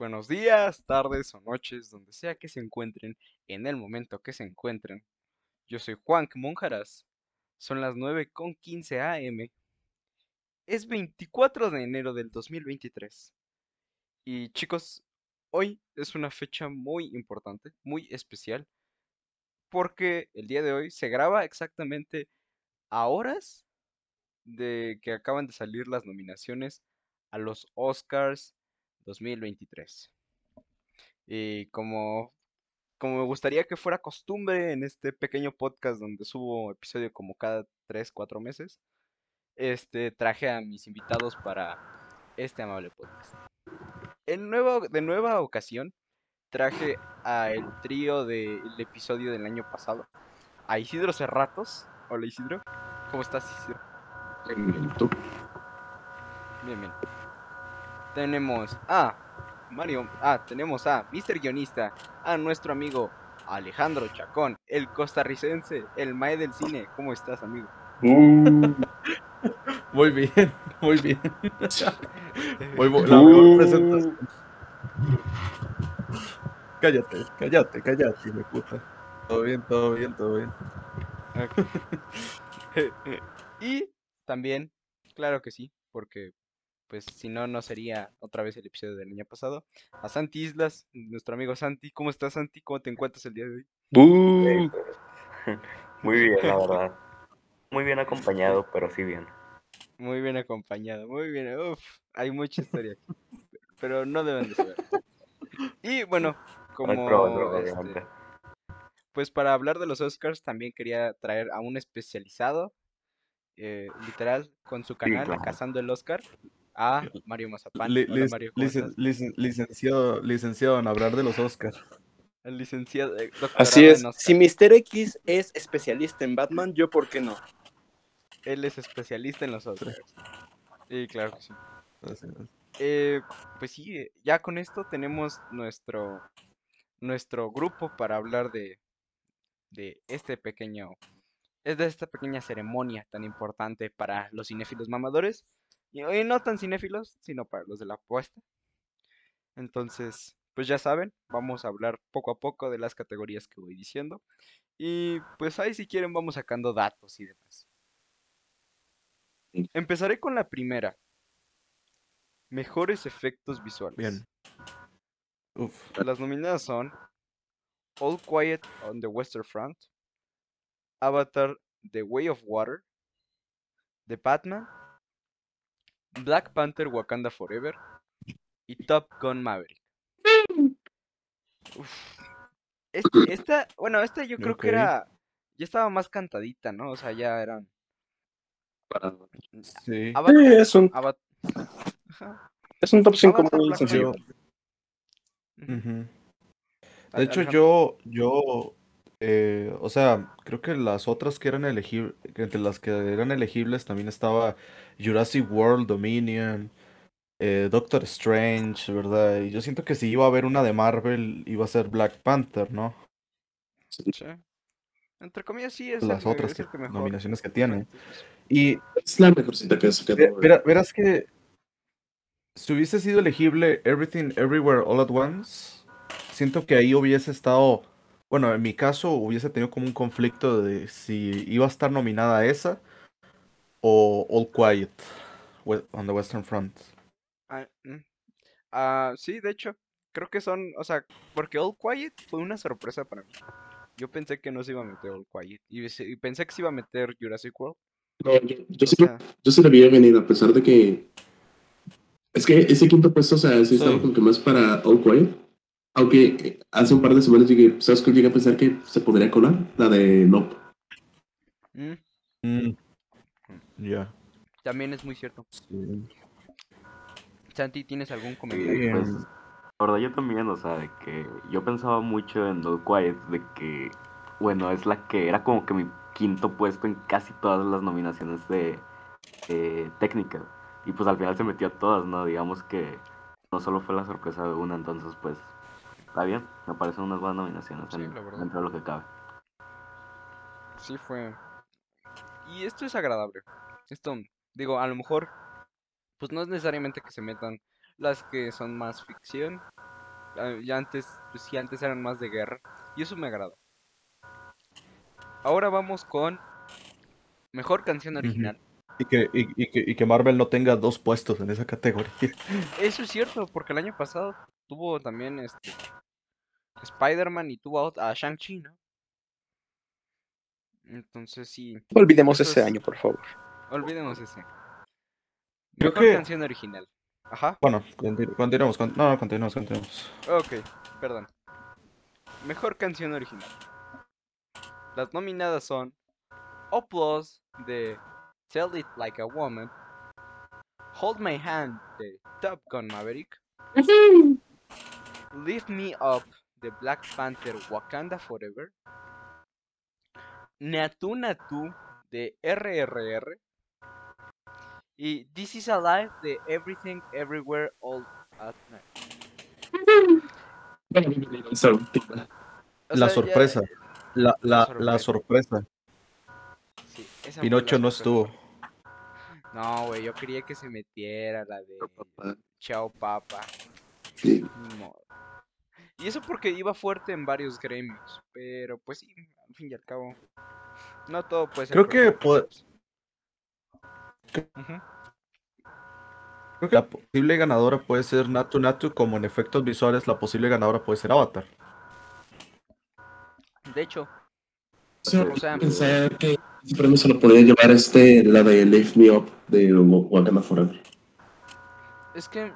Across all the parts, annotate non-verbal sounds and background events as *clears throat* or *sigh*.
Buenos días, tardes o noches, donde sea que se encuentren, en el momento que se encuentren. Yo soy Juan Monjaras. Son las 9 con 15 am. Es 24 de enero del 2023. Y chicos, hoy es una fecha muy importante, muy especial, porque el día de hoy se graba exactamente a horas de que acaban de salir las nominaciones a los Oscars 2023. Y como, como me gustaría que fuera costumbre en este pequeño podcast donde subo episodio como cada 3, 4 meses, este, traje a mis invitados para este amable podcast. En nuevo, de nueva ocasión, traje a el trío del episodio del año pasado, a Isidro Cerratos. Hola Isidro, ¿cómo estás Isidro? Bien, bien. Tenemos a Mario, ah, tenemos a Mr. Guionista, a nuestro amigo Alejandro Chacón, el costarricense, el mae del cine. ¿Cómo estás, amigo? Uh. Muy bien, muy bien. Muy bu- Uh. la mejor presentación. Cállate, cállate, cállate, hijo de puta. Todo bien, todo bien, todo bien. *laughs* y también, claro que sí, porque pues si no, no sería otra vez el episodio del año pasado. A Santi Islas, nuestro amigo Santi. ¿Cómo estás, Santi? ¿Cómo te encuentras el día de hoy? Uh. *laughs* Muy bien, la verdad. Muy bien acompañado, pero sí bien. Muy bien acompañado, muy bien. Uf, hay mucha historia aquí, pero no deben de saber. Y bueno, No como este, pues para hablar de los Oscars también quería traer a un especializado, eh, literal, con su canal claro. Cazando el Oscar, a Mario Mazapán. Li- Hola lic- Mario, ¿cómo licen- estás? licen- licenciado, licenciado en hablar de los Oscars. El licenciado, eh, Así es. Si Mr. X es especialista en Batman, yo por qué no. Él es especialista en los Oscars. Y claro que sí. Eh, pues sí, eh, ya con esto tenemos nuestro nuestro grupo para hablar de de este pequeño es de esta pequeña ceremonia tan importante para los cinéfilos mamadores y, y no tan cinéfilos, sino para los de la apuesta. Entonces, pues ya saben, vamos a hablar poco a poco de las categorías que voy diciendo y pues ahí si quieren vamos sacando datos y demás. Empezaré con la primera. Mejores efectos visuales. Bien. Uf. Las nominadas son All Quiet on the Western Front, Avatar The Way of Water, The Batman, Black Panther Wakanda Forever y Top Gun Maverick. Uf. Este- esta, bueno, esta yo creo que era, ya estaba más cantadita, ¿no? O sea, ya eran... Sí. Avatar, Sí, es un, Avat- es un top 5 Avatar, muy sencillo. De hecho, yo, yo, eh, o sea, creo que las otras que eran elegibles, entre las que eran elegibles también estaba Jurassic World Dominion, eh, Doctor Strange, ¿verdad? Y yo siento que si iba a haber una de Marvel, iba a ser Black Panther, ¿no? Sí. Entre comillas, sí es Las el, otras es que- el que nominaciones que tiene. Y Es la mejorcita que ha sacado. ve- vera- verás que si hubiese sido elegible Everything Everywhere All at Once, siento que ahí hubiese estado, bueno, en mi caso hubiese tenido como un conflicto de si iba a estar nominada a esa o All Quiet on the Western Front. Ah. Ah, sí, de hecho, creo que son, o sea, porque All Quiet fue una sorpresa para mí. Yo pensé que no se iba a meter All Quiet y, pensé que se iba a meter Jurassic World. No, yo, yo sí, sea, yo sí la vi venir, a pesar de que. Es que ese quinto puesto, o sea, sí estaba Sí. como que más para All Quiet. Aunque eh, hace un par de semanas llegué, ¿sabes que llegué a pensar que se podría colar? La de Nope. mm, Mm, Ya. también es muy cierto. sí. Santi, ¿tienes algún comentario? Bien. Pues, la verdad yo también, o sea, de que yo pensaba mucho en All Quiet, de que, bueno, es la que era como que mi quinto puesto en casi todas las nominaciones de eh, técnica. Y pues al final se metió a todas, ¿no? Digamos que no solo fue la sorpresa de una, entonces pues está bien, me parecen unas buenas nominaciones Sí, en- dentro de lo que cabe. Sí fue. Y esto es agradable. Esto, digo, a lo mejor, pues no es necesariamente que se metan las que son más ficción, Ah, Ya antes, pues sí, antes eran más de guerra. Y eso me agrada. Ahora vamos con mejor canción original. Y que, y, y que, y que Marvel no tenga dos puestos en esa categoría. Eso es cierto, porque el año pasado tuvo también este Spider-Man y tuvo a, a Shang-Chi, ¿no? Entonces sí, Olvidemos ese es- año, por favor. olvidemos ese. Creo Mejor que- canción original. Ajá. Bueno, continu- continuemos. con- no, no, continuemos, continuemos. Ok, perdón. Mejor canción original. Las nominadas son Applause de Tell It Like a Woman, Hold My Hand de Top Gun Maverick, Lift Me Up de Black Panther Wakanda Forever, Natu Natu de RRR y This Is Alive de Everything Everywhere All at Night. La ya- sorpresa. La, la, sorpresa. la sorpresa. sí, esa fue Pinocho la no estuvo. No, güey, yo quería que se metiera la de Chao Papa. Sí. ni modo. Y eso porque iba fuerte en varios gremios. Pero pues sí, al fin y al cabo. No todo puede ser. Creo que Ujú. Creo que la posible ganadora puede ser Natu Natu, como en efectos visuales la posible ganadora puede ser Avatar. De hecho, Sí, O sea- pensar que ese premio se lo podría llevar este, la de Lift Me Up de Wa- Wakanda Forever. es que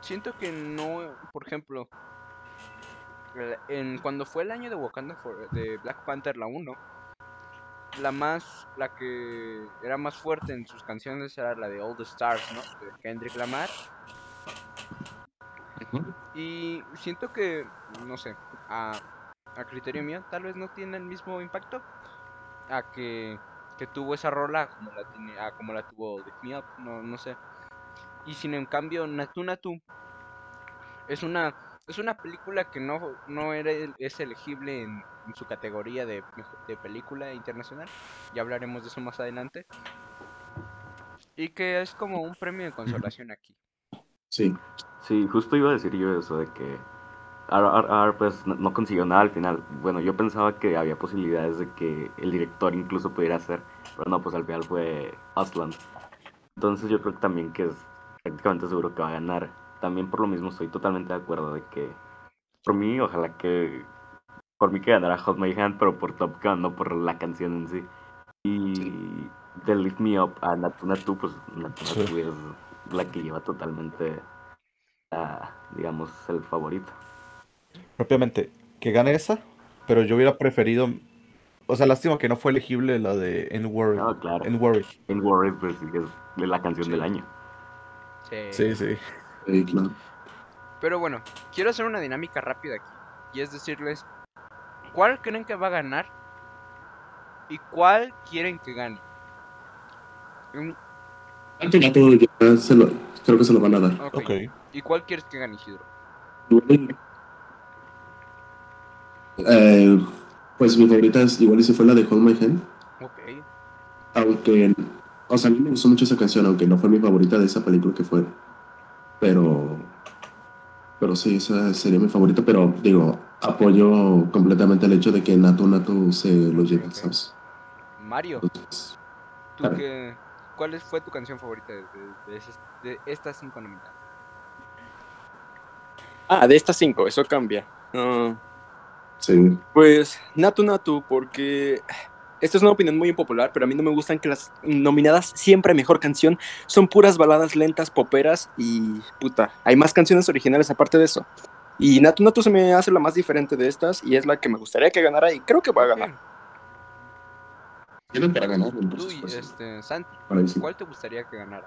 siento que no, por ejemplo, en cuando fue el año de Wakanda For- de Black Panther la 1, la más la que era más fuerte en sus canciones era la de All the Stars, ¿no? De Kendrick Lamar. Y siento que no sé, a, a criterio mío tal vez no tiene el mismo impacto a que, que tuvo esa rola como la tiene a como la tuvo Lift Me Up, no no sé. Y sin en cambio Natu Natu es una es una película que no, no era, es elegible en, en su categoría de, de película internacional. Ya hablaremos de eso más adelante. Y que es como un premio de consolación aquí. Sí. Sí, justo iba a decir yo eso de que RRR pues no, no consiguió nada al final. Bueno, yo pensaba que había posibilidades de que el director incluso pudiera hacer, pero no, pues al final fue Aslan. Entonces yo creo que también que es prácticamente seguro que va a ganar. También por lo mismo estoy totalmente de acuerdo de que por mí, ojalá que por mí que ganara Hot My Hand, pero por Top Gun, no por la canción en sí. Y de Lift Me Up a Natu Natu, pues Natu Sí. Natu es la que lleva totalmente a, digamos, el favorito. Propiamente, que gane esa, pero yo hubiera preferido. O sea, lástima que no fue elegible la de N Worry. No, claro. N Worry. En Worried, pues sí es la canción Sí. del año. Sí. Sí, sí. Sí, claro. Pero bueno, quiero hacer una dinámica rápida aquí. Y es decirles, ¿cuál creen que va a ganar? ¿Y cuál quieren que gane? Ya se lo, creo que se lo van a dar. ok. Ok. ¿Y cuál quieres que gane, Isidro? Eh, pues mi favorita es igual y si fue la de Hold My Hand. Ok. Aunque, o sea, a mí me gustó mucho esa canción, aunque no fue mi favorita de esa película que fue. Pero, pero sí, esa sería mi favorita. Pero digo, apoyo completamente el hecho de que Natu Natu se lo lleve, Ok. ¿sabes? Mario, Entonces, ¿tú Claro. qué, ¿cuál es- fue tu canción favorita de, de- de esas- de estas cinco nominadas? Ah, de estas cinco, eso cambia. Ah, sí. pues Natu Natu, porque esta es una opinión muy impopular, pero a mí no me gustan que las nominadas siempre a mejor canción son puras baladas lentas, poperas y puta. Hay más canciones originales aparte de eso. Y Natu Natu se me hace la más diferente de estas y es la que me gustaría que ganara y creo que va a ganar. Tienen para ganar, Tú, entonces. y, pues, este, Santi. ¿cuál te gustaría que ganara?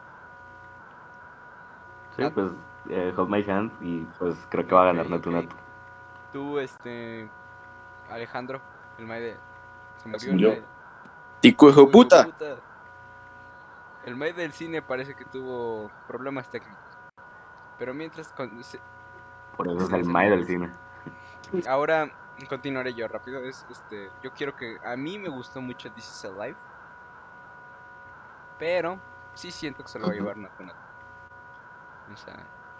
Sí, pues eh, Hold My Hand y pues creo que va a ganar Ok, Natu. Natu. Tú, este, Alejandro, el Mae de... Se murió Se el murió. Tico hijo puta. puta. El Mae del cine parece que tuvo problemas técnicos. Pero mientras... con- se- Por eso es el Mae del cine. Ahora continuaré yo rápido. Es, este, yo quiero que... A mí me gustó mucho This is Alive. Pero sí siento que se lo va a llevar Natu Natu. O sea,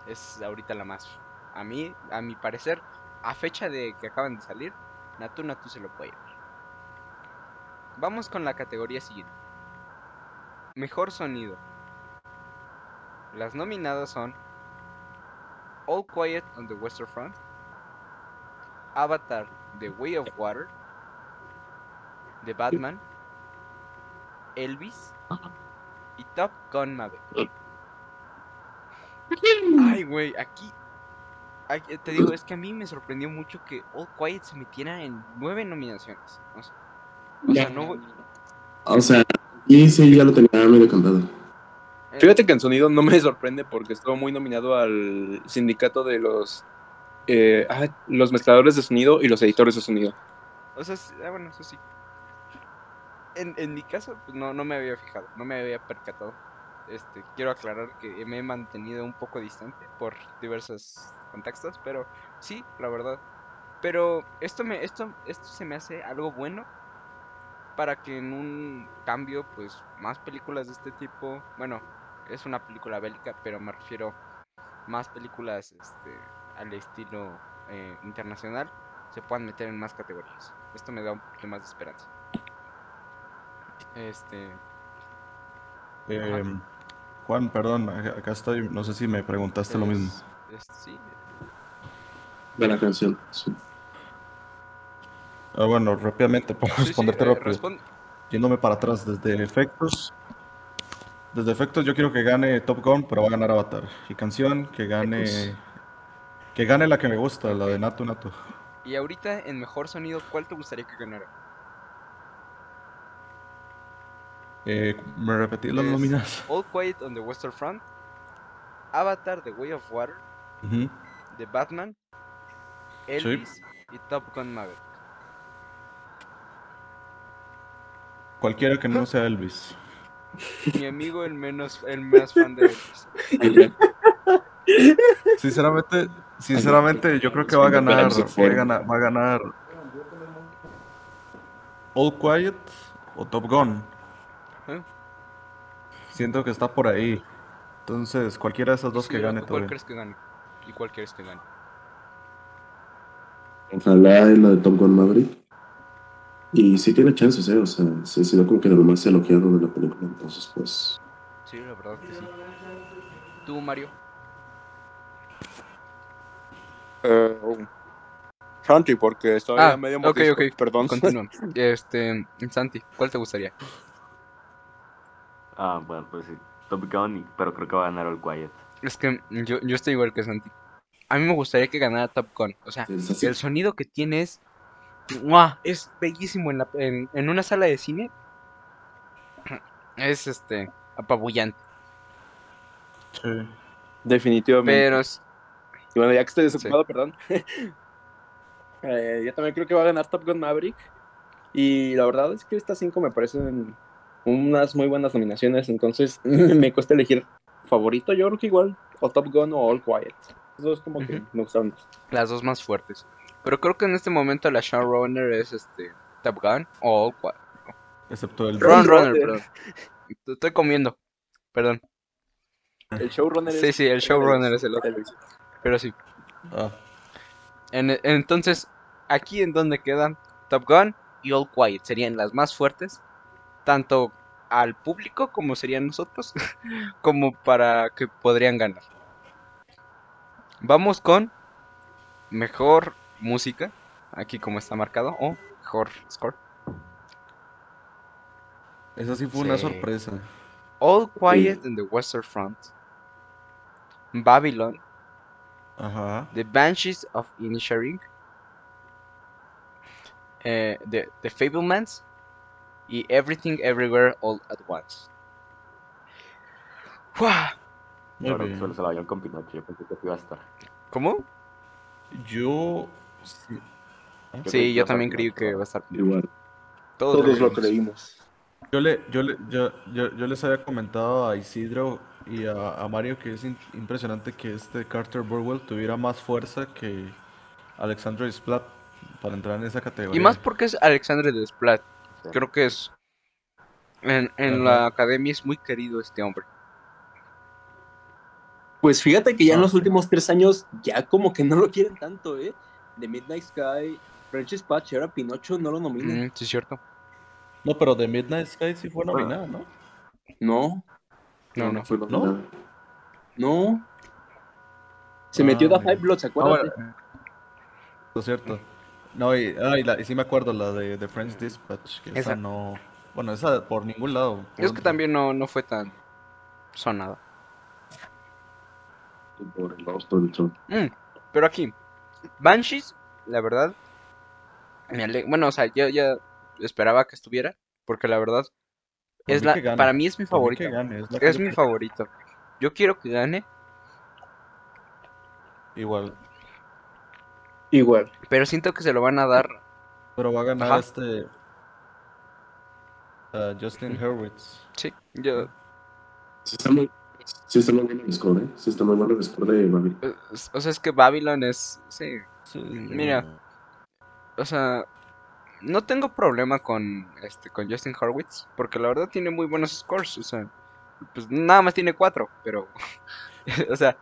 es ahorita la más a mí, a mi parecer, a fecha de que acaban de salir, Natu Natu se lo puede llevar. Vamos con la categoría siguiente. Mejor sonido. Las nominadas son All Quiet on the Western Front, Avatar The Way of Water, The Batman, Elvis y Top Gun Maverick. Ay, güey, aquí. ay, eh, te digo, es que a mí me sorprendió mucho que All Quiet se metiera en nueve nominaciones. O sea, o sea, no. O sea, y sí, ya lo tenía medio cantado. eh, Fíjate que en sonido no me sorprende porque estuvo muy nominado al sindicato de los eh, ah, los mezcladores de sonido y los editores de sonido. O sea, sí- ah, bueno, eso sí. En, en mi caso, pues no, no me había fijado, no me había percatado. Este, quiero aclarar que me he mantenido un poco distante por diversos contextos, pero sí, la verdad. Pero esto me, esto, esto se me hace algo bueno para que en un cambio, pues, más películas de este tipo, bueno, es una película bélica, pero me refiero más películas, este, al estilo eh, internacional, se puedan meter en más categorías. Esto me da un poquito más de esperanza. Este, Em, Juan, perdón, acá estoy. No sé si me preguntaste lo mismo. es- sí, De la canción. sí. Ah, bueno, rápidamente, para sí, sí, responderte eh, rápido. Yéndome para atrás, desde efectos. Desde efectos yo quiero que gane Top Gun, pero va a ganar Avatar. Y canción, que gane... Que gane la que me gusta, la de Natu Natu. Y ahorita, en mejor sonido, ¿cuál te gustaría que ganara? Eh, ¿Me repetí las nóminas? All Quiet on the Western Front, Avatar The Way of Water, Ujú. The Batman, Elvis y Top Gun Maverick. Cualquiera que no sea Elvis. Mi amigo el menos el más fan de Elvis. *laughs* Sinceramente, sinceramente yo creo que va a ganar, va a ganar, va a ganar All Quiet o Top Gun. ¿Eh? Siento que está por ahí. Entonces, cualquiera de esas dos que gane ¿Cuál todavía. crees que gane? ¿Y cuál quieres que gane? Ojalá y la de Top Gun Maverick. Y sí tiene chances, ¿eh? O sea, sí ha sido como que de lo más elogiado de la película. Entonces, pues. Sí, la verdad que sí. ¿Tú, Mario? Eh, oh. Santi, porque estoy Ah, a medio ok, ok. Perdón. Continúa. Este, Santi, ¿cuál te gustaría? Ah, bueno, pues sí. Top Gun, pero creo que va a ganar All Quiet. Es que yo, yo estoy igual que Santi. A mí me gustaría que ganara Top Gun. O sea, sí, el sonido que tiene es. ¡Mua! Es bellísimo en, la- en, en una sala de cine. Es este. apabullante. Sí. Definitivamente. Pero Y bueno, ya que estoy desocupado, perdón. *laughs* eh, yo también creo que va a ganar Top Gun Maverick. Y la verdad es que estas cinco me parecen unas muy buenas nominaciones. Entonces *laughs* me cuesta elegir favorito. Yo creo que igual o Top Gun o All Quiet. Esos dos como que me gustaron más. las dos más fuertes. Pero creo que en este momento la showrunner es este. Top Gun o All Quiet. Excepto el Ron Runner. Runner, perdón. Estoy comiendo. Perdón. El showrunner Sí, es sí, el showrunner es el otro. Pero sí. Ah, En- entonces, aquí en donde quedan Top Gun y All Quiet serían las más fuertes, tanto al público como serían nosotros, *laughs* como para que podrían ganar. Vamos con mejor música, aquí como está marcado, o mejor score. esa sí fue una Sí. sorpresa. All Quiet in the Western Front, Babylon, Ajá. The Banshees of Inisherin, eh, the, the Fablemans y Everything Everywhere All at Once. ¡Fua! Muy Ahora bien. solo se la vayan con Pinocho. Yo pensé que sí iba a estar. ¿Cómo? Yo. Sí. Iba yo también creí que va a estar. Igual. Todos, Todos lo creímos. creímos. Yo, le, yo, le- yo, yo, yo les había comentado a Isidro y a, a Mario que es in- impresionante que este Carter Burwell tuviera más fuerza que Alexandre Splat para entrar en esa categoría. Y más porque es Alexandre Desplat. Creo que es. En, la academia es muy querido este hombre. Pues fíjate que ya en No, los últimos tres años ya como que no lo quieren tanto, ¿eh? The Midnight Sky, French Dispatch ahora Pinocho no lo nominan. Mm, sí, es cierto. No, pero The Midnight Sky sí fue nominada, ¿no? No, No, no. fue ¿No? nominada. no. Se Ah, metió The. Five Bloods, Ah, acuérdate. bueno. Eso es cierto. No, y, ah, y, la- y sí me acuerdo la de, de French Dispatch, que esa, Esa. no... Bueno, esa por ningún lado. Es que también no, no fue tan sonada. Por el Sol. Mm, pero aquí, Banshees, la verdad, me ale- bueno, o sea, yo ya esperaba que estuviera, porque la verdad, es mí la, para mí es mi favorito. gane, es mi quiero. favorito. Yo quiero que gane, Igual. Igual. pero siento que se lo van a dar. Pero va a ganar Ajá. este... ah, Justin Hurwitz. Sí, yo. Sí está muy, sí está muy bueno el score, ¿eh? Sí está muy bueno el score de Babi. eh, O sea, es que Babylon es. Sí, Sí, Mira. o sea, no tengo problema con este con Justin Hurwitz, porque la verdad tiene muy buenos scores, o sea, pues nada más tiene cuatro, pero, *laughs* o sea,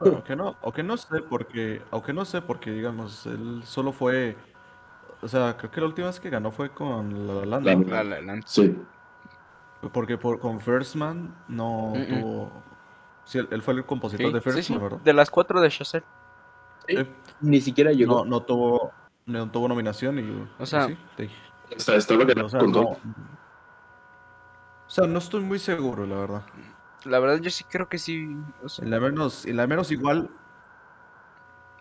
Bueno, no, aunque no sé porque, aunque no sé porque digamos, él solo fue, o sea, creo que la última vez que ganó fue con La La Land, La ¿no? La La La Land. Sí. Porque por, con First Man no Mm, mm. tuvo, sí, él, él fue el compositor Sí, de First sí, Man, ¿verdad? de las cuatro de Chazelle. Sí. Ni siquiera llegó. No, no tuvo, no tuvo nominación y, O sea, sí, sí. Está, estaba o ganando sea, no, o sea, no estoy muy seguro, la verdad. La verdad yo sí creo que sí, o sea, En la menos, en la menos igual,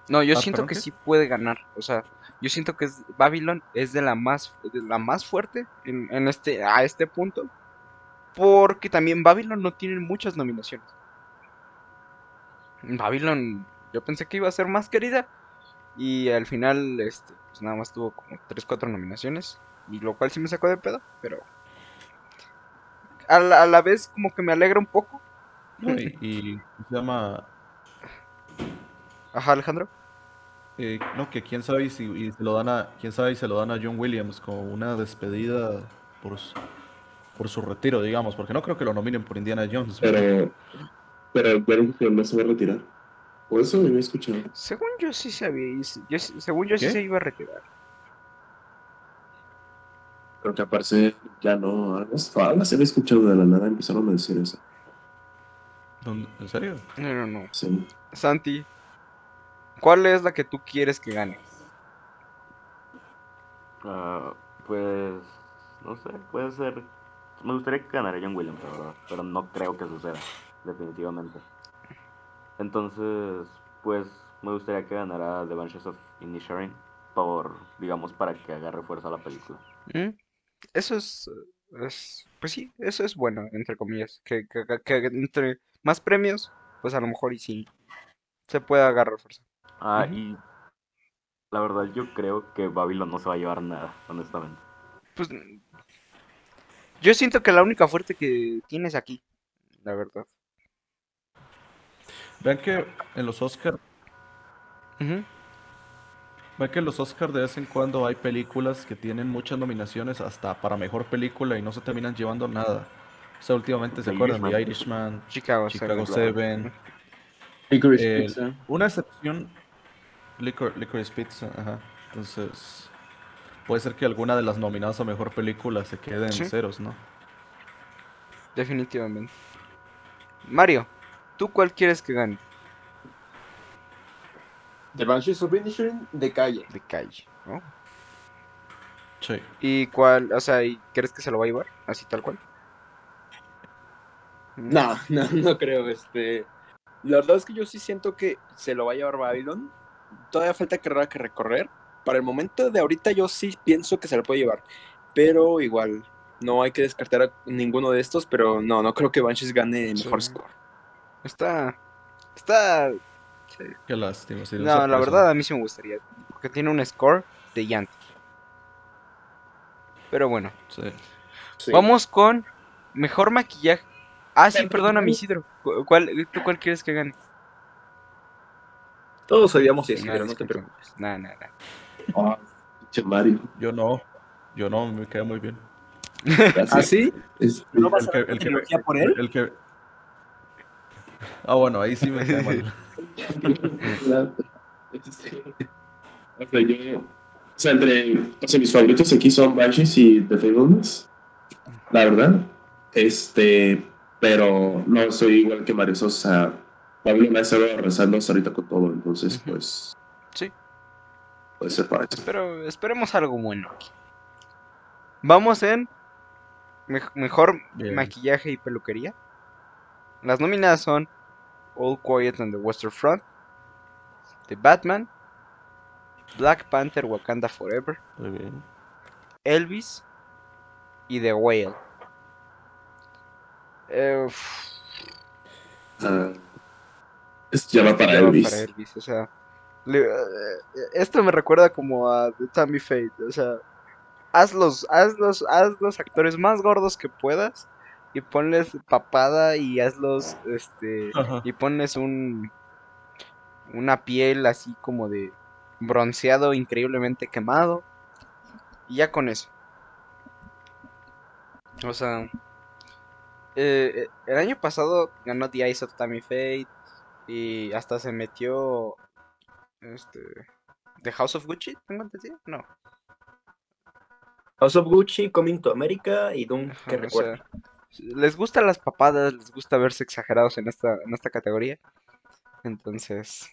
no, yo Ah, siento ¿perdón, que qué? sí puede ganar, o sea, yo siento que es, Babylon es de la más, de la más fuerte en, en este, a este punto, porque también Babylon no tiene muchas nominaciones. Babylon, yo pensé que iba a ser más querida y al final, este, pues nada más tuvo como 3, 4 nominaciones, y lo cual sí me sacó de pedo, pero a la, a la vez como que me alegra un poco. y, y se llama, Ajá, Alejandro. Eh, no, que quién sabe y si y se lo dan a quién sabe y se lo dan a John Williams como una despedida por su, por su retiro, digamos, porque no creo que lo nominen por Indiana Jones. Pero, pero que no se va a retirar. Por eso me había escuchado. Según yo sí sabía, yo, sí- según yo sí se iba a retirar. Creo que aparece ya no. Algo, algo se había escuchado de la nada. Empezaron a decir eso. ¿Dónde- ¿En serio? No, no, no. Sí. Santi, ¿cuál es la que tú quieres que gane? Ah, pues, no sé, puede ser. Me gustaría que ganara John Williams, la verdad, pero no creo que suceda, definitivamente. Entonces, pues, me gustaría que ganara The Banshees of Inisherin por, digamos, para que agarre fuerza la película. ¿Mm? Eso es, es- Pues sí, eso es bueno, entre comillas. Que, que- que- entre más premios, pues a lo mejor y sí se puede agarrar fuerza. Ah, y la verdad yo creo que Babylon no se va a llevar nada, honestamente. Pues yo siento que la única fuerte que tienes aquí, la verdad. Vean que en los Oscar, Ujú. vean que en los Oscar de vez en cuando hay películas que tienen muchas nominaciones hasta para mejor película y no se terminan llevando nada. O sea, últimamente se The acuerdan de Irishman. Chicago, Chicago Seven. Seven. Licorice Eh, Pizza. Una excepción, Licor, Licorice Pizza, ajá. Entonces, puede ser que alguna de las nominadas a mejor película se quede en Sí. ceros, ¿no? Definitivamente. Mario, ¿tú cuál quieres que gane? The Banshees of Inisherin de calle. De calle, ¿no? Sí. ¿Y cuál, o sea, ¿y crees que se lo va a llevar? Así tal cual. No, no, no creo. Este, la verdad es que yo sí siento que se lo va a llevar Babylon. Todavía falta carrera que recorrer. Para el momento de ahorita yo sí pienso que se lo puede llevar. Pero igual, no hay que descartar a ninguno de estos. Pero no, no creo que Banshees gane mejor Sí. score. Está, está, sí. Qué lástima. sí, No, la persona. verdad a mí sí me gustaría, porque tiene un score de llanto. Pero bueno, Sí. Sí. vamos con mejor maquillaje. Ah, sí, perdóname, ¿cuál? Isidro. ¿Cu- ¿Cuál, ¿Tú cuál quieres que gane? Todos odiamos eso, No, pero no te preocupes. No, no, no. Pinche Mario. Yo no. Yo no, me queda muy bien. Gracias. ¿Ah, sí? Este, ¿No vas El a que, el que, por él? el que, Ah, bueno, ahí sí me cae mal. *laughs* O sea, entre, o sea, mis favoritos aquí son Banshees y The Fablemans, la verdad. Este, pero no soy igual que Mario Sosa. Pablo me ha estado rezando hasta ahorita con todo, entonces, pues, puede ser para eso. pero esperemos algo bueno aquí. Vamos en mej- mejor Bien. maquillaje y peluquería. Las nominadas son All Quiet on the Western Front, The Batman, Black Panther Wakanda Forever, Muy bien. Elvis y The Whale. Eh, Ah, es ya va para ya va Elvis. para Elvis, o sea, esto me recuerda como a The Tammy Faye, o sea, haz los, haz los, haz los actores más gordos que puedas y ponles papada y hazlos, este, Ajá. y ponles un, una piel así como de bronceado increíblemente quemado y ya con eso. O sea, eh, el año pasado ganó The Eyes of Tammy Faye y hasta se metió este The House of Gucci, tengo entendido, no. House of Gucci, Coming to America y Doom, que Ajá, o recuerdo. sea, les gustan las papadas, les gusta verse exagerados en esta, en esta categoría. Entonces,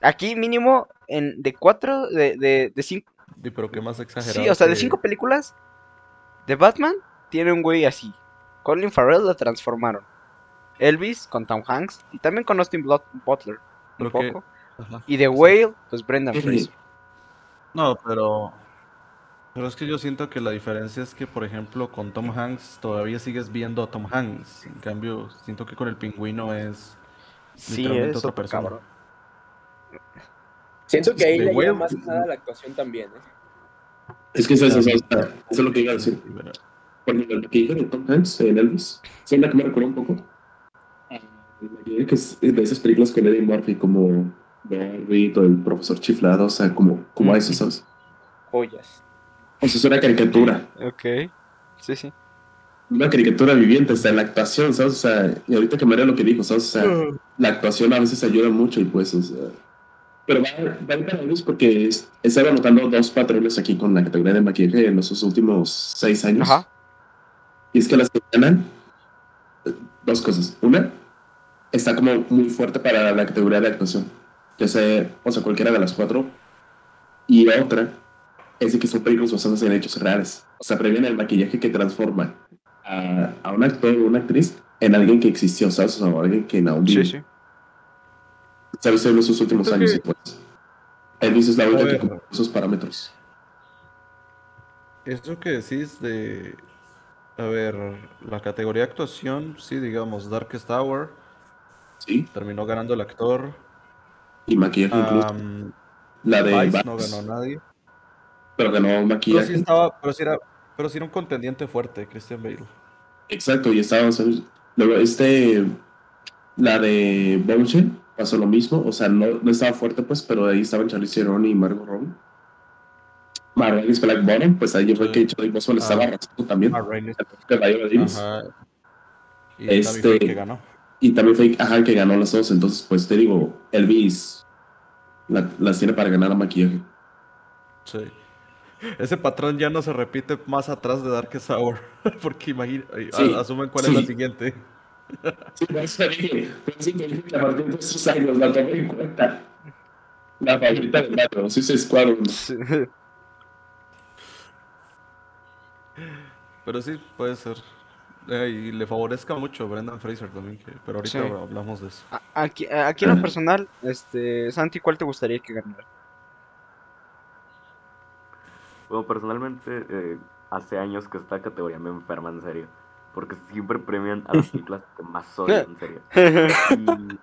aquí mínimo en de cuatro, de, de, de cinco, Sí, pero qué más exagerado. sí, o sea, de que- cinco películas, de Batman tiene un güey así. Colin Farrell lo transformaron. Elvis con Tom Hanks y también con Austin Butler un Creo que- poco. Ajá. Y The Whale, pues Brendan Sí. Fraser. No, pero. Pero es que yo siento que la diferencia es que, por ejemplo, con Tom Hanks todavía sigues viendo a Tom Hanks. En cambio, siento que con el pingüino es. Sí, Literalmente es otra persona. cabrón. Siento que ahí The le ayuda Whale- más que nada la actuación también, ¿eh? Es que eso, eso, eso, eso es lo que iba a decir. Sí, pero- Por ejemplo, el maquillaje de Tom Hanks en Elvis, ¿sí la que me recuerda un poco? Que es de esas películas con Eddie Murphy, como O el profesor chiflado, o sea, como, como a eso, ¿sabes? Joyas. O sea, es una caricatura, Ok. Sí, sí. una caricatura viviente, está en la actuación, ¿sabes? O sea, y ahorita que María lo que dijo, ¿sabes? O sea, la actuación a veces ayuda mucho y pues, o sea... Pero va, va a ir para Elvis porque es- he estado notando dos patrones aquí con la categoría de maquillaje en los últimos seis años. Ajá. Y es que las que ganan, eh, dos cosas. Una, está como muy fuerte para la categoría de actuación. Ya sea, o sea, cualquiera de las cuatro. Y otra, es de que son películas basadas en hechos reales. O sea, previene el maquillaje que transforma a, a un actor o una actriz en alguien que existió, ¿sabes? O sea, alguien que aún vive. Sí, sí. ¿Sabes? En esos últimos años, que- y pues. Elvis es la única que cumple esos parámetros. Eso que decís de. A ver, la categoría de actuación, sí, digamos, Darkest Tower, Sí. terminó ganando el actor. Y maquillaje incluso. La de Vice no Vice, ganó nadie. pero ganó Pero sí maquillaje. estaba, pero sí era, pero sí era un contendiente fuerte, Christian Bale. Exacto, y estaba. Luego, este, la de Bombshell pasó lo mismo, o sea, no, no estaba fuerte, pues, pero ahí estaban Charlize Theron y Margot Robbie. Marvelous Black Bottom, pues ahí fue Sí. que Charlie Boswell estaba Ah. arrasando también. Ah. Ajá. Y Este- fue que ganó. Y también fue, ajá, que ganó las dos, entonces, pues, te digo, Elvis la- las tiene para ganar a maquillaje. Sí. Ese patrón ya no se repite más atrás de Darkest Hour. *laughs* Porque imagina, Sí, asumen cuál es la sí. siguiente. Sí, *laughs* dije que a partir de esos años la tomé en cuenta. La favorita de Mario, sí, es Squadron. Sí. *laughs* Pero sí, puede ser. Eh, y le favorezca mucho a Brendan Fraser también, que- pero ahorita Sí. hablamos de eso. Aquí, aquí en lo personal, este, Santi, ¿cuál te gustaría que ganara? Bueno, personalmente, eh, hace años que esta categoría me enferma en serio. Porque siempre premian a las películas que más odio, en serio. *laughs*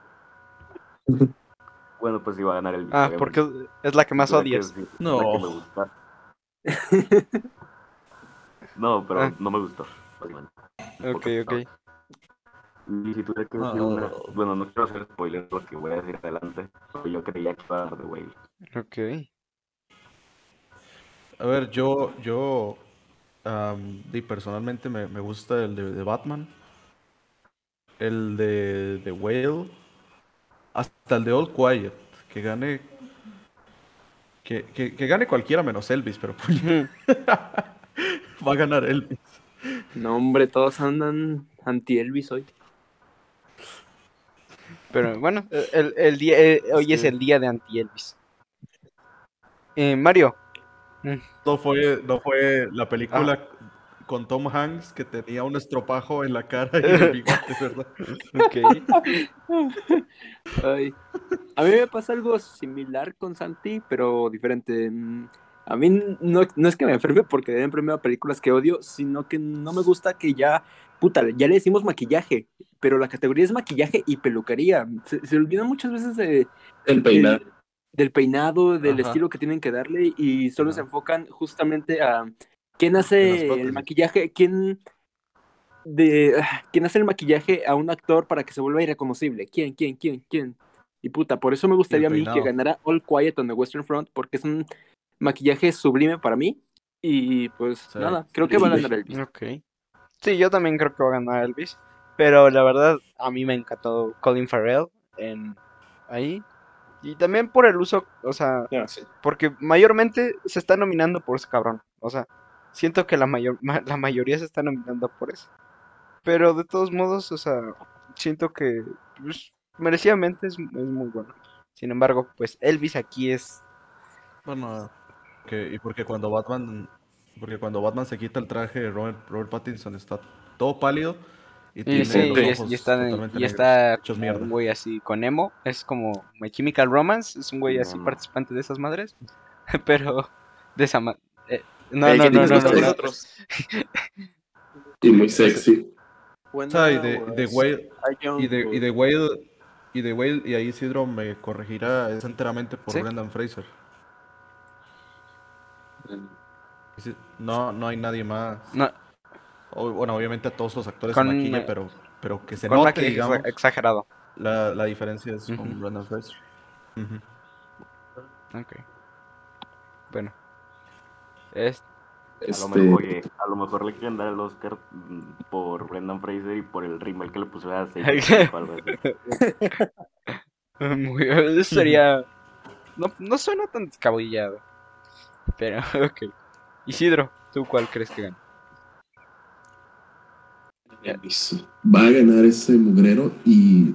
Y... Bueno, pues iba a ganar el ah, porque es- es la que más odias. No. No. que me gusta. *laughs* no, pero Ah. no me gustó. Ok, ok. Y si tuviera que decir No. una, bueno, no quiero hacer spoiler lo que voy a decir adelante, pero yo creía que iba a dar de Whale. Ok. A ver, yo, yo, y personalmente me, me gusta el de, de Batman. el de The Whale, hasta el de All Quiet, que gane. Que, que- que gane cualquiera menos Elvis, pero pues, *laughs* va a ganar Elvis. No, hombre, todos andan anti-Elvis hoy. Pero bueno, el, el día, eh, hoy es Sí. el día de anti-Elvis. Eh, Mario, No fue, no fue la película con Tom Hanks que tenía un estropajo en la cara y el *laughs* bigote, ¿verdad? ok. Ay. A mí me pasa algo similar con Santi, pero diferente. A mí no, no es que me enferme porque de enferme a películas que odio, sino que no me gusta que ya, puta, ya le decimos maquillaje, pero la categoría es maquillaje y peluquería. Se, se olvidan muchas veces de, El peinado. del- del peinado, del Ajá. estilo que tienen que darle y solo se enfocan justamente a quién hace el maquillaje, quién de quién hace el maquillaje a un actor para que se vuelva irreconocible. ¿Quién, quién, quién, quién? Y puta, por eso me gustaría a mí que ganara All Quiet on the Western Front porque es un maquillaje sublime para mí y pues Sí. nada, creo que va a ganar Elvis. Ok. Sí, yo también creo que va a ganar Elvis. Pero la verdad, a mí me encantó Colin Farrell en ahí. Y también por el uso, o sea, sí. porque mayormente se está nominando por ese cabrón. O sea, siento que la, mayor, ma- la mayoría se está nominando por eso. Pero de todos modos, o sea, siento que pues, merecidamente es, es muy bueno. Sin embargo, pues Elvis aquí es... Bueno, que, y porque cuando Batman, porque cuando Batman se quita el traje, Robert, Robert Pattinson está todo pálido y Y, tiene sí, los ojos y está, y está un güey así con emo. Es como My Chemical Romance. Es un güey así No, participante de esas madres. *laughs* Pero de esa ma- eh, no, Eh, no, ¿qué no, no? *laughs* Y muy sexy. O sea, y de, y de Whale, y de, y de Whale, y de Whale, y ahí Isidro me corregirá, es enteramente por Sí. Brendan Fraser. No, no hay nadie más. No, O- bueno, obviamente a todos los actores Con, se maquilla, pero, pero que se con note, digamos, exagerado. la, la diferencia es Ujú. con Brendan Fraser. Ujú. Ok. Bueno. Es, A lo, Este, mejor, oye, a lo mejor le quieren dar el Oscar mm, por Brendan Fraser y por el rimel que le pusieron a *laughs* muy, eso sería... No, no suena tan descabellado. Pero, *laughs* ok. Isidro, ¿tú cuál crees que gana? Va a ganar ese mugrero y.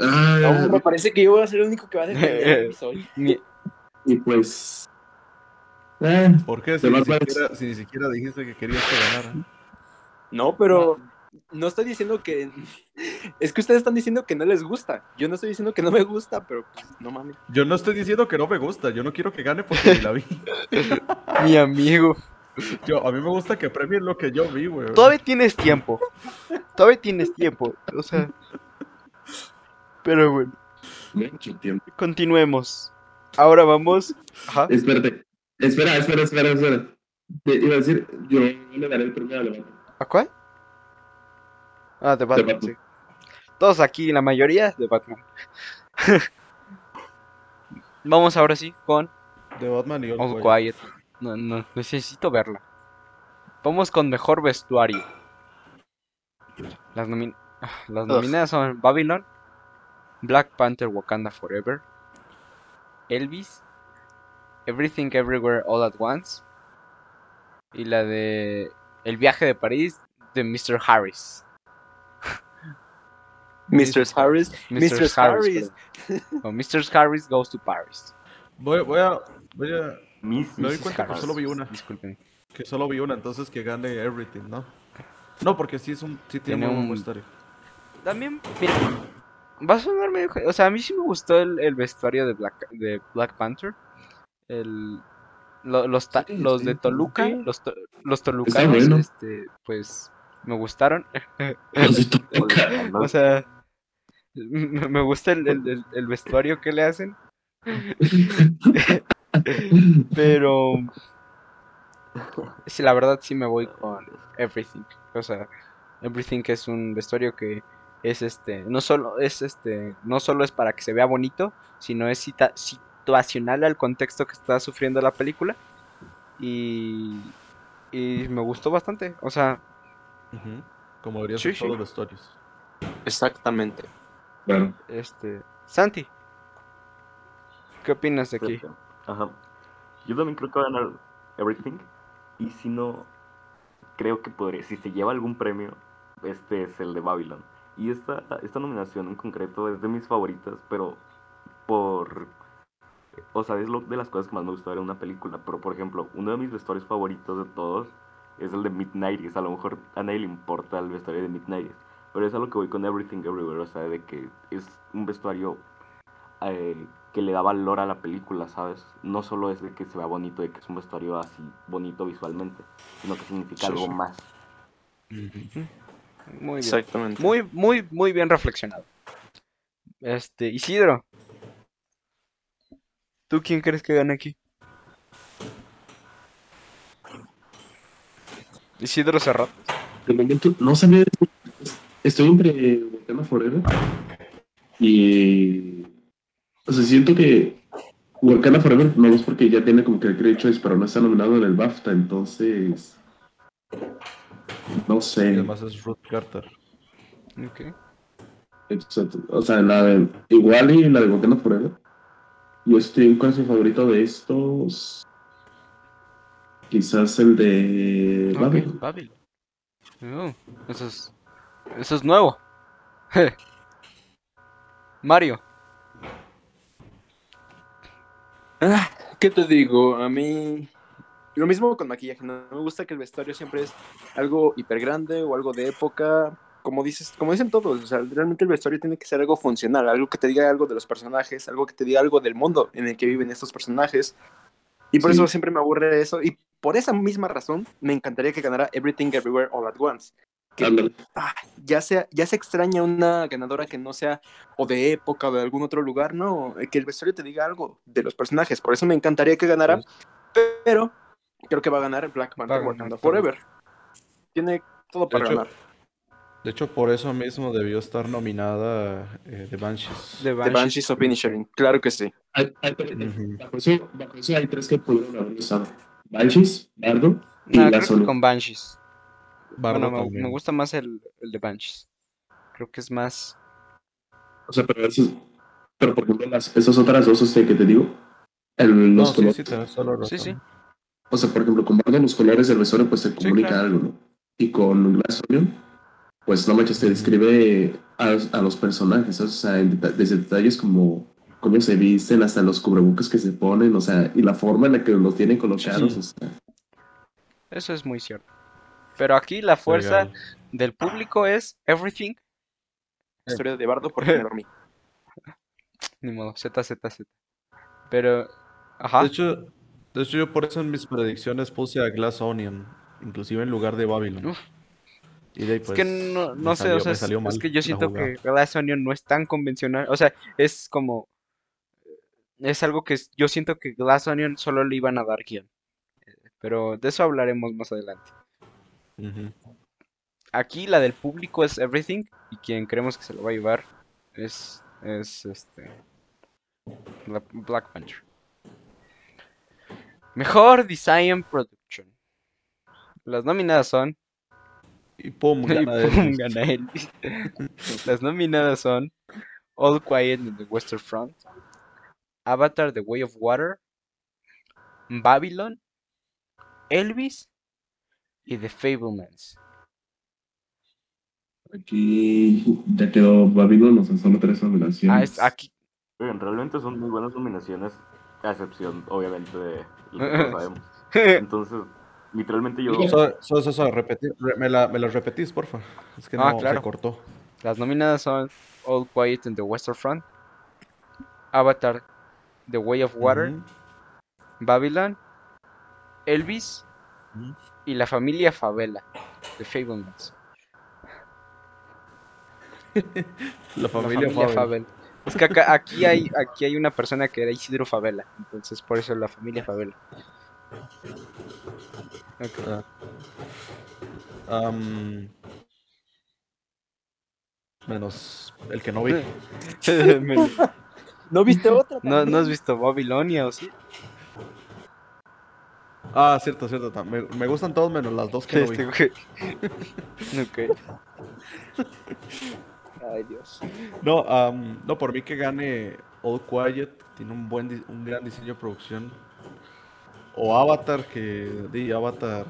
Ah, No, me parece que yo voy a ser el único que va a defender. *laughs* Mi- y pues. ah, ¿Por qué? Si ni, siquiera, si ni siquiera dijiste que querías que ganara. No, pero no estoy diciendo que. Es que ustedes están diciendo que no les gusta. Yo no estoy diciendo que no me gusta, pero pues, no mames. Yo no estoy diciendo que no me gusta, yo no quiero que gane porque ni la vi. *laughs* Mi amigo. Yo, a mí me gusta que premien lo que yo vi, güey. Todavía tienes tiempo. Todavía tienes tiempo. O sea. Pero bueno, continuemos. Ahora vamos. Ajá. Espérate. Espera, espera, espera, espera. Te iba a decir, yo le daré el premio a Levante. ¿A cuál? Ah, de Batman, Batman. sí. Todos aquí, la mayoría de Batman. *laughs* Vamos ahora sí con De Batman y All All Quiet. Quiet. No, no, necesito verla. Vamos con mejor vestuario. Las, nomin- ah, las nominadas son Babylon, Black Panther Wakanda Forever, Elvis, Everything Everywhere All at Once y la de El viaje de París de Mr. Harris. Mr. Harris. Mr. Harris. Mr. Harris goes to Paris. Voy, voy a. Voy a. Miss, Me doy Mrs. cuenta que Harris. solo vi una. Disculpen. Que solo vi una, entonces que gane Everything, ¿no? No, porque sí es un. Sí tiene, Tiene un buen vestuario. También, mira, va a sonar medio... O sea, a mí sí me gustó el, el vestuario de Black, de Black Panther. El, lo- los, ta- Sí, los de Toluca, sí. los, to- los tolucanos, bueno. este, pues, me gustaron. Los de Toluca. No, *laughs* O sea, *laughs* me gusta el, el- el- el vestuario que le hacen, *laughs* pero... Sí, la verdad sí me voy con Everything. O sea, Everything es un vestuario que es este, no solo es este, no solo es para que se vea bonito, sino es cita- situacional al contexto que está sufriendo la película. Y, y me gustó bastante. O sea. Como deberían Sí, ser todos los vestuarios. Exactamente. Claro. Este, Santi, ¿qué opinas de aquí? Ajá. Yo también creo que va a ganar Everything. Y si no, creo que podría. Si se lleva algún premio, este es el de Babylon. Y esta, esta nominación en concreto es de mis favoritas, pero por. O sea, es lo, de las cosas que más me gustó ver en una película. Pero por ejemplo, uno de mis vestuarios favoritos de todos es el de Midnight. A lo mejor a nadie le importa el vestuario de Midnight. Pero es a lo que voy con Everything Everywhere. O sea, de que es un vestuario eh, que le da valor a la película, ¿sabes? No solo es de que se vea bonito, de que es un vestuario así bonito visualmente, sino que significa Sí, algo sí. más. Muy bien. Exactamente. Muy, muy, muy bien reflexionado. Este, Isidro. ¿Tú quién crees que gane aquí? Isidro Serrat. De momento, no sabía. Estoy entre Wakanda Forever y. O sea, siento que Wakanda Forever no es porque ya tiene como que el crédito, pero no está nominado en el BAFTA, entonces. No Y sé. además es Ruth Carter. Ok. Exacto. O sea, la de. Igual y la de Wakanda Forever. Yo estoy con mi favorito de estos. Quizás el de. Ok, Babylon. Babylon. Oh, eso es. Eso es nuevo. *laughs* Mario. Ah, ¿Qué te digo? A mí. Lo mismo con maquillaje. No me gusta que el vestuario siempre es algo hiper grande o algo de época. Como dices, como dicen todos, o sea, realmente el vestuario tiene que ser algo funcional, algo que te diga algo de los personajes, algo que te diga algo del mundo en el que viven estos personajes. Y por Sí. eso siempre me aburre eso. Y por esa misma razón, me encantaría que ganara Everything Everywhere All at Once. Que ah, ya, sea, ya se extraña una ganadora que no sea o de época o de algún otro lugar, no, que el vestuario te diga algo de los personajes. Por eso me encantaría que ganara, pero creo que va a ganar Black Panther Wakanda. Forever. Tiene todo para hecho, ganar. De hecho, por eso mismo debió estar nominada eh, The Banshees. De The Banshees. Banshees of Inisherin, claro que sí. Hay, hay- Ujú. bajo, eso, bajo eso hay tres que pudieron haber usado. Banshees, Bardo y No, la creo que Sony. con Banshees. Bueno, me, me gusta más el, el de Banshees. Creo que es más. O sea, pero pero por ejemplo, las, esas otras dos este, que te digo, el, No, los sí, colores, sí, la razón. Sí, sí. o sea, por ejemplo, con Bardo los colores del vestuario pues se comunica claro. algo, ¿no? Y con Glass Onion, pues no manches, te describe a, a los personajes, o sea, en deta- desde detalles como cómo se visten, hasta los cubrebocas que se ponen, o sea, y la forma en la que los tienen colocados, Sí. o sea, Eso es muy cierto. Pero aquí la fuerza Legal. del público es everything. Historia de Bardo porque me dormí. *laughs* Ni modo, Z, Z, Z. Pero. Ajá. De hecho, de hecho, yo por eso en mis predicciones puse a Glass Onion, inclusive en lugar de Babylon. Uf. Y de ahí, Es pues, que no, me no sé, salió- o sea, es, es que yo siento jugada. que Glass Onion no es tan convencional. O sea, es como. Es algo que es- yo siento que Glass Onion solo le iban a dar guion. Pero de eso hablaremos más adelante. Aquí la del público es Everything. Y quien creemos que se lo va a llevar es. Es este. Bla- Black Panther. Mejor Design Production. Las nominadas son. Y pum, *laughs* Y gana pum, Elvis. gana Elvis. *laughs* Las nominadas son All Quiet in the Western Front, Avatar The Way of Water, Babylon, Elvis y The Fablemans. aquí ya quedó Babylon, o sea, solo tres nominaciones. Ah, es aquí. Oigan, realmente son muy buenas nominaciones, a excepción, obviamente, de lo que sabemos. *laughs* Entonces, literalmente yo... So, so, so, so, repetir, re- me, la, me las repetís, porfa. Es que Ah, no, claro. se cortó. Las nominadas son All Quiet in the Western Front, Avatar The Way of Water, Ujú. Babylon, Elvis Ujú. Y la familia Favela. The Fablemans. La La familia, familia. Fabel. Es que acá, aquí hay, aquí hay una persona que era Isidro Favela, entonces por eso la familia Favela. Ah. Menos el que no vi. *laughs* *laughs* ¿No viste otra? ¿No, ¿No has visto Babilonia o sí? Ah, cierto, cierto. Me, me gustan todos menos las dos que no vi. Este. *laughs* Ok. Ay, Dios. No, am, no, por mí que gane All Quiet, tiene un buen, un gran diseño de producción. O Avatar, que di Avatar,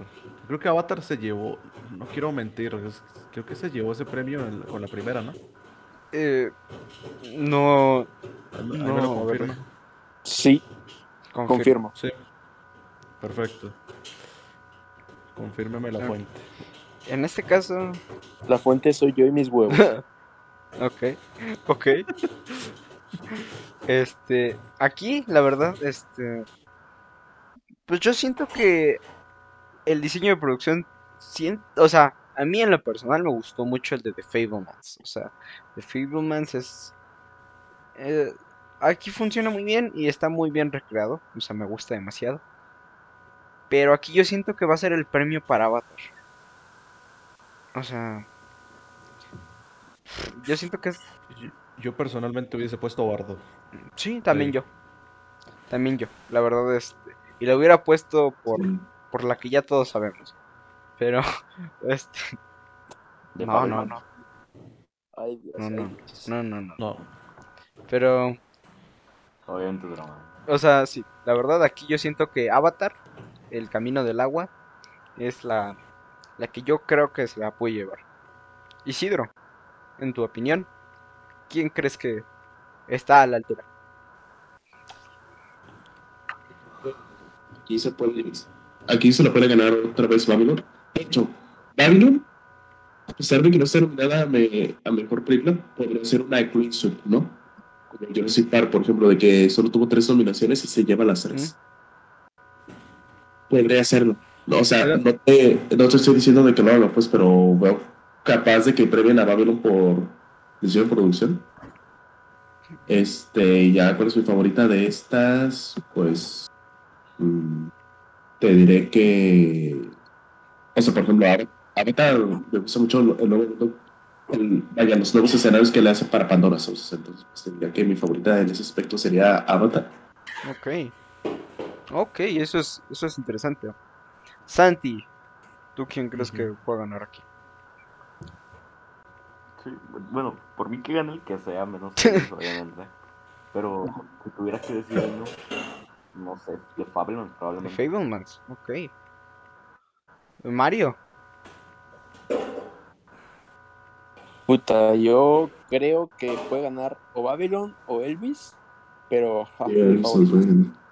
creo que Avatar se llevó, no quiero mentir, es- creo que se llevó ese premio en- con la primera, ¿no? Eh, no, Ahí me- ahí me No, lo confirma. Sí, confirmo. confirmo. Sí, perfecto. Confírmeme la Ok. fuente. En este caso, La fuente soy yo y mis huevos. *laughs* ok, ok. *laughs* Este, aquí, la verdad, este, pues yo siento que el diseño de producción, sien- o sea, a mí en lo personal me gustó mucho el de The Fablemans. O sea, The Fablemans es, eh, aquí funciona muy bien y está muy bien recreado. O sea, me gusta demasiado. Pero aquí yo siento que va a ser el premio para Avatar. O sea, yo siento que es Yo, personalmente hubiese puesto a Bardo. Sí, también yo. También yo. La verdad, este. Y lo hubiera puesto por, Sí. por la que ya todos sabemos. Pero, *laughs* este. De No, no, no. Ay, Dios. No, ay, no. Dios. No, no, no. No, Pero, Obviamente drama. o sea, sí. La verdad, aquí yo siento que Avatar, el camino del agua, es la, la que yo creo que se la puede llevar. Isidro, en tu opinión, ¿quién crees que está a la altura? Aquí se puede, aquí se lo puede ganar otra vez Babylon. De hecho, Babylon, a pesar de que no esté nominada a, me- a mejor película, podría ser una sweep, ¿no? Como Jurassic Park, por ejemplo, de que solo tuvo tres nominaciones y se lleva las tres. Podría hacerlo. No, o sea, no te, no te estoy diciendo de que lo haga, pues, pero veo capaz de que premien a Babylon por diseño de producción. Este, ya, ¿cuál es mi favorita de estas? Pues, mm, te diré que, o sea, por ejemplo, Ava- Avatar, me gusta mucho el, el nuevo mundo, el- vaya, los nuevos escenarios que le hace para Pandora Souls. Entonces, pues, te diría que mi favorita en ese aspecto sería Avatar. Ok. Ok, eso es, eso es interesante. Santi, ¿tú quién crees que Ujú. puede ganar aquí? Sí, bueno, por mí que gane el que sea, menos *laughs* ellos, obviamente. Pero si tuviera que decir uno, no sé, de Fabelman The probablemente. Fablemans, ok. Mario, Puta, yo creo que puede ganar o Babylon o Elvis, pero ja,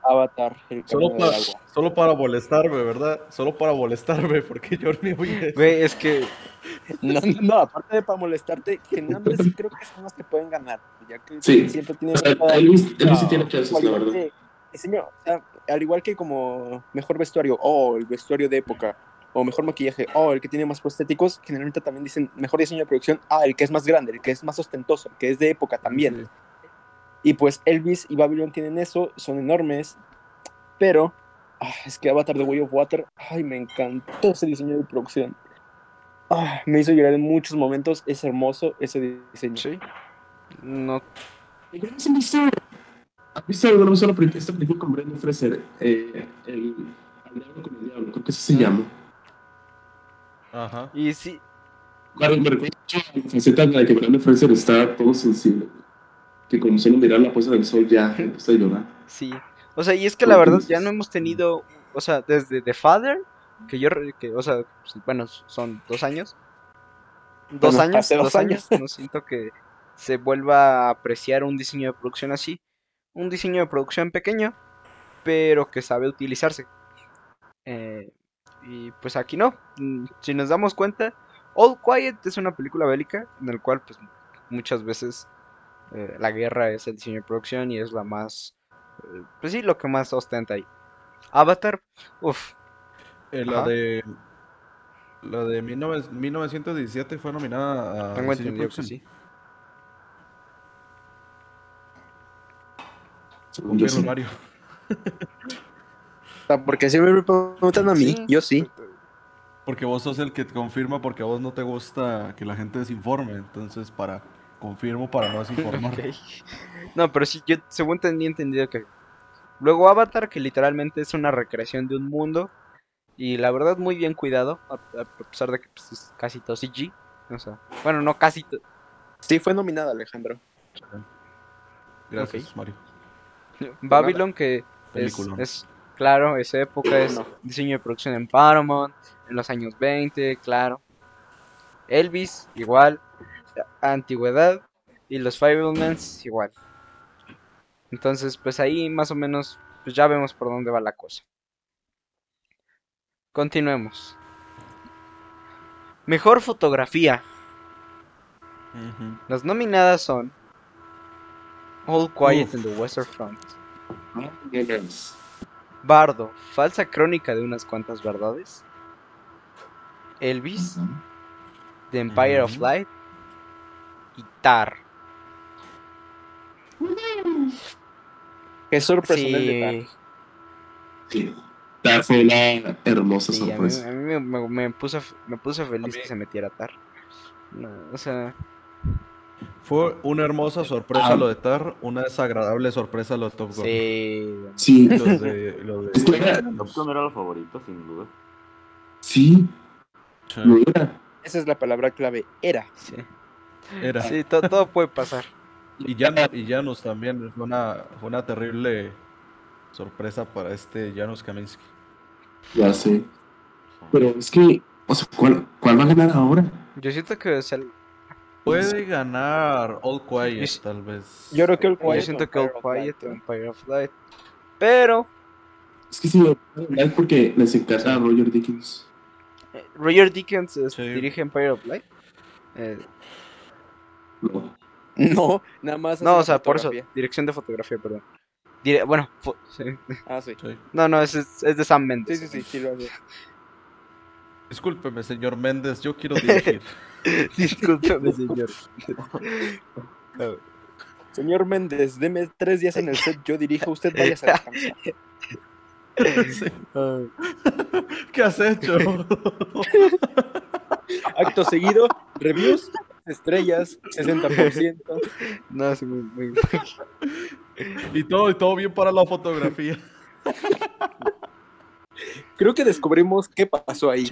Avatar, el solo camino del para, agua. solo para molestarme, ¿verdad? Solo para molestarme, porque yo ni voy a... ve, es que No, *laughs* no, no, aparte de para molestarte, generalmente sí creo que son los que pueden ganar, ya que Sí. siempre tiene O sea, Elvis sí tiene chances, la verdad. que- diseño, o sea, al igual que como mejor vestuario, o el vestuario de época, o mejor maquillaje, o el que tiene más prostéticos, generalmente también dicen mejor diseño de producción, ah, el que es más grande, el que es más ostentoso, el que es de época también. Y pues Elvis y Babylon tienen eso, son enormes, pero ah, es que Avatar The Way of Water, ay, me encantó ese diseño de producción. Ah, me hizo llorar en muchos momentos, es hermoso ese diseño. sí. No, ¿Has visto, ¿has visto alguna vez esta película con Brendan Fraser? Eh, el Diablo con el Diablo, creo que así se llama. Ajá. y sí, Claro, me recuerda mucho a la faceta en la que Brendan Fraser está todo sensible. Que con solo mirar la puesta del sol ya empieza a llorar. sí. O sea, y es que la verdad ya no hemos tenido, o sea, desde The Father, que yo, que, o sea, pues, bueno, son dos años. Dos Bueno, años, dos dos años. No siento que se vuelva a apreciar un diseño de producción así. Un diseño de producción pequeño, pero que sabe utilizarse. Eh, y pues aquí no. Mm, Si nos damos cuenta, All Quiet es una película bélica en el cual pues muchas veces eh, la guerra es el diseño de producción y es la más, eh, pues sí, lo que más ostenta ahí. Avatar, uff, Eh, la Ajá. de... La de 19 1917 fue nominada a... tengo entendido que producción. sí. Según yo sí. Mario. Sea, *laughs* porque siempre me preguntan a mí, Sí. yo sí. Porque vos sos el que te confirma porque a vos no te gusta que la gente desinforme. Entonces, para... Confirmo para no desinformar. *laughs* No, pero sí, yo según tenía entendido que. Luego Avatar, que literalmente es una recreación de un mundo. Y la verdad, muy bien cuidado. A, a pesar de que pues, es casi todo CG. O sea, bueno, no casi. to- Sí, fue nominada, Alejandro. Gracias, Mario. *laughs* Babylon, que es, claro, esa época es No. diseño de producción en Paramount, en los años 20, claro. Elvis, igual, antigüedad, y los Fablemans, igual. Entonces, pues ahí más o menos, pues ya vemos por dónde va la cosa. Continuemos. Mejor fotografía. Las nominadas son All Quiet in the Western Front, Bardo, falsa crónica de unas cuantas verdades, Elvis, The Empire of. Light y Tar. Qué sorpresa el de Tar. Sí, Sí. Tar fue una hermosa sí, a mí, sorpresa. a mí me, me- me puso, me puso feliz que se metiera Tar. No, o sea, Fue una hermosa sorpresa Ah. lo de Tar, una desagradable sorpresa lo de Top Gun. sí. Sí, Los de, lo *laughs* era- Top Gun era la favorita, sin duda. sí, Sí, lo era. Esa es la palabra clave, era. Sí, Era. sí, to- todo puede pasar. Y Janus, y también fue una, fue una terrible sorpresa para este Janus Kaminsky. Ya sé. Pero es que, o sea, ¿cuál, cuál va a ganar ahora? Yo siento que o sea, Puede ganar All Quiet, Yo tal vez. Yo creo que yo Quiet siento o que All Light, Quiet o. Empire of Light. Pero Es que sí, es porque les encanta a Roger Dickens. Roger Dickens Sí. dirige Empire of Light. Eh, No. No, nada más. no, o sea, por eso, dirección de fotografía, perdón. Dire- bueno, fo- sí. Ah, sí. Sí. no, no, es, es, de Sam Sí, Mendes. sí, sí, sí, lo hace. Discúlpeme, señor Méndez, yo quiero dirigir. *laughs* Discúlpeme, señor. Señor Méndez, deme tres días en el set, yo dirijo, usted vaya a descansar. Sí. ¿Qué has hecho? Acto seguido, reviews, estrellas, 60%. *laughs* No, sí, muy, muy- y todo, y todo bien para la fotografía. *laughs* Creo que descubrimos qué pasó ahí.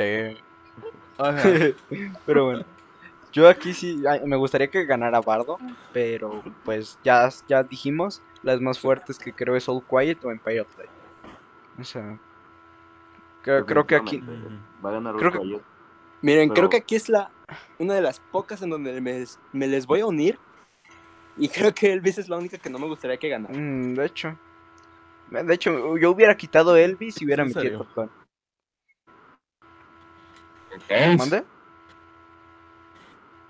Ajá. *laughs* Pero bueno. Yo aquí sí me gustaría que ganara Bardo, pero pues ya, ya dijimos las más fuertes que creo es All Quiet o Empire of Light. O sea, creo, creo que aquí Va a ganar All que- Quiet. Miren, Pero- creo que aquí es la una de las pocas en donde me, me les voy a unir. Y *laughs* creo que Elvis es la única que no me gustaría que ganara. Mm, de hecho. De hecho, yo hubiera quitado Elvis y hubiera ¿En metido? Top Gun. ¿Mande?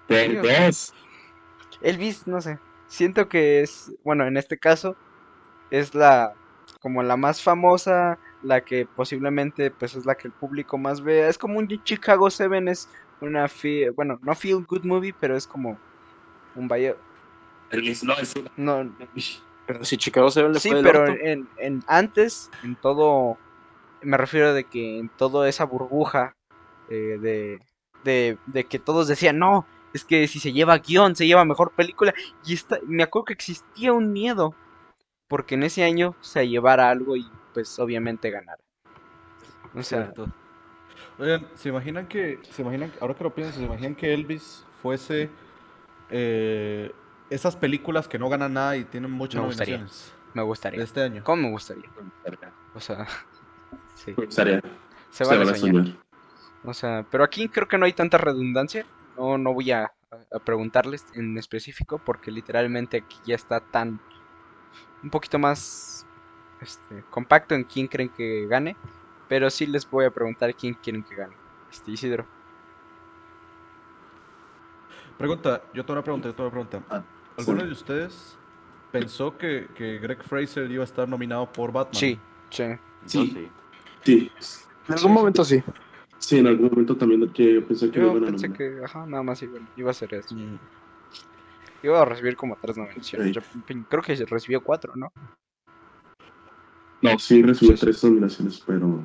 dos. Elvis, no sé. Siento que es, bueno, en este caso, es la como la más famosa, la que posiblemente pues es la que el público más vea. Es como un Chicago 7 es una fe- bueno, no feel good movie, pero es como un Elvis, no, es una- no Pero si Chicago se le sí, fue pero en, en antes en todo me refiero de que en toda esa burbuja eh, de, de de que todos decían, "No, es que si se lleva guion, se lleva mejor película." Y esta, me acuerdo que existía un miedo porque en ese año se llevara algo y pues obviamente ganara. O sea, Cierto. Oigan, ¿se imaginan que, se imaginan, ahora que lo pienso, se imaginan que Elvis fuese eh, esas películas que no ganan nada y tienen muchas Me gustaría. nominaciones me de gustaría. este año? ¿Cómo me gustaría? O sea, *laughs* sí, Me gustaría. se Se vale van a soñar. soñar. O sea, pero aquí creo que no hay tanta redundancia. No, no voy a, a preguntarles en específico porque literalmente aquí ya está tan un poquito más este, compacto en quién creen que gane. Pero sí les voy a preguntar quién quieren que gane. Este Isidro. Pregunta, yo tengo una pregunta, yo tengo una pregunta. Ah, ¿Alguno sí. de ustedes pensó que, que Greg Fraser iba a estar nominado por Batman? Sí, sí. Yo Sí. sí. Sí, En algún momento sí. sí, en algún momento también que yo pensé que Yo iban a pensé que, ajá, nada más iba, iba a ser eso. Mm, Iba a recibir como tres nominaciones. Yo creo que recibió cuatro, ¿no? No, sí recibió tres nominaciones, pero.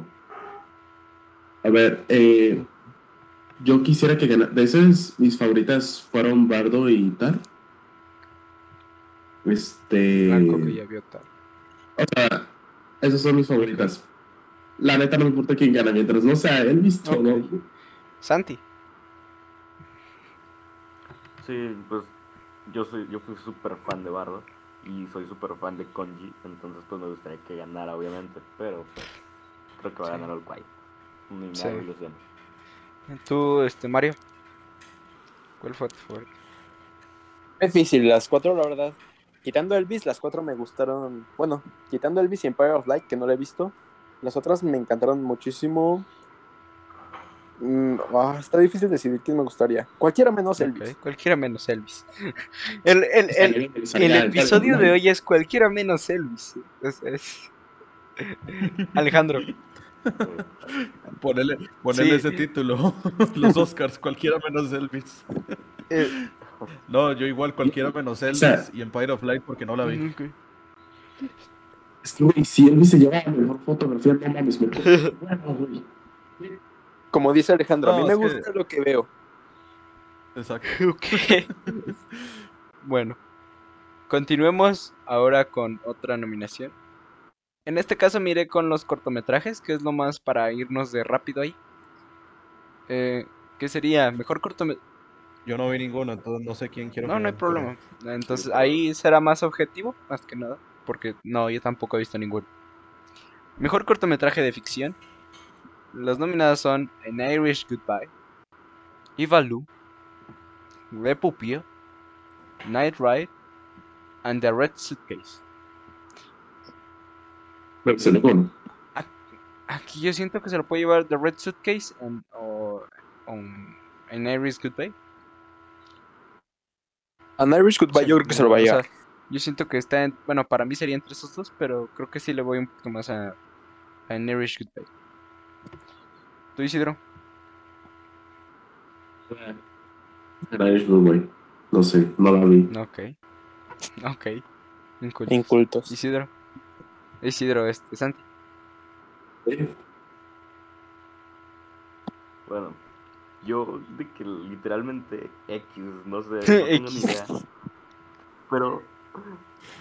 A ver, eh, yo quisiera que ganara. De esas, mis favoritas fueron Bardo y Tar. Este. Blanco que ya vio tal. O sea, esas son mis favoritas. La neta no me importa quién gana, mientras no sea Elvis, todo. Ok. Santi. Sí, pues yo soy, yo fui súper fan de Bardo y soy súper fan de Konji, entonces pues me gustaría que ganara obviamente, pero pues, creo que va a ganar el Kwai. Ni me Sí. ilusiones. Tú, este, Mario. ¿Cuál fue tu favorito? Difícil, las cuatro, la verdad. Quitando Elvis, las cuatro me gustaron. Bueno, quitando Elvis y Empire of Light, que no la he visto. Las otras me encantaron muchísimo. Mm, ah, está difícil decidir quién me gustaría. Cualquiera menos Elvis. Cualquiera menos Elvis. *laughs* El, el, el, el episodio de hoy es cualquiera menos Elvis. Es, es- *laughs* Alejandro. Ponele, ponele Sí. ese título. *laughs* Los Oscars, cualquiera menos Elvis. eh, No, yo igual, cualquiera menos Elvis sea- y Empire of Light porque no la vi. ok. Es que, güey, si Elvis se lleva la mejor fotografía, no mames, me Bueno, güey. Como dice Alejandro, a No, mí me que- gusta lo que veo. Exacto. Ok. *laughs* bueno, continuemos ahora con otra nominación. En este caso miré con los cortometrajes, que es lo más para irnos de rápido ahí. Eh, ¿Qué sería? Mejor cortometraje. Yo no vi ninguno, entonces no sé quién quiero No, no hay problema. Entonces ahí será más objetivo, más que nada. Porque no, yo tampoco he visto ninguno. Mejor cortometraje de ficción. Las nominadas son An Irish Goodbye, Le Pupille, Night Ride, and The Red Suitcase. Aquí yo siento que se lo puede llevar The Red Suitcase and- o um, An Irish Goodbye. An Irish Goodbye, yo creo que se lo va a O sea, llevar. yo siento que está en, bueno, para mí sería entre esos dos, pero creo que sí le voy un poquito más a, a An Irish Goodbye. ¿Tú, Isidro? Era Asheville, güey. No sé, no la vi. Ok. *laughs* Ok. Incultos. Incultos. Isidro. Isidro, este, Santi. Bueno, yo de que literalmente X, no sé, no *laughs* tengo ni idea. Pero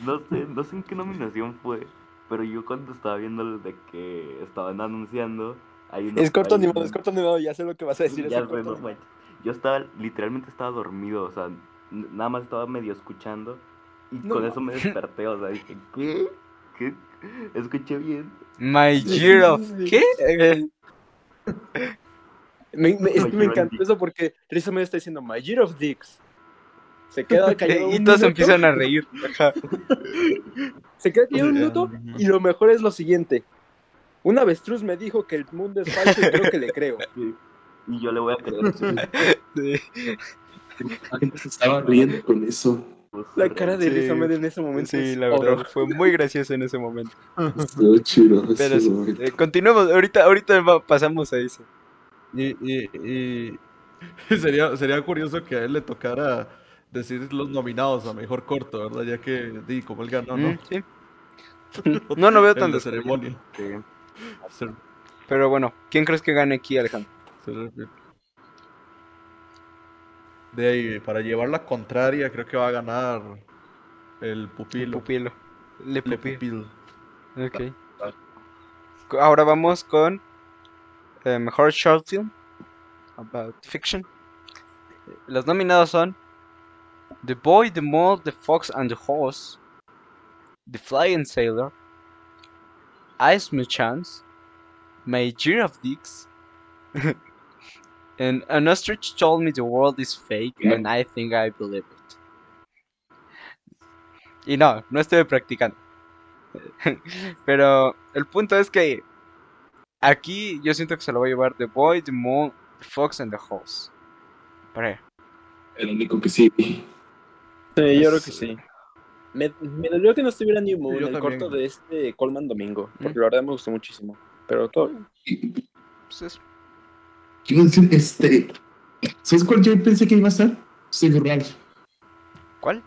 no sé, no sé en qué nominación fue, pero yo cuando estaba viendo el de que estaban anunciando, hay uno- Es corto hay animado, un- es corto animado, ya sé lo que vas a decir. ya el sé, corto no animado. manches. Yo estaba, literalmente estaba dormido, o sea, nada más estaba medio escuchando y No con eso me desperté, o sea, dije, ¿qué? ¿Qué? Escuché bien. My sí. ¿Qué? *laughs* Me, me- es encantó eso porque Risa me está diciendo My Year of Dicks. Se queda callado y todos empiezan a reír. *laughs* Se queda callado un minuto y lo mejor es lo siguiente. Un avestruz me dijo que el mundo es falso y creo que le creo. *laughs* Y yo le voy a creer. *laughs* Sí. La gente se estaba riendo con eso. La cara de Sí. Risa Med en ese momento Sí, es la verdad, oro. fue muy gracioso en ese momento. Estuvo chido. Pero sí, eh, continuemos, ahorita, ahorita pasamos a eso. Y, y, y *laughs* sería, sería curioso que a él le tocara decir los nominados a mejor corto, ¿verdad? Ya que, di, como él ganó, ¿no? Mm, sí. No, no veo tan de ceremonia. Ser- Pero bueno, ¿quién crees que gane aquí, Alejandro? De ahí, para llevar la contraria, creo que va a ganar el El pupilo. pupilo. Le pupilo. pupil. Ok. Ahora vamos con eh, mejor short film about fiction. Los nominados son The Boy, the Mole, the Fox and the Horse, The Flying Sailor, Ice Chance, My Year of Dicks, *laughs* and An Ostrich Told Me the World is Fake and I Think I Believe It. Y no, no estoy practicando. *laughs* Pero el punto es que aquí yo siento que se lo va a llevar The Boy, The Mole, The Fox and the Horse. Para El único que sí. Sí, yo creo que sí. Me, me dolió que no estuviera New Moon, Yo el también. corto de este Coleman Domingo, porque Mm. la verdad me gustó muchísimo. Pero todo. pues es- ¿Qué iba a decir? Este. ¿Sabes cuál yo pensé que iba a ser? Save Ralph. ¿Cuál?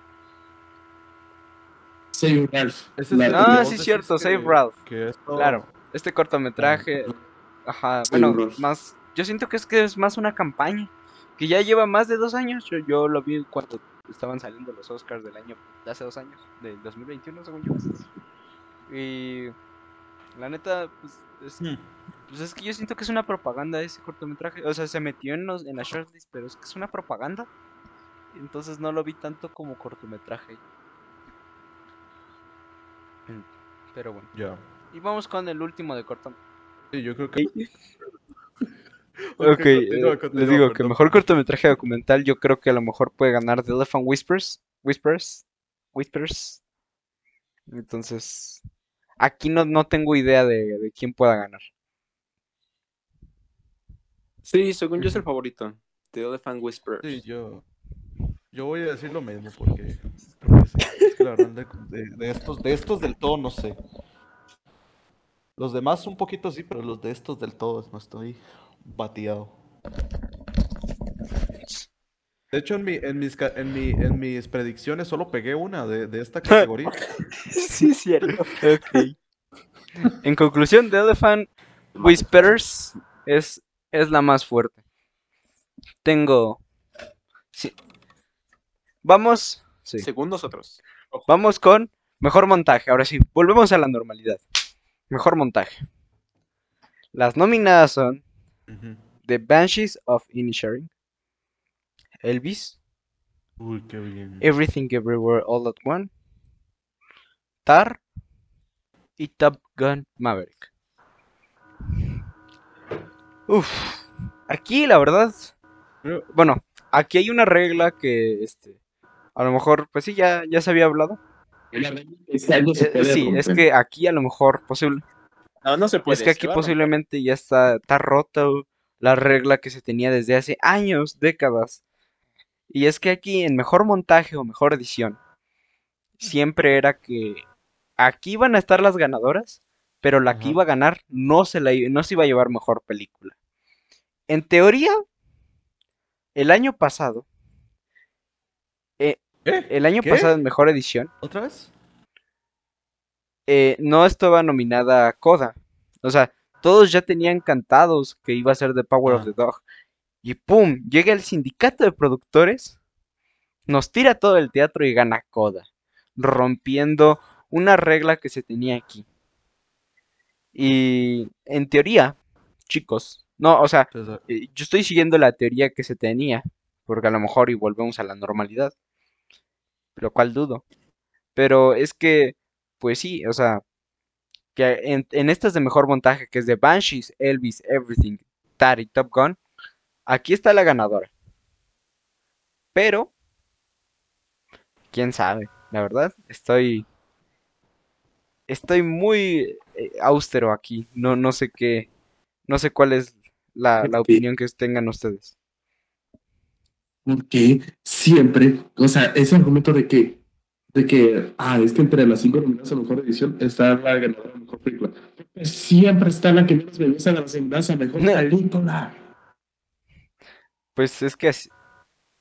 Save Ralph. Es el Ah, sí, vos cierto, Save Ralph. que es todo- Claro, este cortometraje, ajá, Save bueno, Ralph. más, yo siento que es que es más una campaña, que ya lleva más de dos años, yo, yo lo vi cuando estaban saliendo los Oscars del año, de hace dos años, del 2021 según yo, y la neta, pues es, Hmm. pues es que yo siento que es una propaganda ese cortometraje, o sea, se metió en, los, en la shortlist, pero es que es una propaganda, entonces no lo vi tanto como cortometraje. Mm, Pero bueno. Ya. Y vamos con el último de cortometraje. Sí, yo creo que. *laughs* Ok, continúa, eh, les digo que perdón. mejor cortometraje documental yo creo que a lo mejor puede ganar The Elephant Whispers. Whispers. Whispers. Entonces, aquí no, no tengo idea de, de quién pueda ganar. Sí, según yo es el favorito. The Elephant Whisperer. Sí, yo. Yo voy a decir lo mismo porque. porque sí, es que la verdad, de, de- de estos, de estos del todo no sé. Los demás un poquito sí, pero los de estos del todo no estoy bateado. De hecho, en, mi, en, mis, en, mi, en mis predicciones solo pegué una de, de esta *laughs* categoría. sí, es cierto. En conclusión, The Elephant Whisperers es, es la más fuerte. Tengo. sí. Vamos. Sí. Según nosotros. Vamos con mejor montaje. Ahora sí, volvemos a la normalidad. Mejor montaje. Las nominadas son The Banshees of Inisherin, Elvis, Uy, qué bien. Everything Everywhere All at One, Tar y Top Gun Maverick. Uf, aquí la verdad, bueno, aquí hay una regla que este, a lo mejor, pues sí, ya, ya se había hablado. Se Eh, sí, es que aquí a lo mejor posible, No, no se puede. es que aquí posiblemente ya está, está rota la regla que se tenía desde hace años, décadas. Y es que aquí en mejor montaje o mejor edición, siempre era que aquí iban a estar las ganadoras, pero la que iba a ganar no se, la, no se iba a llevar mejor película. En teoría, el año pasado, ¿Qué? el año ¿Qué? pasado en mejor edición, ¿Otra vez? Eh, no estaba nominada Coda. O sea, todos ya tenían cantados que iba a ser The Power of Ah. the Dog. Y ¡pum! Llega el sindicato de productores, nos tira todo el teatro y gana Coda, rompiendo una regla que se tenía aquí. Y en teoría, chicos, no, o sea, Entonces, eh, yo estoy siguiendo la teoría que se tenía, porque a lo mejor y volvemos a la normalidad, lo cual dudo. Pero es que, pues sí, o sea, que en, en estas de mejor montaje, que es de Banshees, Elvis, Everything, Tar y Top Gun, aquí está la ganadora. Pero, quién sabe, la verdad, estoy, estoy muy eh, austero aquí, no, no sé qué, no sé cuál es la, la opinión que tengan ustedes. Porque siempre, o sea, ese argumento de que, de que, ah, es que entre las cinco nominadas a mejor edición está la ganadora de mejor película. Pues siempre está la que menos me gusta de las nominadas a mejor No. película. Pues es que así-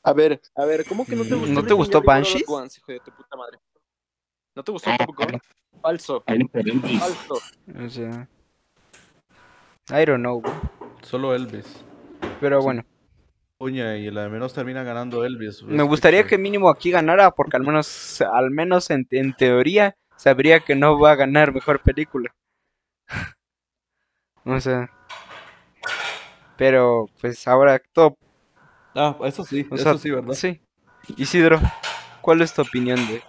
A ver, a ver, ¿cómo que no te Mm. gustó? ¿No te gustó Banshees? Once, hijo de tu puta madre? ¿No te gustó Top Gun? Falso, falso. o sea, I don't know, solo Elvis. pero Sí. bueno. Y la de menos termina ganando Elvis. Me gustaría que mínimo aquí ganara, porque al menos, al menos en, en teoría, sabría que no va a ganar mejor película. *laughs* O sea. Pero, pues ahora todo. Ah, eso sí, O eso sea, sí, ¿verdad? sí. Isidro, ¿cuál es tu opinión de?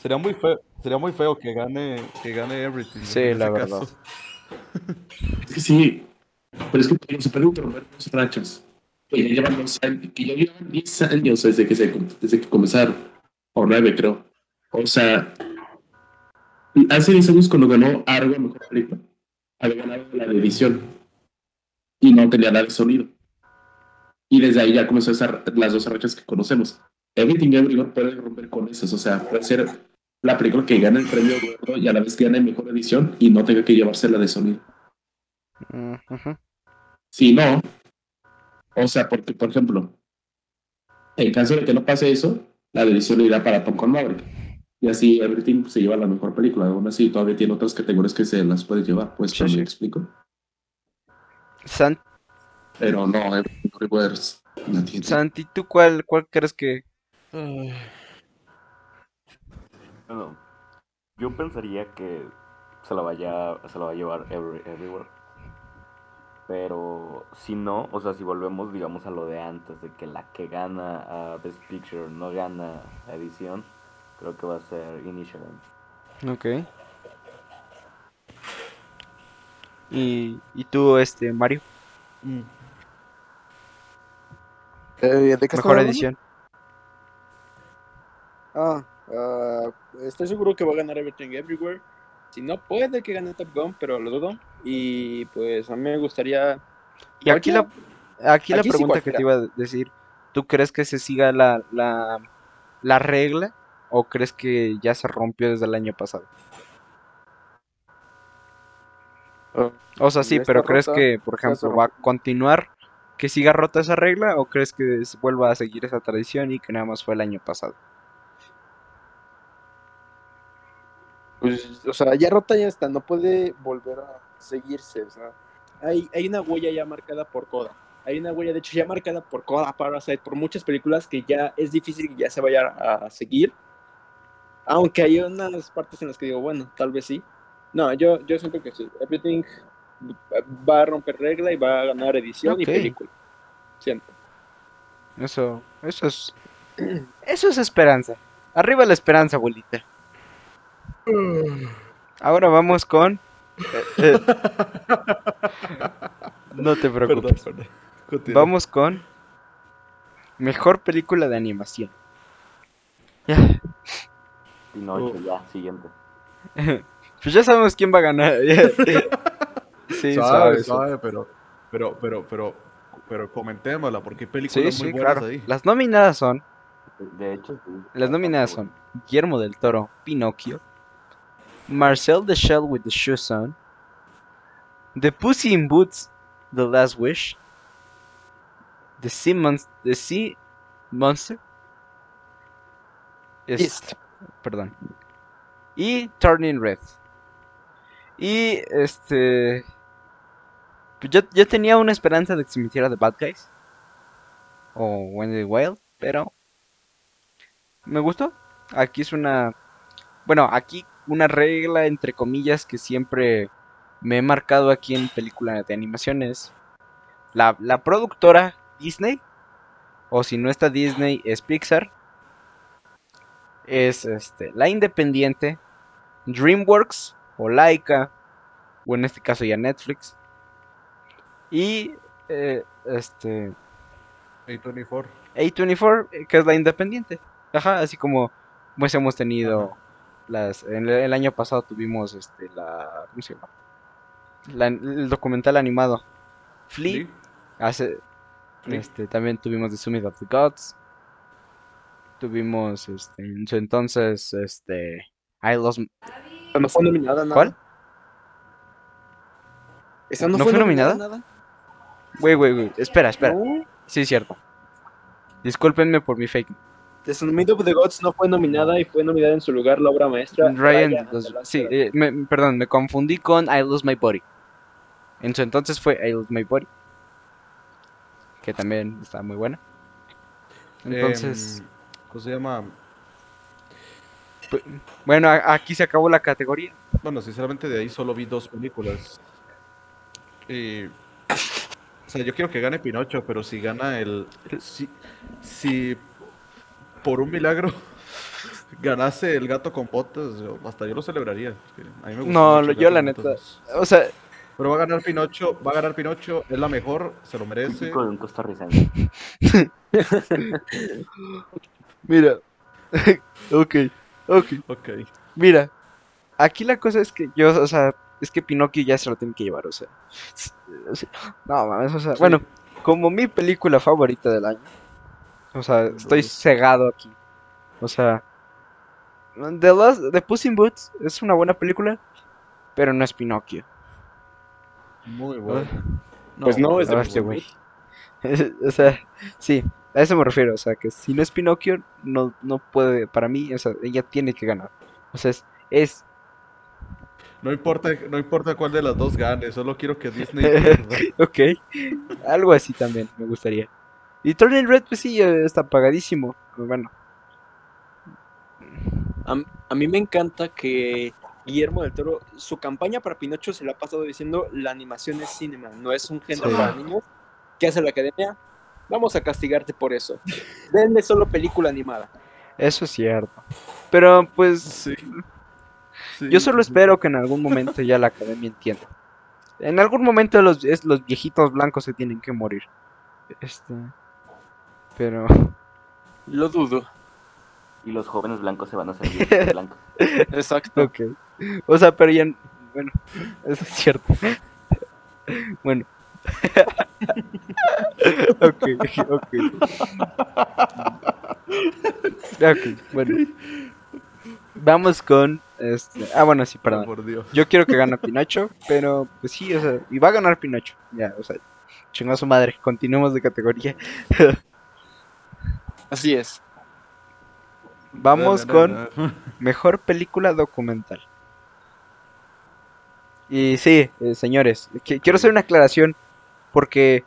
Sería muy feo, sería muy feo que gane, que gane Everything. Sí, en la verdad. caso. Es que sí, pero es que se pueden interrumpir dos Que ya llevan años, que ya llevan 10 años desde que, se, desde que comenzaron. O nueve, creo. O sea, hace 10 años cuando ganó Argo mejor película, había ganado la de edición y no tenía nada de sonido. Y desde ahí ya comenzó a estar las dos rachas que conocemos. Everything Everywhere puede romper con esas, o sea, puede ser la película que gane el premio gordo y a la vez gane mejor edición y no tenga que llevarse la de sonido. Mm. Si no, o sea, porque, por ejemplo, en caso de que no pase eso, la edición irá para Tom con Maverick. Y así Everything se lleva la mejor película. Aún así, todavía tiene otras categorías que se las puede llevar, pues, Sí, me explico. San- Pero no, Everything tiene. Santi, ¿tú cuál, cuál crees que.? Bueno, yo pensaría que se la vaya, se la va a llevar Every- Everywhere. Pero si no, o sea, si volvemos, digamos, a lo de antes, de que la que gana a Best Picture no gana edición, creo que va a ser Initial. Ok. ¿Y, y tú, este, Mario? Mm. Eh, ¿De qué estás Mejor edición. Ah, ah, estoy seguro que va a ganar Everything Everywhere. Si no, puede que gane Top Gun, pero lo dudo. Y pues a mí me gustaría. Y aquí la, aquí la sí pregunta que te iba a decir, ¿tú crees que se siga la, la, la regla o crees que ya se rompió desde el año pasado? Ah, O sea, sí, pero ¿crees rota, que, por ejemplo, va a continuar que siga rota esa regla o crees que se vuelva a seguir esa tradición y que nada más fue el año pasado? Pues, o sea, ya rota ya está, no puede volver a seguirse. O sea, hay, hay una huella ya marcada por Coda. Hay una huella, de hecho, ya marcada por Coda, Parasite, por muchas películas que ya es difícil que ya se vaya a seguir. Aunque hay unas partes en las que digo, bueno, tal vez sí. No, yo, yo siento que sí. Everything va a romper regla y va a ganar edición y película. Siento. Eso, eso es, eso es esperanza. Arriba la esperanza, abuelita. Ahora vamos con... eh, eh, no te preocupes. perdón. Vamos con mejor película de animación. Ya, Pinocho, Oh. ya, siguiente. *laughs* pues ya sabemos quién va a ganar. *laughs* sí, suave, suave, pero, pero, pero, pero, pero comentémosla, porque hay Sí, películas muy sí, buenas claro. ahí. Las nominadas son, De hecho, sí. las nominadas son Guillermo del Toro, Pinocchio, Marcel the Shell with the Shoes On, The Pussy in Boots, The Last Wish, The Sea, Mon- the sea Monster, Beast. perdón, y Turning Red. Y este, pues yo, yo tenía una esperanza de que se metiera The Bad Guys o Wendy Wild, pero me gustó. Aquí es una, bueno, aquí una regla entre comillas que siempre me he marcado aquí en películas de animaciones. La, la productora Disney, o si no está Disney es Pixar, es este, la independiente, DreamWorks o Laika, o en este caso ya Netflix, y eh, este A24. A24, eh, que es la independiente. Ajá, así como pues hemos tenido las en el, el año pasado tuvimos este la ¿cómo se llama? La- el documental animado Flea, Sí. hace Flea. este también tuvimos The Summit of the Gods. Tuvimos este en su entonces este I Lost Esa no fue nominada nada. ¿Cuál? ¿Esa no, ¿No fue, fue nominada? nominada? nada? Güey, güey, güey, espera, espera. No. Sí, es cierto. Discúlpenme por mi fake. The Summit of the Gods no fue nominada y fue nominada en su lugar la obra maestra. Ryan, and los- sí, eh, me- perdón, me confundí con I Lose My Body. En su entonces fue I Lose My Body. Que también está muy buena. Entonces, Em, ¿Cómo se llama? pu- bueno, aquí se acabó la categoría. Bueno, sinceramente de ahí solo vi dos películas. Y, o sea, yo quiero que gane Pinocho, pero si gana el... Si, si por un milagro *laughs* ganase el gato con botas, yo- hasta yo lo celebraría. a mí me gusta No, yo la con neta- botas. O sea, Pero va a ganar Pinocho, va a ganar Pinocho, es la mejor, se lo merece. De un costarricense. *laughs* mira. *laughs* ok, ok. Ok. Mira. Aquí la cosa es que yo, o sea, es que Pinocchio ya se lo tiene que llevar, o sea. s- o sea, No, mames, o sea, Sí. bueno, como mi película favorita del año. O sea, estoy cegado aquí. O sea, The Last, The Puss in Boots es una buena película, pero no es Pinocchio. Muy bueno. Pues no, es de Ah, este güey. *laughs* o sea, sí, a eso me refiero, o sea, que si no es Pinocchio, no, no puede, para mí, o sea, ella tiene que ganar. O sea, es, es No importa, no importa cuál de las dos gane, solo quiero que *laughs* Disney pierda. Ok, algo así también me gustaría. Y Turning Red, pues sí, está pagadísimo. pero Bueno, A, a mí me encanta que Guillermo del Toro, su campaña para Pinocho se le ha pasado diciendo la animación es cinema, no es un género Sí. para niños. ¿Qué hace la academia? Vamos a castigarte por eso. Denle solo película animada. Eso es cierto. Pero pues Sí. Sí, yo solo espero que en algún momento ya la academia entienda. En algún momento los, es, los viejitos blancos se tienen que morir. Este. Pero. Lo dudo. Y los jóvenes blancos se van a *laughs* hacer viejos blancos. Exacto. Ok. O sea, pero ya. Bueno, eso es cierto. Bueno. *laughs* ok, ok. Ok, bueno. Vamos con. Este... Ah, bueno, sí, Oh, perdón. por Dios. Yo quiero que gane Pinocho, pero pues sí, o sea, y va a ganar Pinocho. Ya, o sea, chingó a su madre. Continuemos de categoría. *laughs* Así es. Vamos con *laughs* mejor película documental. Y sí, eh, señores, qui- quiero hacer una aclaración porque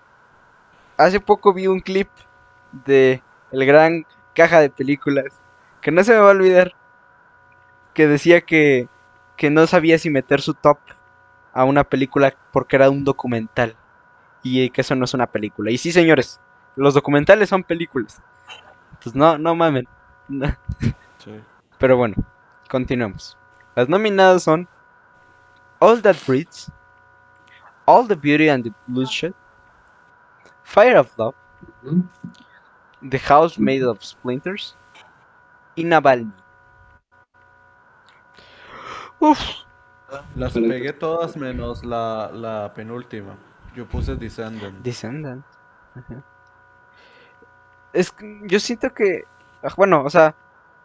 hace poco vi un clip de el gran caja de películas que no se me va a olvidar que decía que que no sabía si meter su top a una película porque era un documental y que eso no es una película. Y sí, señores, los documentales son películas. Pues no, no mamen. No. *laughs* Sí. Pero bueno, continuemos. Las nominadas son All That Breathes, All the Beauty and the Bloodshed, Fire of Love, The House Made of Splinters y Navalny. Uf, Las pegué todas menos la, la penúltima. Yo puse Descendant. Descendant. Ajá. Es que yo siento que, ah, bueno, o sea,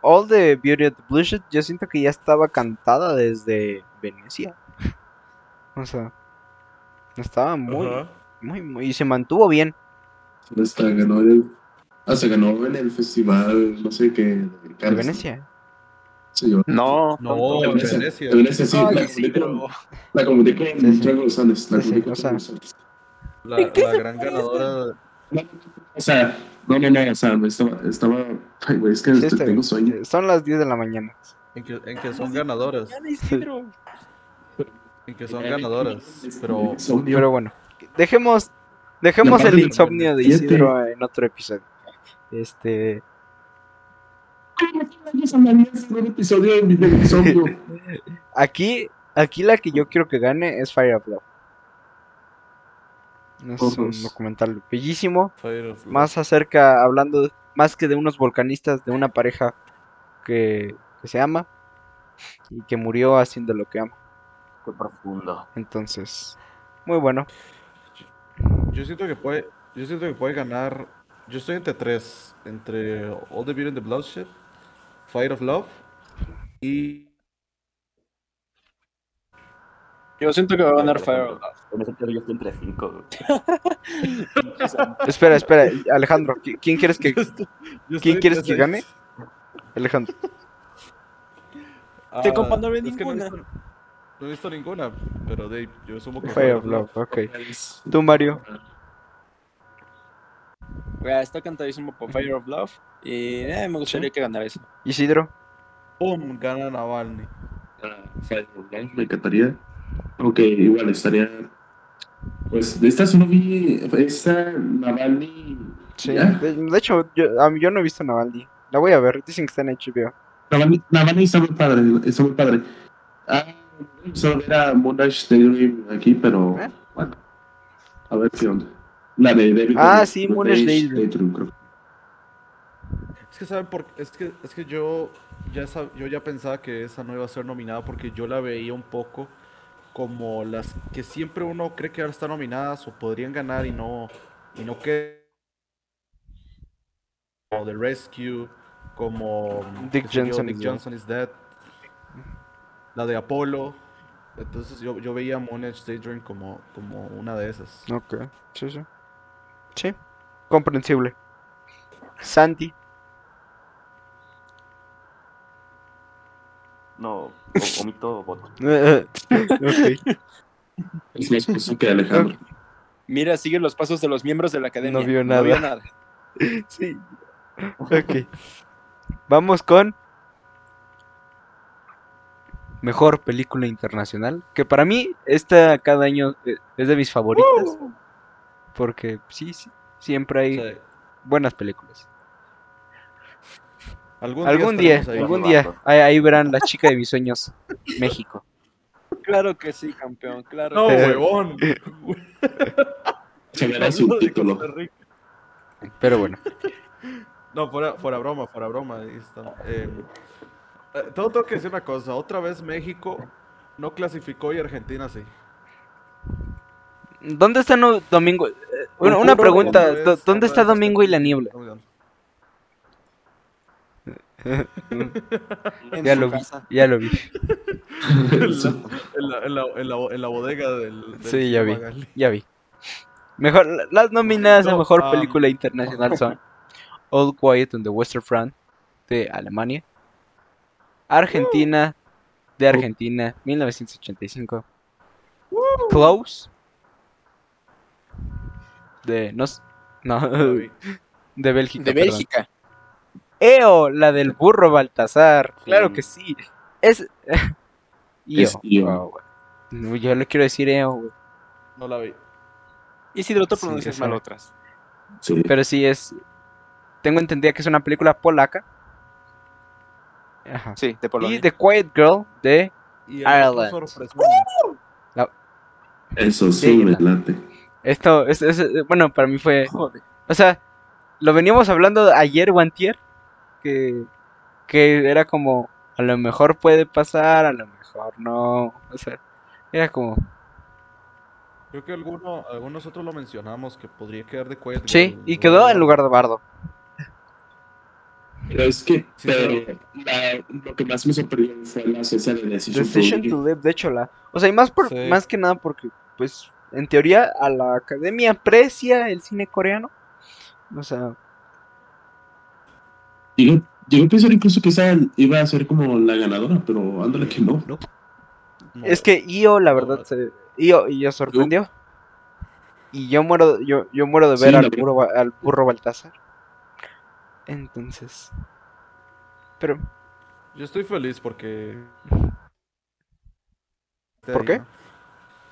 All the Beauty and the Bloodshed, yo siento que ya estaba cantada desde Venecia. *laughs* O sea, estaba muy, Ajá. muy, muy, y se mantuvo bien. Esta ganó el. Ah, se ganó en el festival, no sé qué. De, De Cannes, ¿no? Venecia. Sí, yo. No. No, de Venecia. Venecia. De Venecia, sí. Ay, la, sí, pero- la con. Trevor. Trevor. La, la gran ganadora. O sea, no, no, no, o sea, me estaba, estaba, ay, güey, es que Sí, este, tengo sueño. Son las 10 de la mañana. En que, en que son ganadoras. En que son ganadoras. Pero. Pero bueno, dejemos, dejemos el insomnio de 97. Isidro en otro episodio. Este, *laughs* insomnio. aquí, aquí la que yo quiero que gane es Fire of Es un documental bellísimo. Más acerca, hablando más que de unos volcanistas, de una pareja que, que se ama y que murió haciendo lo que ama. Qué profundo. Entonces, muy bueno. Yo siento que puede. Yo siento que puede ganar. Yo estoy entre tres. Entre All the Beauty and the Bloodshed, Fire of Love y. Yo siento que va a ganar Fire of Love. En ese yo estoy entre cinco. güey. Espera, espera, Alejandro, ¿qui- ¿quién quieres que Yo estoy- yo quién quieres que gane? Alejandro? Te Ah, compa, no ve es que no he ninguna. visto- No he visto ninguna, pero de, yo asumo que Fire of Love, ok. Tú, Mario. Está cantadísimo por Fire of Love. Y eh, me gustaría que ganara eso. Isidro. ¡Pum! Gana Navalny. Me encantaría. Aunque igual estaría. Pues de esta solo vi. Esta Navalny. Sí. De, de hecho, yo, a mí- yo no he visto Navalny. La voy a ver. Dicen que está en HBO. Navalny, Navalny está muy padre. Está muy padre. Ah, solo ver a Moonlight Daydream aquí, pero. ¿Eh? Bueno. A ver qué onda. La de David. Ah, sí, Moonlight Moonlight Daydream. creo. Es que saben por es que es que yo ya sab- yo ya pensaba que esa no iba a ser nominada porque yo la veía un poco como las que siempre uno cree que ahora están nominadas o podrían ganar y no y no que como The Rescue, como Dick yo, Johnson Dick is Dead. Johnson is Dead, la de Apolo. Entonces yo, yo veía Moonage Daydream como, como una de esas. Ok. Sí, sí. Sí. Comprensible. Santi. No, o- omito voto. *laughs* ok. Es más que Alejandro. Mira, sigue los pasos de los miembros de la academia. No vio nada. vio nada. Sí. Ok. Vamos con. mejor película internacional. Que para mí, esta cada año eh, es de mis favoritas. Porque sí, sí, siempre hay Sí. buenas películas. Algún, Algún día, algún día, ahí, ahí verán la chica de mis sueños, *laughs* México. Claro que sí, campeón, claro. No, huevón. Se verá su título. Pero bueno, No, fuera, fuera broma, fuera broma. ahí está. Eh, eh, todo tengo que decir una cosa. Otra vez México no clasificó y Argentina sí. ¿dónde está no, Domingo? Eh, Bueno, una pregunta, vez, ¿dó- ¿dónde está Domingo y la niebla? *laughs* En Ya lo vi, ya lo vi. En la, bodega del. del Sí, ya vi. Magali. Ya vi. Mejor, las nominadas a No, mejor ah. película internacional *laughs* son All Quiet on the Western Front de Alemania, Argentina de Argentina 1985, Close de no, no *laughs* de Bélgica. De perdón. Bélgica. EO, la del burro Baltasar. Claro Sí. que sí. Es *laughs* EO. Es EO. Güey. No, yo le quiero decir EO, güey. No la vi. Isidro, tú Sí, pronuncias esa. mal otras. Sí. Pero sí es. Tengo entendido que es una película polaca. Ajá. Sí, de Y Polonia. The Quiet Girl de. Y el Ireland. otro. Eso sí, Sí, me la- late. Esto, es, es- bueno, para mí fue. Joder. O sea, lo veníamos hablando ayer o antier. Que, que era como. A lo mejor puede pasar, a lo mejor no. O sea, era como. Creo que alguno, algunos otros lo mencionamos que podría quedar de Quiet Sí, Girl, y quedó en lugar de Bardo. Pero es que, Sí, pero la- lo que más me sorprendió fue la esencia de Decision, Decision to to Live. Live, de hecho, la. O sea, y más, por, Sí. más que nada porque, pues, en teoría, a la academia aprecia el cine coreano. O sea, Llegó, llegó a pensar incluso que esa iba a ser como la ganadora, pero ándale que no. No. es que Io, la verdad, No. se, Io, Io sorprendió. Y yo muero, yo, yo muero de ver al, burro, Ba- al burro Baltasar. Entonces. Pero, Yo estoy feliz porque. ¿Por qué?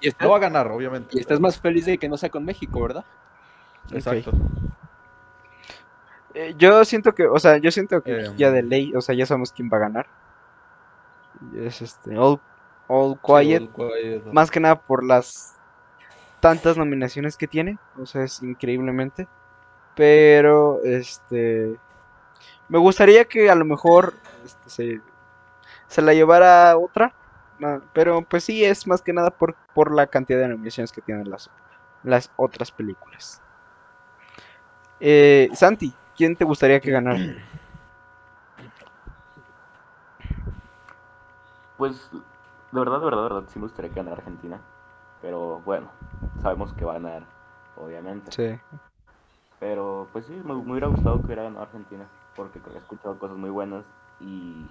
Y, estás, No va a ganar, obviamente. y estás más feliz de que no sea con México, ¿verdad? Exacto. Eh, yo siento que, o sea, yo siento que Em. ya de ley, o sea, ya sabemos quién va a ganar. Es este, All, All Sí, Quiet. All Quiet. Más que nada por las tantas nominaciones que tiene. O sea, es increíblemente. Pero, este. Me gustaría que a lo mejor este, se, se la llevara otra. Pero pues sí, es más que nada por, por la cantidad de nominaciones que tienen las, las otras películas. Eh, Santi, ¿quién te gustaría que ganara? *clears throat* Pues, de verdad, de verdad, de verdad, sí me gustaría que ganara Argentina. Pero bueno, sabemos que va a ganar, obviamente. Sí. Pero pues sí, me, me hubiera gustado que hubiera ganado Argentina, porque he escuchado cosas muy buenas y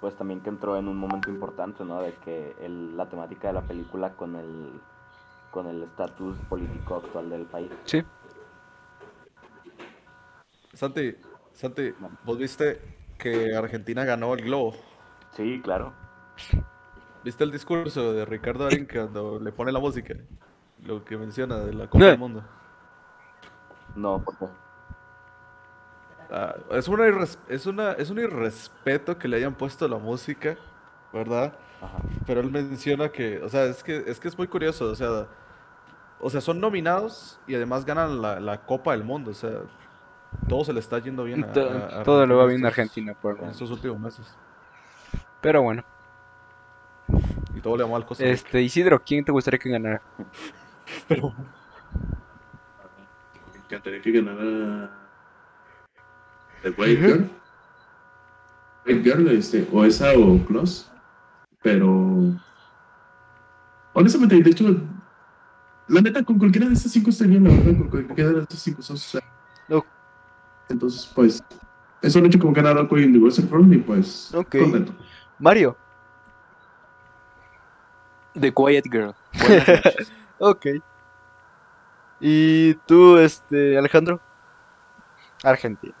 pues también que entró en un momento importante, ¿no? De que el- la temática de la película con el con el estatus político actual del país. Sí. Santi, Santi, vos viste que Argentina ganó el globo. Sí, claro. ¿Viste el discurso de Ricardo Darín cuando le pone la música? Lo que menciona de la Copa del Mundo. No, porque Ah, es, una es, una, es un irrespeto que le hayan puesto la música, ¿verdad? ajá. Pero él menciona que, o sea, es que es, que es muy curioso, o sea, o sea, son nominados y además ganan la, la Copa del Mundo, o sea, todo se le está yendo bien a, To- a- a todo le va bien a Argentina por en estos últimos meses. Pero bueno. Y todo le va mal Rica. Este, Isidro, ¿quién te gustaría que ganara? *laughs* Pero Me encantaría que ganara The White Girl. White Girl, este, o esa o Close. Pero honestamente, de hecho, la neta, con cualquiera de estas cinco bien, la verdad, con cualquiera de estas cinco son, o sea, No. Entonces, pues, eso lo he hecho como ganar algo en The Western Front y pues, contento. Mario. The Quiet Girl. Buenas noches. *laughs* Ok. ¿Y tú, este, Alejandro? Argentina.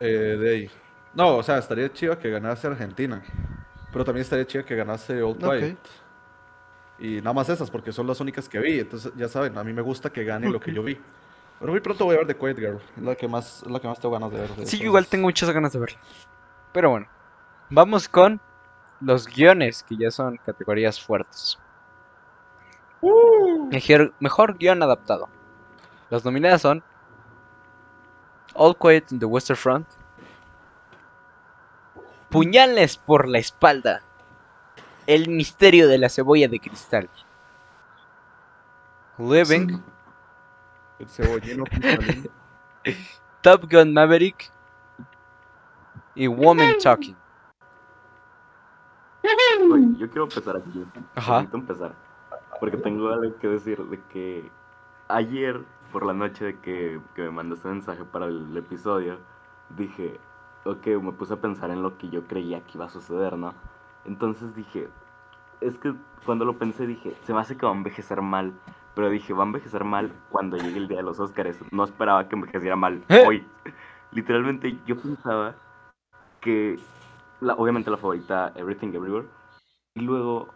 eh, de ahí. No, o sea, estaría chido que ganase Argentina. Pero también estaría chido que ganase Old Ok. Quiet. Y nada más esas, porque son las únicas que vi. Entonces, ya saben, a mí me gusta que gane lo que yo vi. Pero muy pronto voy a ver The Quiet Girl. Es la que más, es la que más tengo ganas de ver. de Sí, yo igual tengo muchas ganas de verla. Pero bueno, vamos con los guiones, que ya son categorías fuertes. Mejor, mejor guion adaptado. Las nominadas son All Quiet in the Western Front, Puñales por la espalda, El misterio de la cebolla de cristal, Living, El cebollino. *laughs* Top Gun Maverick y Woman Talking. Güey, yo quiero empezar aquí. Ajá. Necesito empezar. Porque tengo algo que decir de que ayer por la noche de que, que me mandaste mensaje para el episodio, dije, ok, me puse a pensar en lo que yo creía que iba a suceder, ¿no? Entonces dije, es que cuando lo pensé dije, se me hace que va a envejecer mal. Pero dije, va a envejecer mal cuando llegue el día de los Oscars. No esperaba que envejeciera mal ¿Eh? hoy. Literalmente yo pensaba que, la, obviamente la favorita, Everything Everywhere. Y luego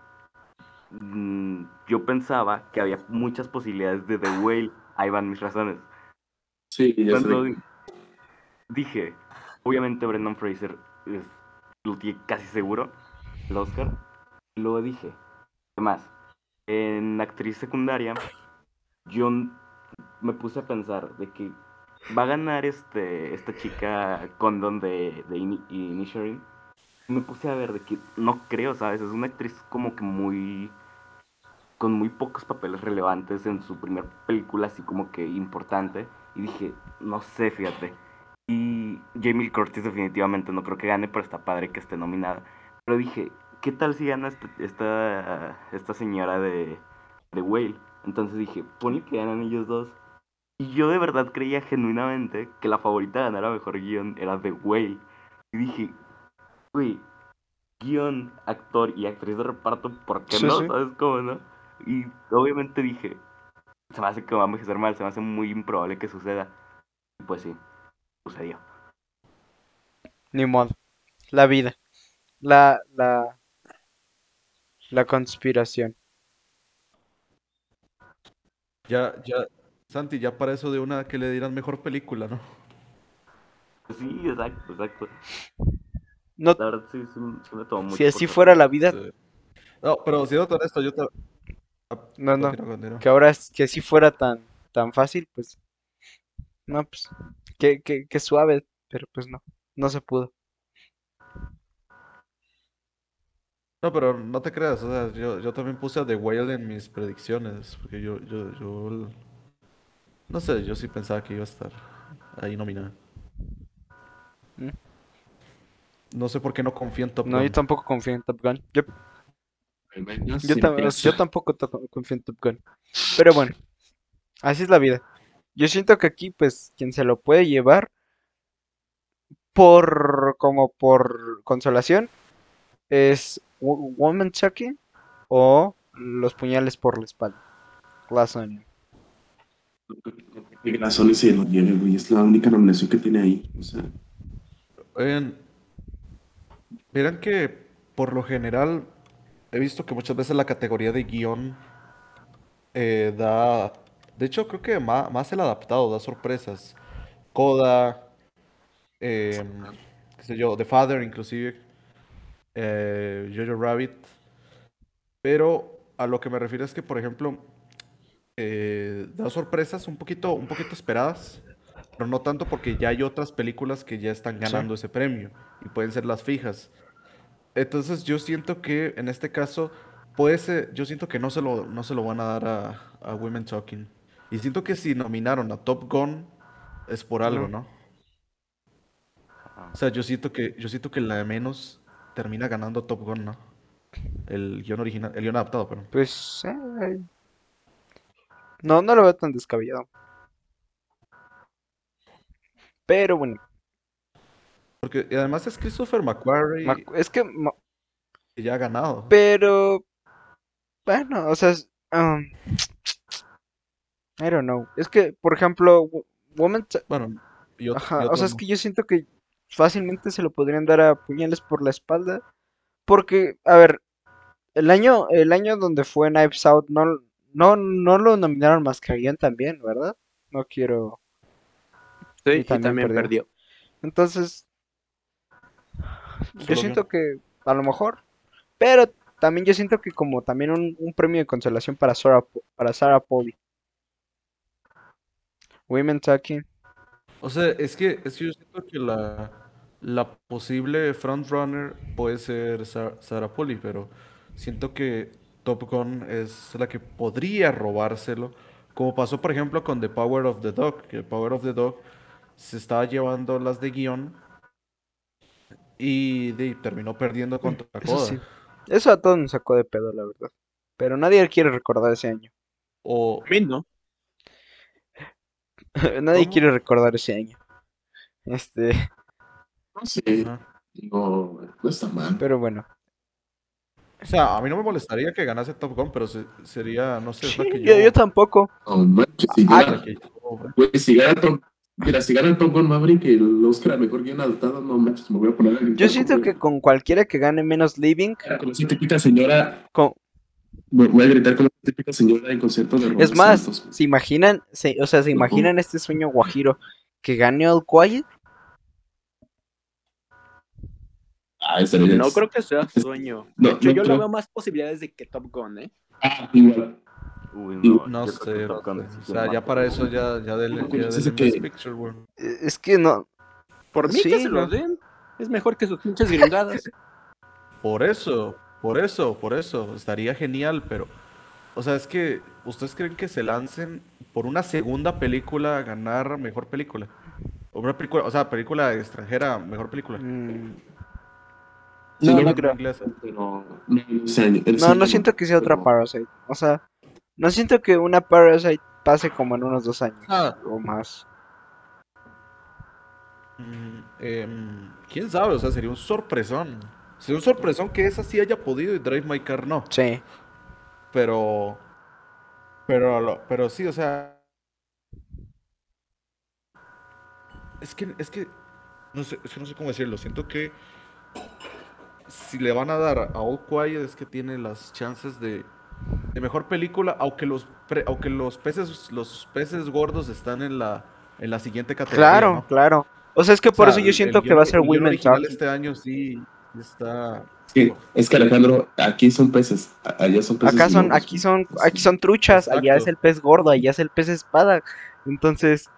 mm, yo pensaba que había muchas posibilidades de The Whale. Ahí van mis razones. Sí, ya sé. Dije, obviamente Brendan Fraser es, lo tiene casi seguro, el Oscar. Y luego dije, ¿qué más? En actriz secundaria, yo me puse a pensar de que va a ganar este esta chica Condon de, de Ini- Inisherin. Y Me puse a ver de que no creo, ¿sabes? Es una actriz como que muy con muy pocos papeles relevantes en su primer película así como que importante y dije, no sé, fíjate. Y Jamie Curtis definitivamente no creo que gane, pero está padre que esté nominada. Pero dije, ¿qué tal si gana esta, esta, esta señora de, de Whale? Entonces dije, ponle que ganan ellos dos. Y yo de verdad creía genuinamente que la favorita a ganar a mejor guion era The Whale. Y dije, güey, guion, actor y actriz de reparto, ¿por qué Sí, no? sí. ¿Sabes cómo no? Y obviamente dije, se me hace que va a envejecer mal, se me hace muy improbable que suceda. Y pues sí, sucedió. Ni modo. La vida. La, la, la conspiración. Ya, ya, Santi, ya para eso de una que le dieran mejor película, ¿no? Sí, exacto, exacto. No, La verdad sí, sí, sí me tomó mucho. si así fuera la vida, Sí. No, pero siendo honesto, yo te... Ah, No, no. que ahora que así fuera tan, tan fácil, pues. No, pues. Que, que, que suave, pero pues no. No se pudo. No, pero no te creas, o sea, yo, yo también puse a The Whale en mis predicciones, porque yo, yo, yo, no sé, yo sí pensaba que iba a estar ahí nominada. Mm. No sé por qué no confío en Top No, Gun. yo tampoco confío en Top Gun. Yo, yo, tam- yo tampoco to- confío en Top Gun. Pero bueno, así es la vida. Yo siento que aquí, pues, quien se lo puede llevar por, como por consolación, es Wo- Woman Chucky o Los puñales por la espalda. Glass Onion. La Sony se lo lleve, güey. Es la única nominación que tiene ahí. O sea, Oigan, verán que por lo general he visto que muchas veces la categoría de guion eh, da, de hecho creo que ma- más, el adaptado da sorpresas. Coda, em, qué sé yo, The Father inclusive, eh, Jojo Rabbit. Pero a lo que me refiero es que, por ejemplo, eh, da sorpresas un poquito, un poquito esperadas, pero no tanto porque ya hay otras películas que ya están ganando ese premio y pueden ser las fijas. Entonces yo siento que en este caso puede ser, yo siento que no se lo, no se lo van a dar a, a Women Talking. Y siento que si nominaron a Top Gun es por algo, No. O sea, yo siento que, yo siento que la de menos termina ganando Top Gun, ¿no? El guion original, el guion adaptado, perdón. Pues. eh, no, no lo veo tan descabellado. Pero bueno, Porque además es Christopher McQuarrie Mac- es que. ma- que ya ha ganado. Pero. Bueno, o sea. um, I don't know. Es que, por ejemplo, Wo- Woman. Bueno, y ot- y Ajá, o otros sea, es que yo siento que fácilmente se lo podrían dar a puñales por la espalda. Porque, a ver, el año, el año donde fue Knives Out no, no, no lo nominaron más que a guion también, ¿verdad? No quiero. Sí, Y y también perdió. perdió. Entonces, yo siento que a lo mejor, pero también yo siento que como también un, un premio de consolación para Sarah, para Sarah Polly. Women Talking. O sea, es que, es que yo siento que la, la posible frontrunner puede ser Sa- Sarah Polley, pero siento que Top Gun es la que podría robárselo. Como pasó, por ejemplo, con The Power of the Dog, que Power of the Dog se estaba llevando las de guion y de- terminó perdiendo contra Eso Coda. sí. Eso a todos nos sacó de pedo, la verdad. Pero nadie quiere recordar ese año. O, A mí no. *laughs* Nadie ¿Cómo? quiere recordar ese año. Este, Sí, Ajá. digo, no está mal. pero bueno. o sea, a mí no me molestaría que ganase Top Gun, pero se- sería, no sé, es la que Yo, yo tampoco. No manches, si Ah, gana, si gana Top, mira, si gana el Top Gun Maverick y el Oscar a mejor guion adaptado, no manches, me voy a poner a Yo siento que con cualquiera que gane menos Living, Con esa típica señora, con, voy a gritar con esa típica señora en concierto de Es más, Santos. ¿se imaginan, se- o sea, se imaginan este sueño guajiro que gane All Quiet? Ah, No creo que sea sueño. No, De hecho, no yo creo. lo veo más posibilidades de que Top Gun, ¿eh? Ah, igual. Uy, no, No sé, no O se sea, ya para eso ya, ya del, ¿Cómo ya conoces del ese Best que- Picture, güey. Eh, Es que no, Por mí Sí, que se no. lo den. Es mejor que sus pinches gringadas. Por eso, por eso, por eso, estaría genial, pero, o sea, es que, ¿ustedes creen que se lancen por una segunda película a ganar mejor película? O una película, o sea, película extranjera, mejor película. mm, Sí, No, no, creo. No, no, siento que sea otra Parasite. O sea, no siento que una Parasite pase como en unos dos años Ah. o más. Mm, em, ¿Quién sabe? O sea, sería un sorpresón. Sería un sorpresón que esa sí haya podido y Drive My Car no. Sí, Pero, pero, pero sí, o sea, es que, es que, no sé, es que no sé cómo decirlo. Siento que si le van a dar a All Quiet es que tiene las chances de, de mejor película, aunque los, pre- aunque los peces, los peces gordos están en la, en la siguiente categoría, claro, ¿no? claro. O sea, es que O por sea, eso yo siento el que va a ser Women Talking. este año sí está. Sí, es que Alejandro, aquí son peces, allá son peces. Acá son, aquí son, aquí son truchas, allá es el pez gordo, allá es el pez espada. Entonces,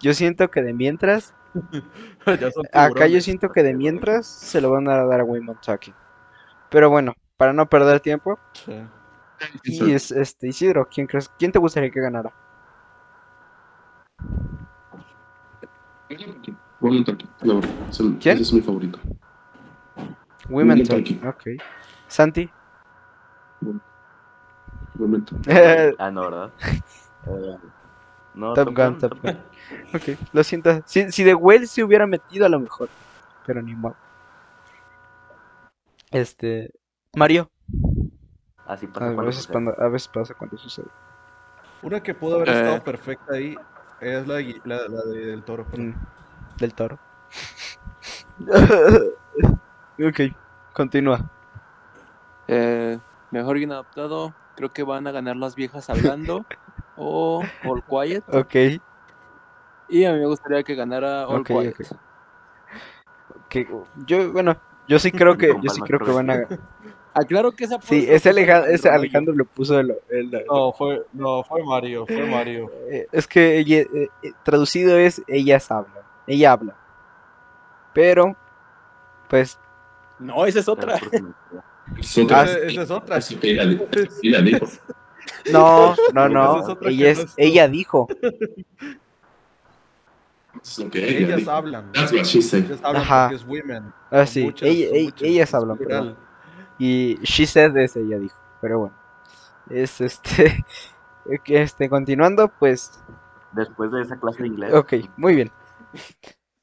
yo siento que de mientras, *laughs* Ya son acá yo siento que de mientras se lo van a dar a Talking. Pero bueno, para no perder tiempo, Sí. y es este Isidro, ¿quién crees, quién te gustaría que ganara? ¿Quién? ese es mi favorito. Women Women Talking, Talking. ok. Santi, Woman Talking. *laughs* Ah, no, ¿verdad? *laughs* No, Top Gun, Top Gun. *laughs* ok, lo siento. Si, si The Whale se hubiera metido a lo mejor, pero ni modo. Este, Mario, Así a pasa veces, a veces pasa cuando sucede. Una que pudo haber Eh. estado perfecta ahí es la, la, la de del toro. Mm, del toro. Ok, continúa. Eh, mejor guion adaptado. Creo que van a ganar las viejas hablando. *laughs* o All Quiet. Ok, Y a mí me gustaría que ganara All Ok, Quiet. ok. que yo, bueno, yo sí creo que, yo sí creo que van a. *laughs* Aclaro que esa Sí, ese Alejandro, ese. Alejandro le puso el, el- No, fue, no, fue Mario, fue Mario. eh, es que ella- eh, eh, traducido es ellas hablan, ella habla. Pero, pues, No, esa es otra. Es otra. Ah, Esa, es otra. Es que ella dijo, es que ella dijo. no, no, no, ella es, dijo, Ellas hablan. That's what she said. Ellas hablan Ajá. porque es women. ah sí, muchas, ella- muchas, ellas hablan, perdón. y she said es ella dijo, pero bueno, es este, *laughs* que este, continuando, pues, Después de esa clase de inglés. ok, muy bien.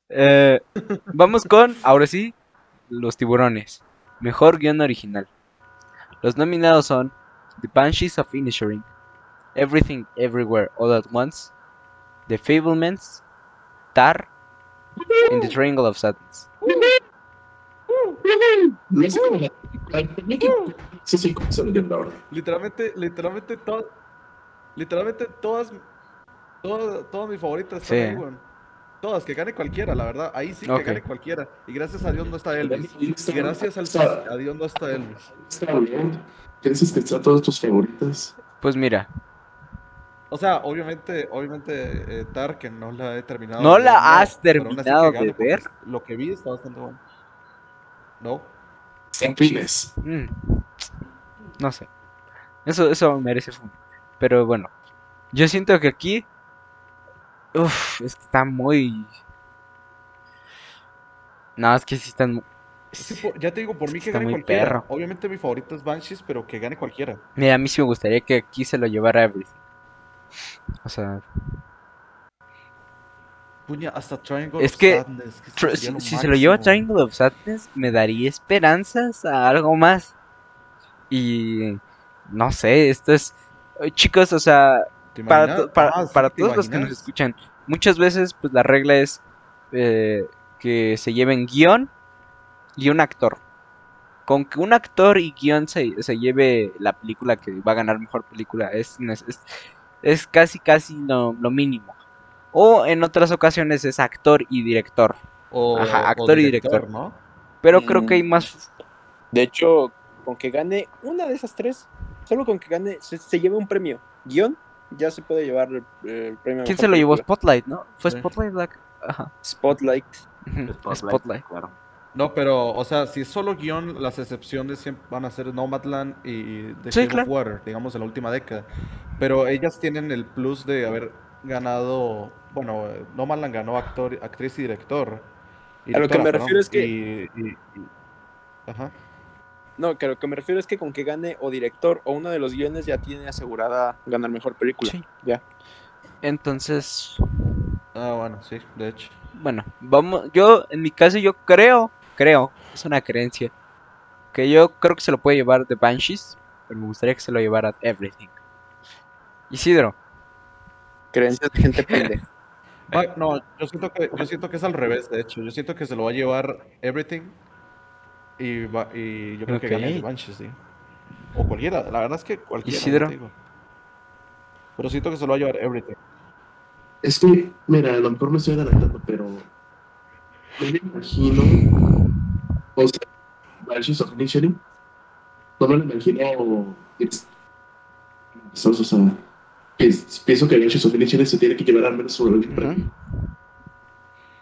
Eh, vamos con, ahora sí, los tiburones. Mejor guion original. Los nominados son The Banshees of Inisherin, Everything Everywhere All at Once, The Fablemans, Tar, in the Triangle of Sadness. Sí, sí, se ahora. Literalmente, literalmente todas. Literalmente todas. Todas, todas mis favoritas están Sí. ahí. Todas, que gane cualquiera, la verdad. Ahí sí que gane cualquiera. Y gracias a Dios no está Elvis. Y gracias al Está- a Dios no está Elvis. Está bien. ¿Qué dices que están todas tus favoritas? Pues mira, O sea, obviamente, obviamente, eh, Tar, que no la he terminado. ¿No de la ver, has terminado de ver? Lo que vi está bastante bueno. No. San Pines. mm, no sé. Eso, eso merece fun. Pero bueno, yo siento que aquí. Uf, es que está muy. No, es que sí están. Sí, ya te digo, por mí que Está gane muy cualquiera. perro. Obviamente mi favorito es Banshees, pero que gane cualquiera. Mira, a mí sí me gustaría que aquí se lo llevara Everything. O sea, Puña, hasta Triangle Es of que Sadness, que tr- si, se lo lleva. Triangle of Sadness, me daría esperanzas a algo más. Y. No sé, esto es. Chicos, o sea, ¿Te para, to- para, Ah, sí, para ¿te todos los que nos escuchan, muchas veces pues la regla es eh, que se lleven guion y un actor. Con que un actor y guion se, se lleve la película que va a ganar mejor película es, es, es- casi casi lo, lo mínimo. O en otras ocasiones es actor y director. O, Ajá, o actor y director. ¿no? Pero creo que hay Mm. más... De hecho, con que gane una de esas tres, solo con que gane, se, se lleve un premio. Guión, ya se puede llevar el, el premio. ¿Quién se lo llevó? Spotlight, ¿no? Fue Sí. Spotlight la... Ajá. Spotlight. Spotlight, Spotlight. claro. No, pero, o sea, si es solo guion, las excepciones siempre van a ser Nomadland y The Sí, Shape claro. of Water, digamos, en la última década. Pero ellas tienen el plus de haber ganado, bueno, Nomadland ganó actor, actriz y director. Y A lo que me refiero es que- y- y- y- Ajá. No, que lo que me refiero es que con que gane o director o uno de los guiones ya tiene asegurada ganar mejor película. Sí. Ya. Entonces, Ah, bueno, sí, de hecho. Bueno, vamos, yo en mi caso yo creo, creo, es una creencia, que yo creo que se lo puede llevar The Banshees, pero me gustaría que se lo llevara Everything. Isidro, Creencias de gente *laughs* pendeja. No, yo siento que, yo siento que es al revés, de hecho. Yo siento que se lo va a llevar Everything y, va- y yo creo que gane Ok. The Banshees, sí. O cualquiera, la verdad es que cualquiera. Isidro. digo. Pero siento que se lo va a llevar Everything. Es que, mira, a lo mejor me estoy adelantando, pero no me imagino, o sea, Banshees of Inisherin, no me lo imagino, es, o sea, es- pienso que Banshees of se tiene que llevar al menos premio.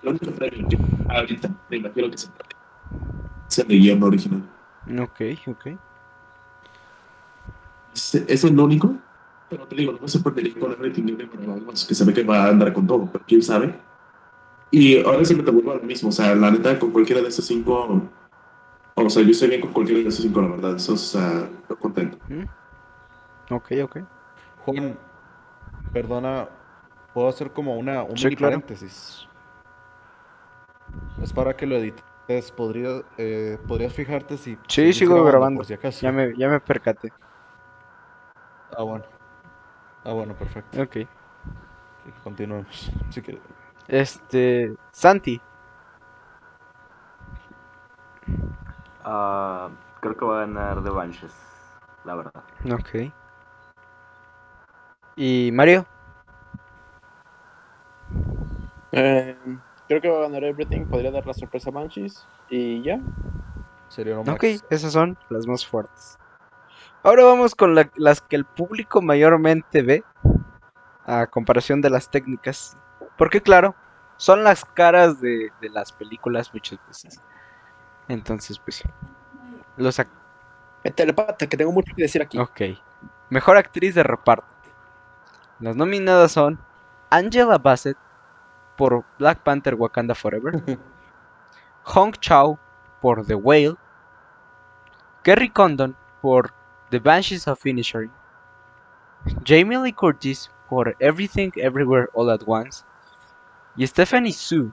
El único premio que ahorita me imagino que se es el guion original. ok, ok. Es, es el único, pero te digo, no se puede con el rating libre para que se ve que va a andar con todo, pero quién sabe. Y ahora siempre te vuelvo a lo mismo, o sea, la neta, con cualquiera de esos cinco, o sea, yo estoy bien con cualquiera de esos cinco, la verdad, eso estoy contento. Ok, ok. Juan, perdona, puedo hacer como una, un Sí, mini claro. paréntesis. Es para que lo edites. Podría, eh, podrías fijarte si. Sí, si sigo grabando. Por si acaso. Ya me, ya me percaté. Ah, bueno. Ah, bueno, perfecto. Ok. Sí, Continuemos. Si quieres. Este, Santi, Ah, creo que va a ganar The Banshees, la verdad. ok. ¿Y Mario? Eh, creo que va a ganar Everything. Podría dar la sorpresa a Banshees. Y ya. Sería lo Ok, esas son las más fuertes. Ahora vamos con la- las que el público mayormente ve a comparación de las técnicas. Porque claro, son las caras de, de las películas muchas veces. Entonces, pues... Los Telepata, que tengo mucho que decir aquí. ok. Mejor actriz de reparto. Las nominadas son Angela Bassett por Black Panther Wakanda Forever. Hong Chao por The Whale, Kerry Condon por The Banshees of Inisherin, Jamie Lee Curtis por Everything Everywhere All at Once y Stephanie Su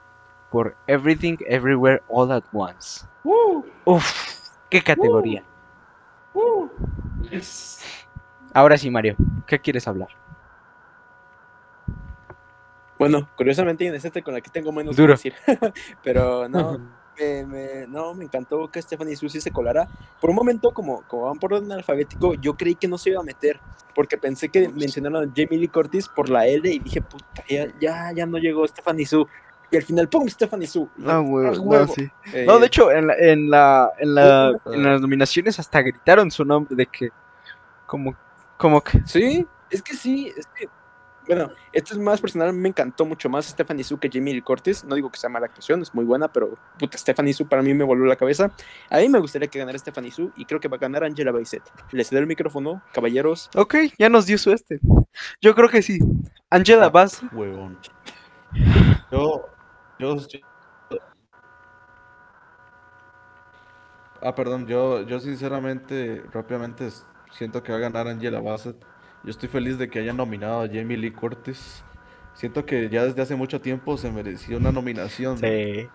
por Everything Everywhere All at Once. Uf, qué categoría. Ahora sí, Mario, ¿qué quieres hablar? Bueno, curiosamente este con la que tengo menos Duro. que decir. *laughs* Pero no, me, me- no, me encantó que Stephanie Su sí se colara. Por un momento, como, como van por orden alfabético, yo creí que no se iba a meter. Porque pensé que mencionaron a Jamie Lee Curtis por la L y dije, puta, ya, ya, ya no llegó Stephanie Su. Y al final, ¡pum! Stephanie Su. No, güey, "Ah, no, huevo". sí. Eh, No, de hecho, en la, en la, en la, Uh, en las nominaciones hasta gritaron su nombre de que, como, como que, Sí, es que sí, es que, bueno, esto es más personal, me encantó mucho más Stephanie Su que Jamie Lee Curtis, no digo que sea mala actuación, es muy buena, pero puta, Stephanie Su para mí me voló la cabeza, a mí me gustaría que ganara Stephanie Su y creo que va a ganar Angela Bassett, les cedo el micrófono, caballeros, ok, ya nos dio su este. Yo creo que sí. Angela Ah. Bassett, Huevón. Yo, yo, yo- Ah, perdón, yo, yo sinceramente, rápidamente siento que va a ganar Angela Bassett. Yo estoy feliz de que hayan nominado a Jamie Lee Curtis. Siento que ya desde hace mucho tiempo se merecía una nominación, sí.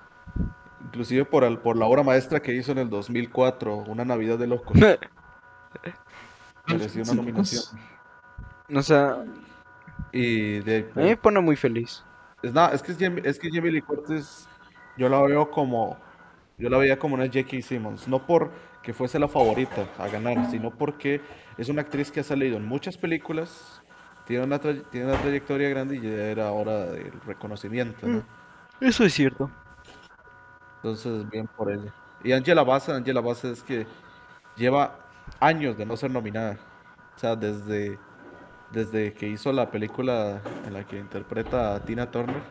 inclusive por, el, por la obra maestra que hizo en el 2004, Una Navidad de Locos. *laughs* Merecía una nominación. O sea, Y de, a mí me pone muy feliz. Es, nada, es que, es, Jamie, es que Jamie Lee Curtis, yo la veo como, yo la veía como una J.K. Simmons, no porque fuese la favorita a ganar, sino porque es una actriz que ha salido en muchas películas, tiene una, tra- tiene una trayectoria grande y ya era hora del reconocimiento, ¿no? Eso es cierto. Entonces, bien por ella. Y Angela Bassett, Angela Bassett es que lleva años de no ser nominada, o sea, desde, desde que hizo la película en la que interpreta a Tina Turner.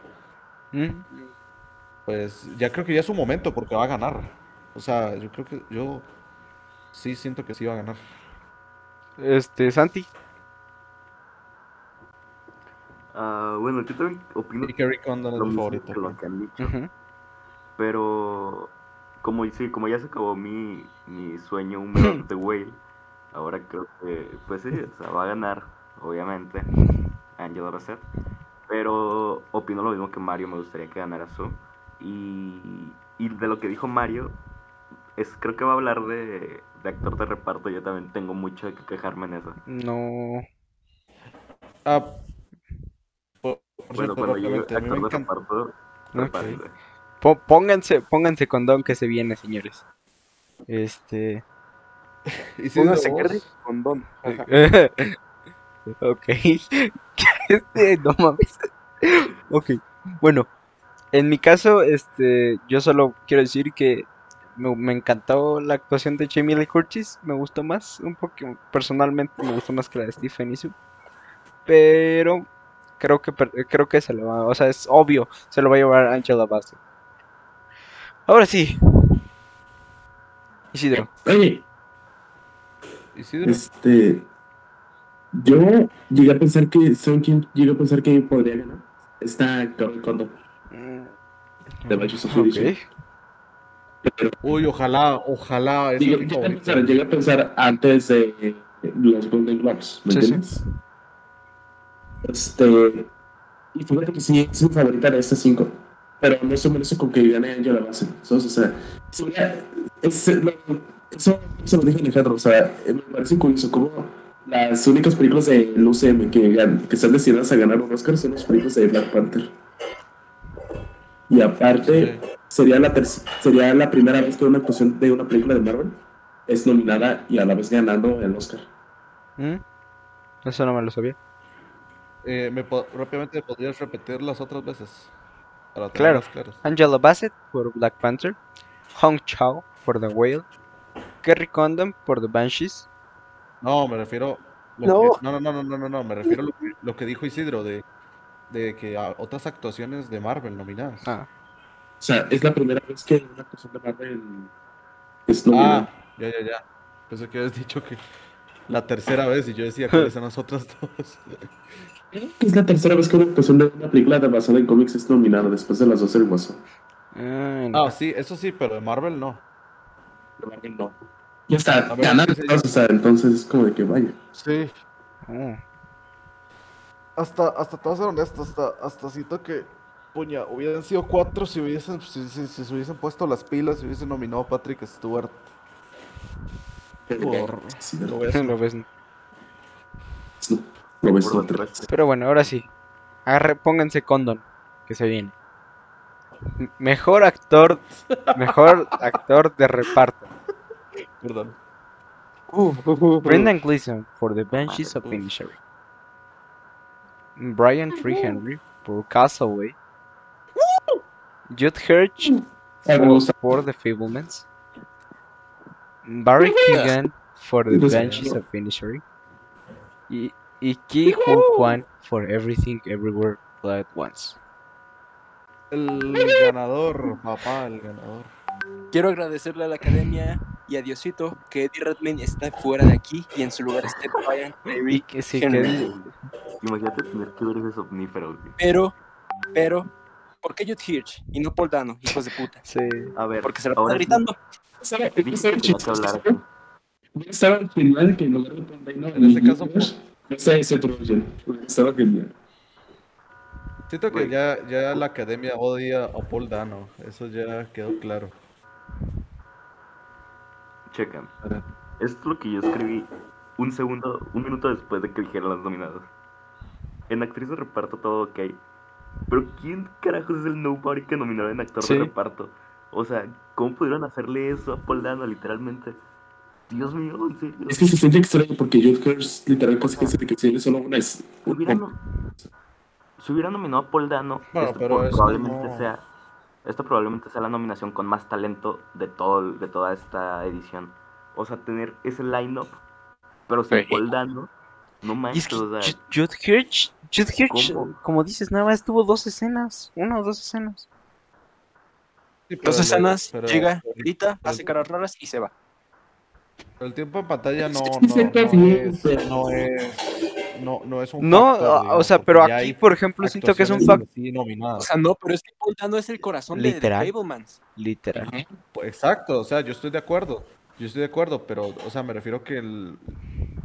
¿Mm? Pues ya creo que ya es su momento porque va a ganar. O sea, yo creo que yo sí siento que sí va a ganar. Este, Santi. Ah, bueno, yo también opino Y Kerry Condon es lo mismo favorito. que lo que han dicho. Ujú. Pero como sí, como ya se acabó mi, mi sueño húmedo de *clears throat* Whale, ahora creo que pues sí, o sea, va a ganar, obviamente, Angela Bassett. Pero opino lo mismo que Mario, me gustaría que ganara su. Y, y de lo que dijo Mario, es, creo que va a hablar de, de actor de reparto. Yo también tengo mucho de que quejarme en eso. No. Ah, por, por Bueno, cierto, cuando llegue actor de reparto. Po- pónganse, pónganse condón que se viene, señores. Este. *laughs* Y sí, pónganse de Kerry vos, con Don. Ajá. *laughs* ok. *laughs* Este, no mames. Ok. Bueno, en mi caso, este, yo solo quiero decir que me, me encantó la actuación de Jamie Lee Curtis. Me gustó más, un poco, personalmente me gustó más que la de Stephen Isu. Pero creo que creo que se lo va, o sea, es obvio, se lo va a llevar Angela Bassett. Ahora sí. Isidro. Oye, Isidro, este. Yo llegué a pensar que. ¿Saben quién llegué a pensar que podría ganar? Está Condon. De Ok. Edition. Pero uy, ojalá, ojalá, llegué, a pensar, llegué a pensar antes de eh, los Golden Globes, ¿me Sí, sí. entiendes? Este. Y fíjate que sí, es mi favorita de estas cinco. Pero no se merece con que gane Angela Bassett. ¿sabes? O sea, es- lo- eso se lo dije a Alejandro. O sea, eh, me parece curioso cómo las únicas películas de UCM que, que están destinadas a ganar un Oscar son las películas de Black Panther. Y aparte, Sí. sería la, sería la primera vez que una actuación de una película de Marvel es nominada y a la vez ganando el Oscar. ¿Mm? Eso no me lo sabía. Eh, ¿me po- rápidamente podrías repetir las otras veces? Para Claro. Angela Bassett por Black Panther, Hong Chao por The Whale, Kerry Condon por The Banshees, No, me refiero. No. que- no, no, no, no, no, no, no, me refiero a lo que, lo que dijo Isidro de, de que a otras actuaciones de Marvel nominadas. ah, O sea, es la primera vez que una actuación de Marvel es nominada. Ah, ya, ya, ya. Pensé que habías dicho que la tercera vez y yo decía cuáles son las otras dos. *laughs* Es la tercera vez que una actuación de una película de basada en cómics es nominada después de las dos del Guasón. ah, no. Ah, sí, eso sí, pero de Marvel no. De Marvel no. Ya está, A ver, ganan ¿qué se todas, o sea, entonces es como de que vaya. Sí. Oh. Hasta, hasta te voy a ser honesto, hasta, hasta siento que, puña, hubieran sido cuatro si hubiesen, si, si- si se hubiesen puesto las pilas, si hubiesen nominado a Patrick Stewart. Por- Sí, lo no, ves. lo ves tres. Pero bueno, ahora sí. Agarre, pónganse condón, que se viene. Mejor actor, mejor *laughs* actor de reparto. Perdón. Brendan Gleeson for The Banshees of Inisherin. Brian mm-hmm. Tree Henry por Castaway. Judd Hirsch mm-hmm. me for, gusta. for The Fablemans. Barry Keegan for The Me gusta. Banshees of Inisherin. Y, y Ki Hu Kwan for Everything Everywhere All at Once. El ganador, papá, el ganador. Quiero agradecerle a la academia y a Diosito que Eddie Redmayne está fuera de aquí y en su lugar está Brian Y Tyree *laughs* que sí, Henry. Imagínate tener que ver ese somnífero, güey. Pero, pero, ¿por qué Judd Hirsch y no Paul Dano, hijos de puta? sí. A ver, Porque se la ahora sí, gritando. ¿Sabe- sabe chistoso? Estaba genial que en lugar de Paul Dano En este caso, Esa es Trojan. Estaba genial. Siento que ya, ya la academia odia a Paul Dano. Eso ya quedó claro. Checa. Esto es lo que yo escribí un segundo, un minuto después de que dijeran los nominados. En actriz de reparto todo ok. Pero ¿quién carajos es el nobody que nominaron en actor Sí. de reparto? O sea, ¿cómo pudieron hacerle eso a Paul Dano literalmente? Dios mío, en serio. Es que se siente extraño porque Jude Hirsch literal casi que se que tiene solo una es. Si hubiera, no- si hubiera nominado a Paul Dano, Bueno, esto pero por- eso probablemente no- sea esta probablemente sea la nominación con más talento de todo de toda esta edición. O sea, tener ese line-up, pero sin. Paul Dano, no Y manches, es que o sea, Ju- Judd Hirsch, Judd Hirsch, como dices, nada más tuvo dos escenas. Una o dos escenas. Sí, pero Dos escenas, pero- llega, pero- grita, pero- hace caras raras y se va. pero el tiempo en pantalla no, Sí, no, sí, no, sí, es, sí. no es. No, no es un No, factor, o- sea, pero aquí, por ejemplo, siento que es un factor O sea, no, pero es que Paul es el corazón de Literal. The Fablemans. literal. Pues, Exacto, o sea, yo estoy de acuerdo. Yo estoy de acuerdo, pero, o sea, me refiero que el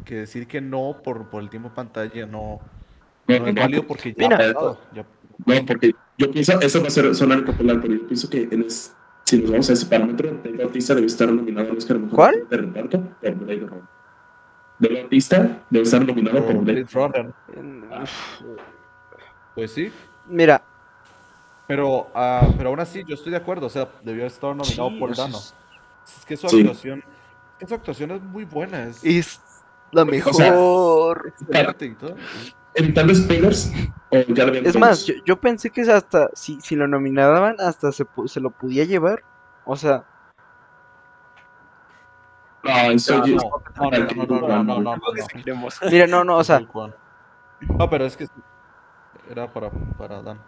que decir que no por, por el tiempo en pantalla no, no es válido porque ya Mira. ha pasado, ya- No, porque yo pienso, eso va a ser sonar popular, pero yo pienso que en es, si nos vamos a ese parámetro, Dave Bautista debe estar nominado al Oscar a Mejor ¿Cuál? De Dave Bautista debe estar nominado por por Blade Blade Runner. En- Pues sí, Mira, pero, ah, pero aún así yo estoy de acuerdo, o sea, debió estar nominado Sí, por o sea, Dano. es- Es que su Sí. actuación, es que su actuación es muy buena, es es la O sea, mejor. y todo. Evitando spoilers, o ya lo habían Es más, yo, yo pensé que hasta si, si lo nominaban, hasta se, se lo podía llevar. O sea, no, en Soji. No, no, no, no, pues, Mira, no, no, o sea. No, pero es que era para, para Dan.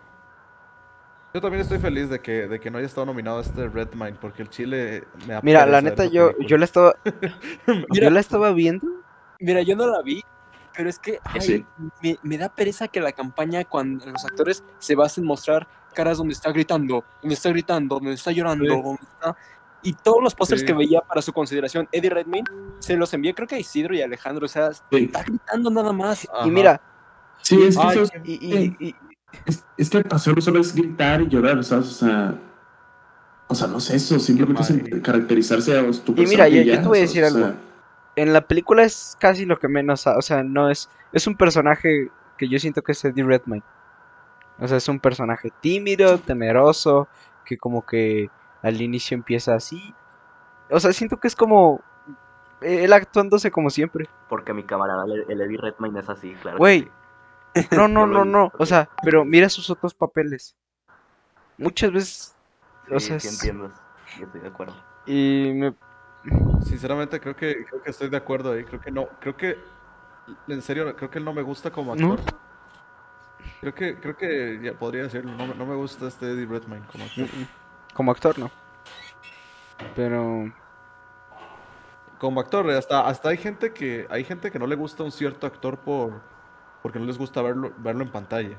Yo también estoy feliz de que, de que no haya estado nominado a este Redmine, porque el Chile me ha Mira, la neta, yo, yo la estaba. *laughs* yo la estaba viendo. Mira, yo no la vi, pero es que ah, ay, sí. me, me, da pereza que la campaña cuando los actores se basen en mostrar caras donde está gritando, donde está gritando, donde está llorando, sí. donde está... Y todos los pósters Sí. que veía para su consideración, Eddie Redmayne, se los envié creo que a Isidro y a Alejandro, o sea, Sí, está gritando nada más. Ajá. Y mira, sí, es que, Ay, eso- y, y- y- es, es que pasar no solo es gritar y llorar, ¿sabes? O sea, o sea, no sé eso, simplemente es caracterizarse a tu Y mira, yo- te voy a decir O algo. en la película es casi lo que menos, o sea, no es, es un personaje que yo siento que es Eddie Redmayne. O sea, es un personaje tímido, temeroso, que como que al inicio empieza así. O sea, siento que es como él actuándose como siempre. porque mi camarada, el, el Eddie Redmayne es así, claro. Güey. sí. No, no, *laughs* no, no. O sea, pero mira sus otros papeles. Muchas veces. o sea, sí es- entiendo, yo estoy de acuerdo. Y me. Sinceramente creo que, creo que estoy de acuerdo ahí. Creo que no, creo que, en serio, creo que él no me gusta como ¿No? actor. Creo que, creo que ya podría decirlo, no, me- no me gusta este Eddie Redmayne como actor. Como actor, ¿no? Pero. Como actor, hasta, hasta hay gente que, hay gente que no le gusta un cierto actor por, porque no les gusta verlo, verlo en pantalla.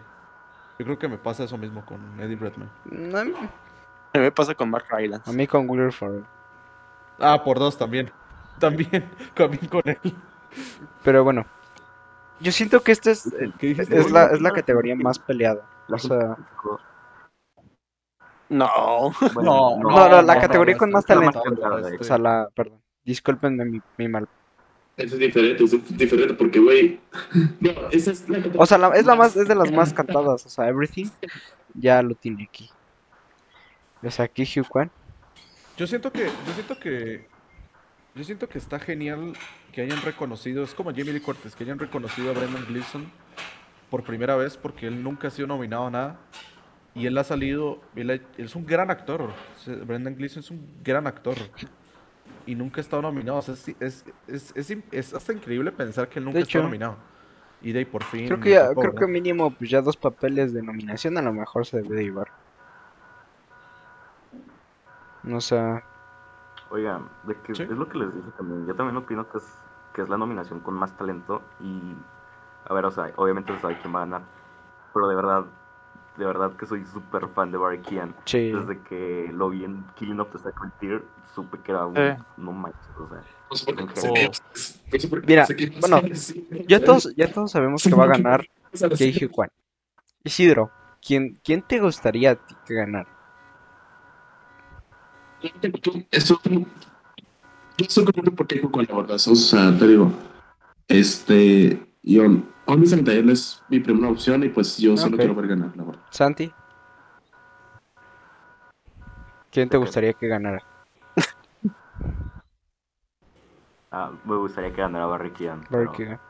Yo creo que me pasa eso mismo con Eddie Redmayne. no, A mí me pasa con Mark Rylance. A mí con Will Ferrell. Ah, por dos también. *laughs* También, también con él. Pero bueno. Yo siento que esta es, es, la, es la categoría más peleada. O sea, No. Bueno, no, no, la no, categoría no, con más talento. O sea, la. Perdón. Discúlpenme mi, mi mal. Eso es diferente, eso es diferente porque, güey. *laughs* No, esa es la O sea, la- es la más, es de las más cantadas, o sea, Everything ya lo tiene aquí. O sea, aquí Hugh Kwan. Yo siento que, yo siento que, yo siento que está genial que hayan reconocido, es como Jamie Lee Curtis, que hayan reconocido a Brendan Gleeson por primera vez porque él nunca ha sido nominado a nada y él ha salido, él, ha- él es un gran actor, Brendan Gleeson es un gran actor y nunca ha estado nominado, o sea, es, es, es, es hasta increíble pensar que él nunca ha estado nominado y de ahí por fin. Creo que ya, tocó, creo que mínimo pues ya dos papeles de nominación a lo mejor se debe de llevar. O sea, Oigan, de que Sí. es lo que les dije también. Yo también opino que es, que es la nominación con más talento. Y, a ver, o sea, obviamente se sabe quién va a ganar. Pero de verdad, de verdad que soy súper fan de Barry Keoghan. sí. Desde que lo vi en Killing of the Sacred Deer, supe que era un. Eh. No manches, o sea. No sé por por qué Mira, bueno, Ya todos, ya todos sabemos que va a ganar *laughs* O sea, Kei Hugh Kwan. Isidro, ¿quién, ¿quién te gustaría a ti que ganara? Eso, yo estoy contento porque con la verdad, o sea, te digo, este, yo, honestamente, él es mi primera opción y pues yo solo quiero ver ganar, la verdad. Santi, ¿quién te gustaría que ganara? *laughs* Ah, me gustaría que ganara Barry Keoghan. Barry pero Keoghan.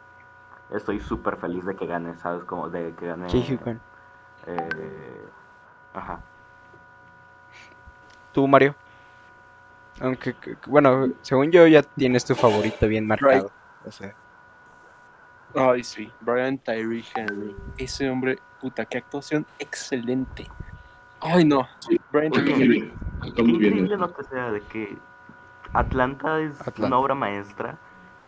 Estoy súper feliz de que gane, ¿sabes? Como de que gane. Eh, ajá. ¿Tú, Mario? Aunque, que- que- bueno, según yo ya tienes tu favorito bien marcado. O sea, Ay, sí. Brian Tyree Henry. Ese hombre, puta, qué actuación excelente. Ay, no. Sí. Brian Tyree Henry. increíble no que sea de que Atlanta es Atlanta. una obra maestra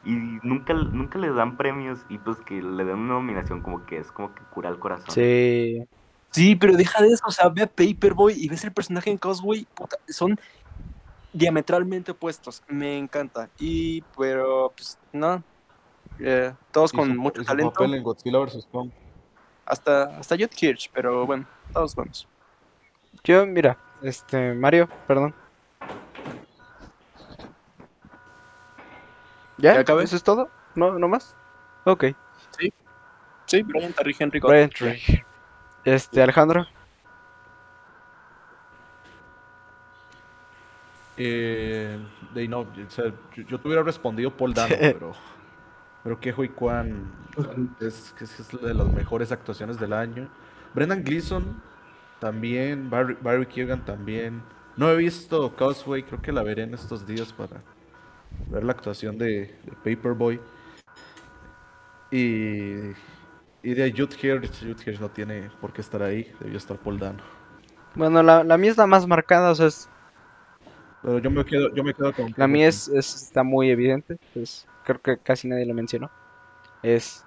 y nunca, nunca le dan premios y pues que le den una nominación como que es como que cura el corazón. sí. Sí, pero deja de eso. O sea, ve a Paperboy y ves el personaje en Cosway. Puta, son diametralmente opuestos. Me encanta. Y, pero, pues, no. Eh, todos Y con su- mucho talento. papel en Godzilla vs. Kong. Hasta, hasta Judd Hirsch, pero bueno, todos buenos. Yo, mira, este, Mario, perdón. ¿Ya? ¿Ya acabé? ¿Eso es todo? ¿No, no más? Ok. Sí, Brian Henry. Brian Tyree. Este, Alejandro. Eh, de no, o sea, yo, yo te hubiera respondido Paul Dano, *laughs* pero, pero que Hui Kwan es, que es de las mejores actuaciones del año. Brendan Gleeson también, Barry, Barry Keoghan también. No he visto Causeway, creo que la veré en estos días para ver la actuación de, de Paperboy. Y, y de Jude Hirsch, Jude Hirsch no tiene por qué estar ahí, debió estar Paul Dano. Bueno, la, la mía es la más marcada, o sea, es- Pero yo me quedo, yo me quedo con la mía es, es- está muy evidente, pues creo que casi nadie lo mencionó. Es,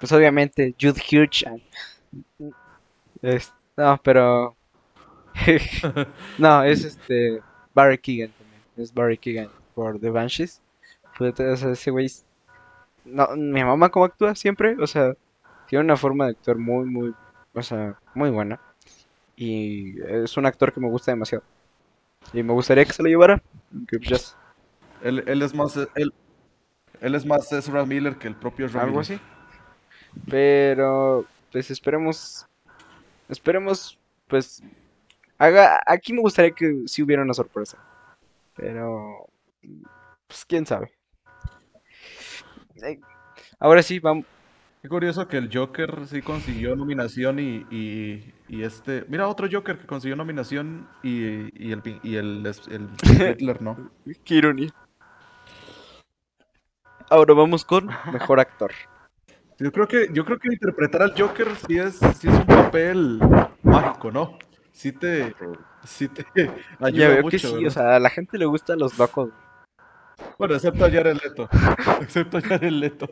pues obviamente, Jude Hirsch. *laughs* Es, no, pero... *laughs* no, es este, Barry Keegan también. Es Barry Keegan por The Banshees. Pues, o sea, ese güey... No, mi mamá cómo actúa siempre, o sea, tiene una forma de actuar muy, muy, o sea, muy buena. Y es un actor que me gusta demasiado. Y me gustaría que se lo llevara. pues Él, él es más él, él es más Ezra Miller que el propio Ezra algo Miller. así. Pero, pues esperemos. Esperemos, pues. Haga, aquí me gustaría que sí hubiera una sorpresa. Pero. Pues quién sabe. Ahora sí, vamos. Qué curioso que el Joker sí consiguió nominación y, y, y este. Mira, otro Joker que consiguió nominación y, y el y el, el, *laughs* el Riddler no. Qué ironía. Ahora vamos con mejor actor. Yo creo que, yo creo que interpretar al Joker sí es, sí es un papel mágico, ¿no? Sí te, Sí. te *laughs* Ya ayuda veo mucho. que sí, ¿verdad? o sea, a la gente le gustan los locos. Bueno, excepto a Jared Leto. *laughs* Excepto a Jared Leto.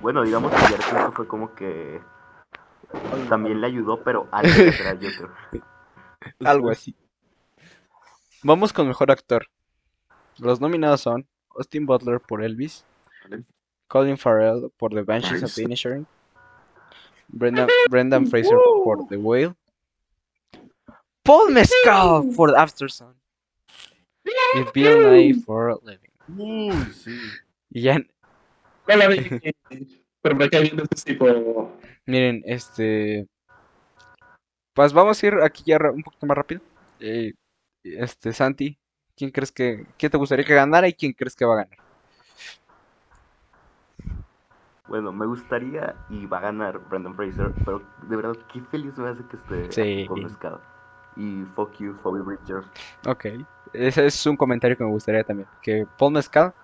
Bueno, digamos que Leto fue como que también le ayudó, pero algo de ser al Joker. Algo así. Vamos con mejor actor. Los nominados son Austin Butler por Elvis. Colin Farrell por The Banshees of. Inisherin, Brendan, Brendan Fraser por The Whale, Paul Mescal por After Sun y Bill Nye for Living. Uy, sí. Y ya, Vi, *laughs* pero me cae bien de ese tipo. miren, este... Pues vamos a ir aquí ya un poquito más rápido. Eh, este, Santi, ¿quién crees que... ¿Quién te gustaría que ganara y quién crees que va a ganar? Bueno, me gustaría y va a ganar Brandon Fraser, pero de verdad, qué feliz me hace que esté Sí. con Mescal. Y fuck you, Phoebe Bridgers. Ok, ese es un comentario que me gustaría también. Que Paul Mescal,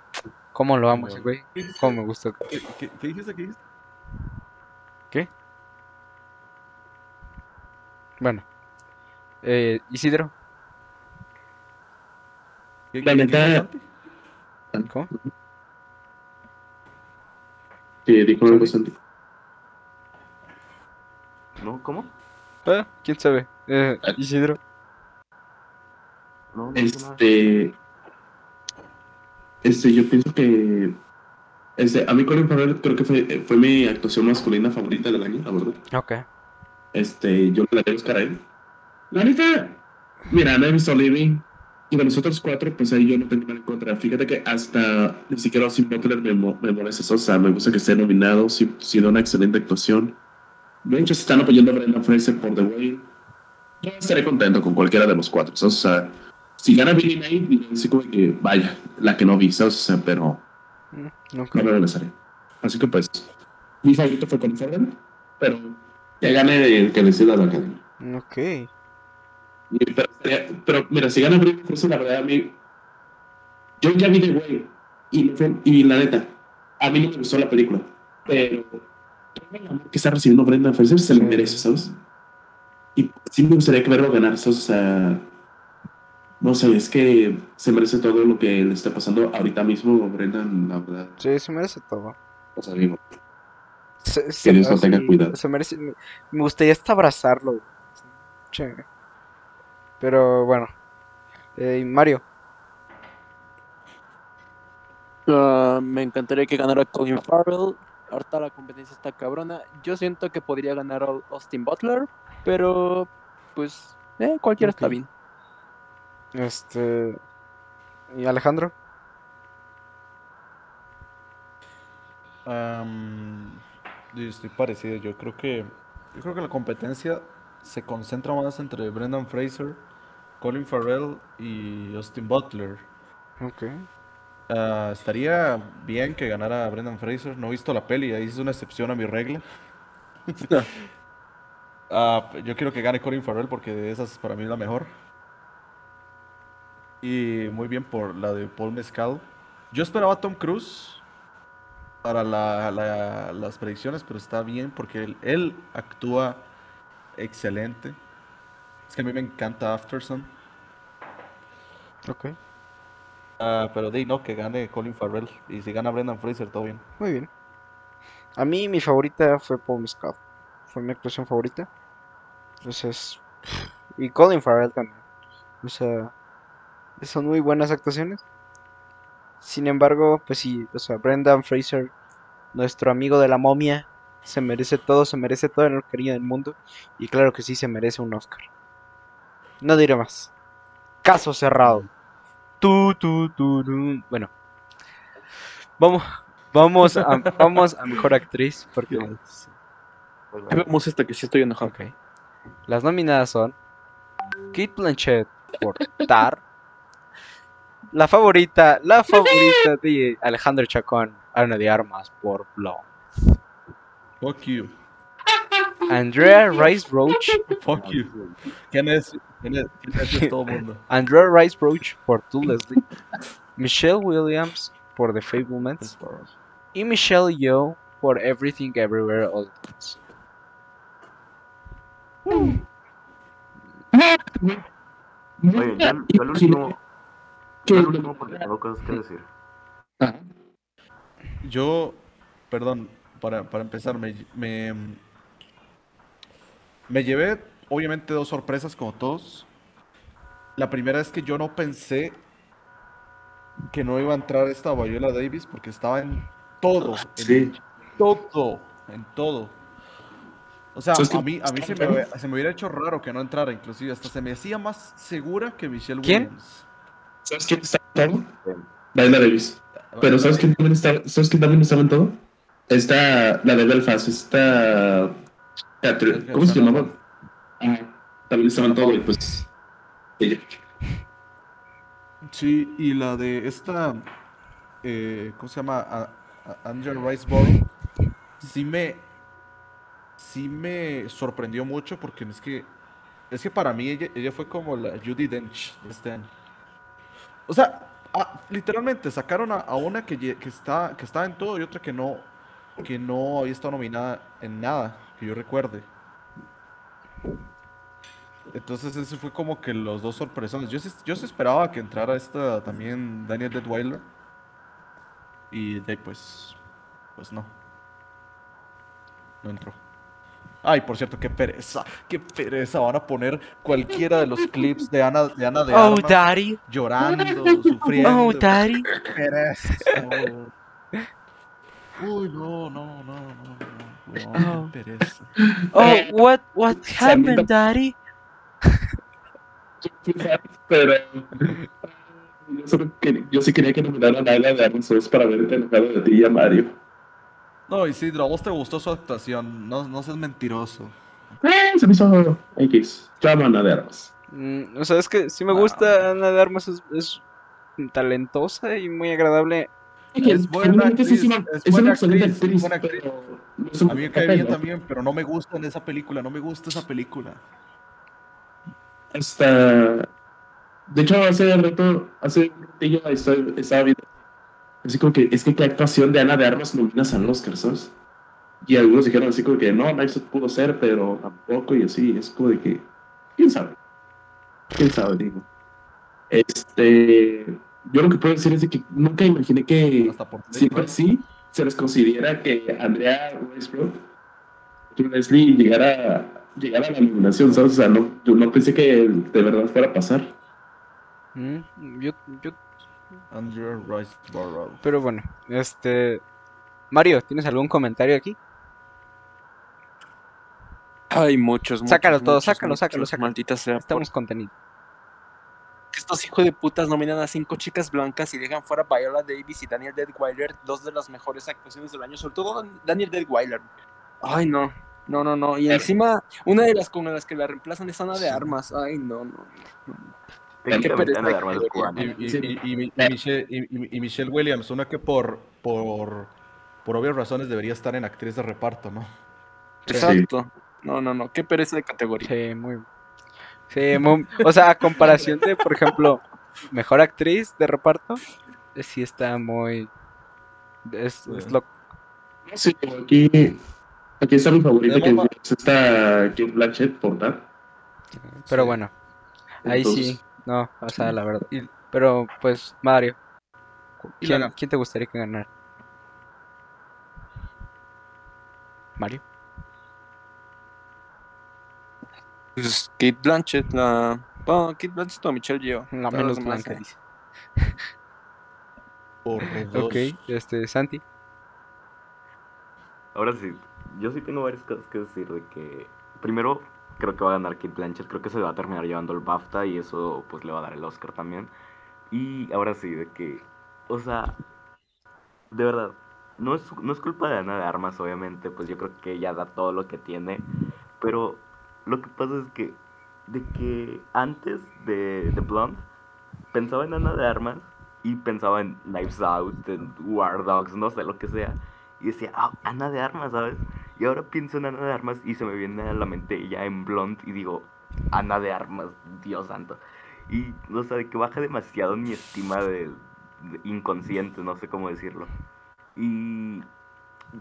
¿cómo lo amo ese güey? ¿Cómo me gusta? ¿Qué, qué- qué dijiste? ¿Qué dijiste? ¿Qué? Bueno. Eh, Isidro, ¿Qué- La Santi? ¿cómo? Sí, dijo algo. Santi. ¿No? ¿Cómo? Ah, ¿quién sabe? Eh, Isidro. No, no. Este. Este, yo pienso que. Este, a mí Colin Farrell creo que fue, fue mi actuación masculina favorita del año, la verdad. Ok. Este, yo le daré Oscar a él. La neta, mira, no he visto Living. Y de los otros cuatro, pues ahí yo no tengo nada en contra. Fíjate que hasta ni siquiera Austin Butler me, me molesta eso. O sea, me gusta que esté nominado. Sí, sí da una excelente actuación. De hecho, se están apoyando a Brendan Fraser por The Way. Yo estaré contento con cualquiera de los cuatro. O sea, si gana Billy Knight, diré así como que, vaya, la que no vi, ¿sabes? O sea, pero Mm, ok. no me regresaré. Así que pues, mi favorito fue Colin Farrell, pero ya gané el que decida la academia. Ok. Y- Pero, mira, si gana Brendan Fraser, la verdad a mí. Yo ya vi The Way. Y, y la neta, a mí no me gustó la película. Pero todo el amor que está recibiendo Brendan Fraser se lo merece, ¿sabes? Y sí me gustaría que verlo ganar, ¿sabes? O sea. No sé, es que se merece todo lo que le está pasando ahorita mismo, Brendan, la verdad. Sí, se merece todo. O sea, digo, Se, se- Dios lo así, tenga cuidado. se merece. Me, me gustaría hasta abrazarlo. Che. Pero bueno. Eh, Mario. Ah, me encantaría que ganara Colin Farrell. Ahorita la competencia está cabrona. Yo siento que podría ganar Au- Austin Butler, pero pues eh, cualquiera está bien. Este. ¿Y Alejandro? Yo estoy parecido. Yo creo que yo creo que la competencia se concentra más entre Brendan Fraser, Colin Farrell y Austin Butler. Ok. Ah, estaría bien que ganara Brendan Fraser. No he visto la peli, ahí es una excepción a mi regla. *laughs* Ah, yo quiero que gane Colin Farrell porque de esas para mí es la mejor. Y muy bien por la de Paul Mescal. Yo esperaba a Tom Cruise para la- la- las predicciones, pero está bien porque él, él actúa excelente. Es que a mí me encanta Afterson. Ok. Ah, pero de ahí no, que gane Colin Farrell. Y si gana Brendan Fraser, todo bien. Muy bien. A mí mi favorita fue Paul Mescal. Fue mi actuación favorita. Entonces. Y Colin Farrell también. O sea. Son muy buenas actuaciones. Sin embargo, pues sí, o sea, Brendan Fraser, nuestro amigo de la momia, se merece todo, se merece todo el cariño del mundo. Y claro que sí, se merece un Oscar. No diré más. Caso cerrado. Tu, tu, tu. Bueno. Vamos, vamos a, *laughs* vamos a mejor actriz porque Pues bueno. vemos esta que sí estoy enojado. Las nominadas son Kate Blanchett por Tar. La favorita, la favorita de Alejandro Chacón, Ana de Armas por Blow. Fuck you. Andrea Rice Roach, Fuck you. ¿Quién es? ¿Quién es? ¿Quién es? Es todo mundo. *laughs* Andrea Rice Roach por To Leslie. Michelle Williams por The Fablemans. Y Michelle Yeoh por Everything Everywhere All at Once. Oye, ya, último. Yo al último porque tengo cosas que decir. Ajá. Yo, perdón, para, para empezar, me, me, me llevé obviamente dos sorpresas como todos. La primera es que yo no pensé que no iba a entrar esta Viola Davis porque estaba en todo, en Sí. todo, en todo. O sea, a mí, a mí se me, se me hubiera hecho raro que no entrara, inclusive hasta se me hacía más segura que Michelle ¿Quién? Williams. ¿Sabes quién está en todo? Viola Davis. Pero ¿sabes quién también está, ¿sabes quién también estaba en todo? Esta, la de Belfast, esta... Catherine- ¿Cómo se llamaba? Ah, también estaba en todo y pues... Ella. Sí, y la de esta, eh, ¿cómo se llama? A- a- Angel Riceborough, sí me, sí me sorprendió mucho porque es que, es que para mí ella, ella fue como la Judy Dench de este año. O sea, ah, literalmente sacaron a, una que, que está, que estaba en todo y otra que no, que no había estado nominada en nada, que yo recuerde. Entonces ese fue como que los dos sorpresones. Yo yo sí esperaba que entrara esta también Daniel Detweiler. Y de pues, pues no. No entró. Ay, por cierto, qué pereza, qué pereza. Van a poner cualquiera de los *laughs* clips de Ana de, Ana de Oh, Armas daddy. llorando, *laughs* sufriendo. Oh, daddy. Qué pereza. Uy, no, no, no, no, no, no, Oh. qué pereza. Oh, what, what happened, daddy? Pero... Yo, solo yo sí quería que nominaran a Ana de Armas dos para verte enojado de ti y a Mario. No, Isidro, a vos te gustó su actuación, no, no seas mentiroso. Eh, se me hizo X. Llama a Ana de Armas. Mm, o sea, es que sí me Ah. gusta Ana de Armas, es, es talentosa y muy agradable. Es buena actriz, una- es buena una excelente actriz, buena pero A mí me cae bien también, pero no me gusta en esa película, no me gusta esa película. Hasta. De hecho, hace rato, hace un ratillo estaba viendo. Así como que, es que qué actuación de Ana de Armas nominas al Oscar, ¿sabes? Y algunos dijeron así como que no, no se pudo ser, pero tampoco, y así, es como de que. ¿Quién sabe? ¿Quién sabe? Digo. Este. Yo lo que puedo decir es de que nunca imaginé que. Hasta por siempre sí se les considera que Andrea y Leslie llegara, llegara a la nominación, ¿sabes? O sea, no, yo no pensé que de verdad fuera a pasar. Mm, yo, yo, Andrew Riceborough. pero bueno, este... Mario, ¿tienes algún comentario aquí? Hay muchos, muchos, Sácalo todo, muchos, sácalo, sácalo, muchos, sácalo. Maldita sea. Estamos contenidos. porque Estos hijos de putas nominan a cinco chicas blancas y dejan fuera a Viola Davis y Daniel Deadweiler, dos de las mejores actuaciones del año, sobre todo Dan- Daniel Deadweiler. Ay, no. No, no, no. Y encima, una de las con las que la reemplazan es Ana de Armas. Ay, no, no. Técnicamente de. Y, Michelle, y- Williams, una que por, por, por obvias razones debería estar en actriz de reparto, ¿no? Exacto. No, no, no. Qué pereza de categoría. Sí, muy... Sí, muy- O sea, a comparación de, por ejemplo, mejor actriz de reparto, sí está muy... Es, es lo... Sí, aquí, aquí está mi favorita, que es esta Kate Blanchett, por dar. Pero Sí. bueno, ahí Entonces, sí, no, o sea, la verdad. Y- pero, pues, Mario, ¿quién, la- quién te gustaría que ganara? Mario. Pues, Kate Blanchett, la. Bueno, Kate Blanchett o Michelle Yeoh. La menos blanca, eh. dice. Por dos. Ok, este, Santi. Ahora sí, yo sí tengo varias cosas que decir de que primero creo que va a ganar Kate Blanchett, creo que se va a terminar llevando el BAFTA y eso pues le va a dar el Oscar también. Y ahora sí, de que, o sea, de verdad, no es, no es culpa de Ana de Armas, obviamente, pues yo creo que ella da todo lo que tiene, pero lo que pasa es que, de que antes de, de Blonde, pensaba en Ana de Armas y pensaba en Knives Out, en War Dogs, no sé, lo que sea. Y decía, ah, Ana de Armas, ¿sabes? Y ahora pienso en Ana de Armas y se me viene a la mente ella en Blonde y digo, Ana de Armas, Dios santo. Y, o sea, que baja demasiado mi estima de, de inconsciente, no sé cómo decirlo. Y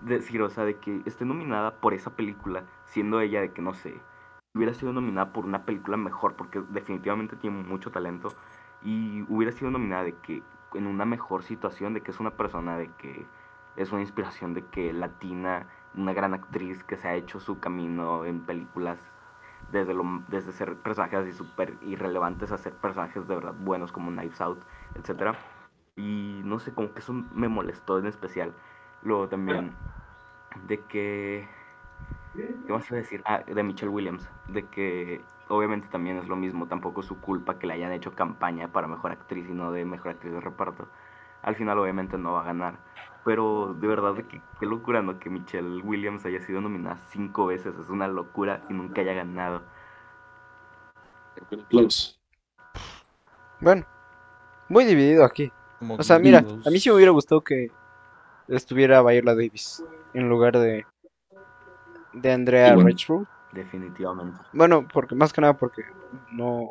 decir, o sea, de que esté nominada por esa película, siendo ella de que, no sé, hubiera sido nominada por una película mejor, porque definitivamente tiene mucho talento, y hubiera sido nominada de que en una mejor situación, de que es una persona de que es una inspiración de que latina, una gran actriz que se ha hecho su camino en películas desde, desde ser personajes así súper irrelevantes a ser personajes de verdad buenos como Knives Out, etc. Y no sé, como que eso me molestó en especial. Luego también de que... ¿Qué iba a decir? Ah, de Michelle Williams. De que obviamente también es lo mismo, tampoco es su culpa que le hayan hecho campaña para mejor actriz y no de mejor actriz de reparto. Al final obviamente no va a ganar. Pero de verdad, que, qué locura, ¿no? Que Michelle Williams haya sido nominada cinco veces. Es una locura y nunca haya ganado. Close. Bueno, muy dividido aquí. Como O sea, mira, a mí sí me hubiera gustado que estuviera Viola Davis en lugar de de Andrea. Richroth. Definitivamente. Bueno, porque más que nada porque no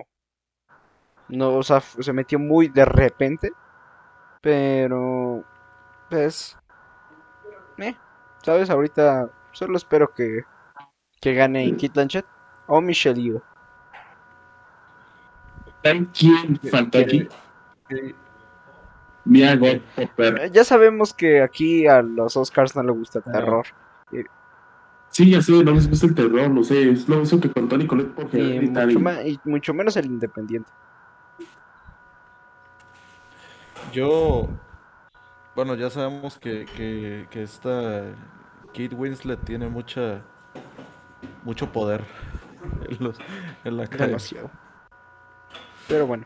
no, o sea, se metió muy de repente, pero pues eh, sabes, ahorita solo espero que que gane Kate Blanchett o Michelle Yeoh. ¿Saben quién falta aquí? Mia Ya sabemos que aquí a los Oscars no le gusta el terror. Sí, ya sé, no les gusta el terror, no sé, es lo mismo que con Tony Colette por Y mucho, y mucho menos el independiente. Yo, bueno, ya sabemos que, que, que esta Kate Winslet tiene mucha, mucho poder en, los- en la academia. Demasiado. Pero bueno.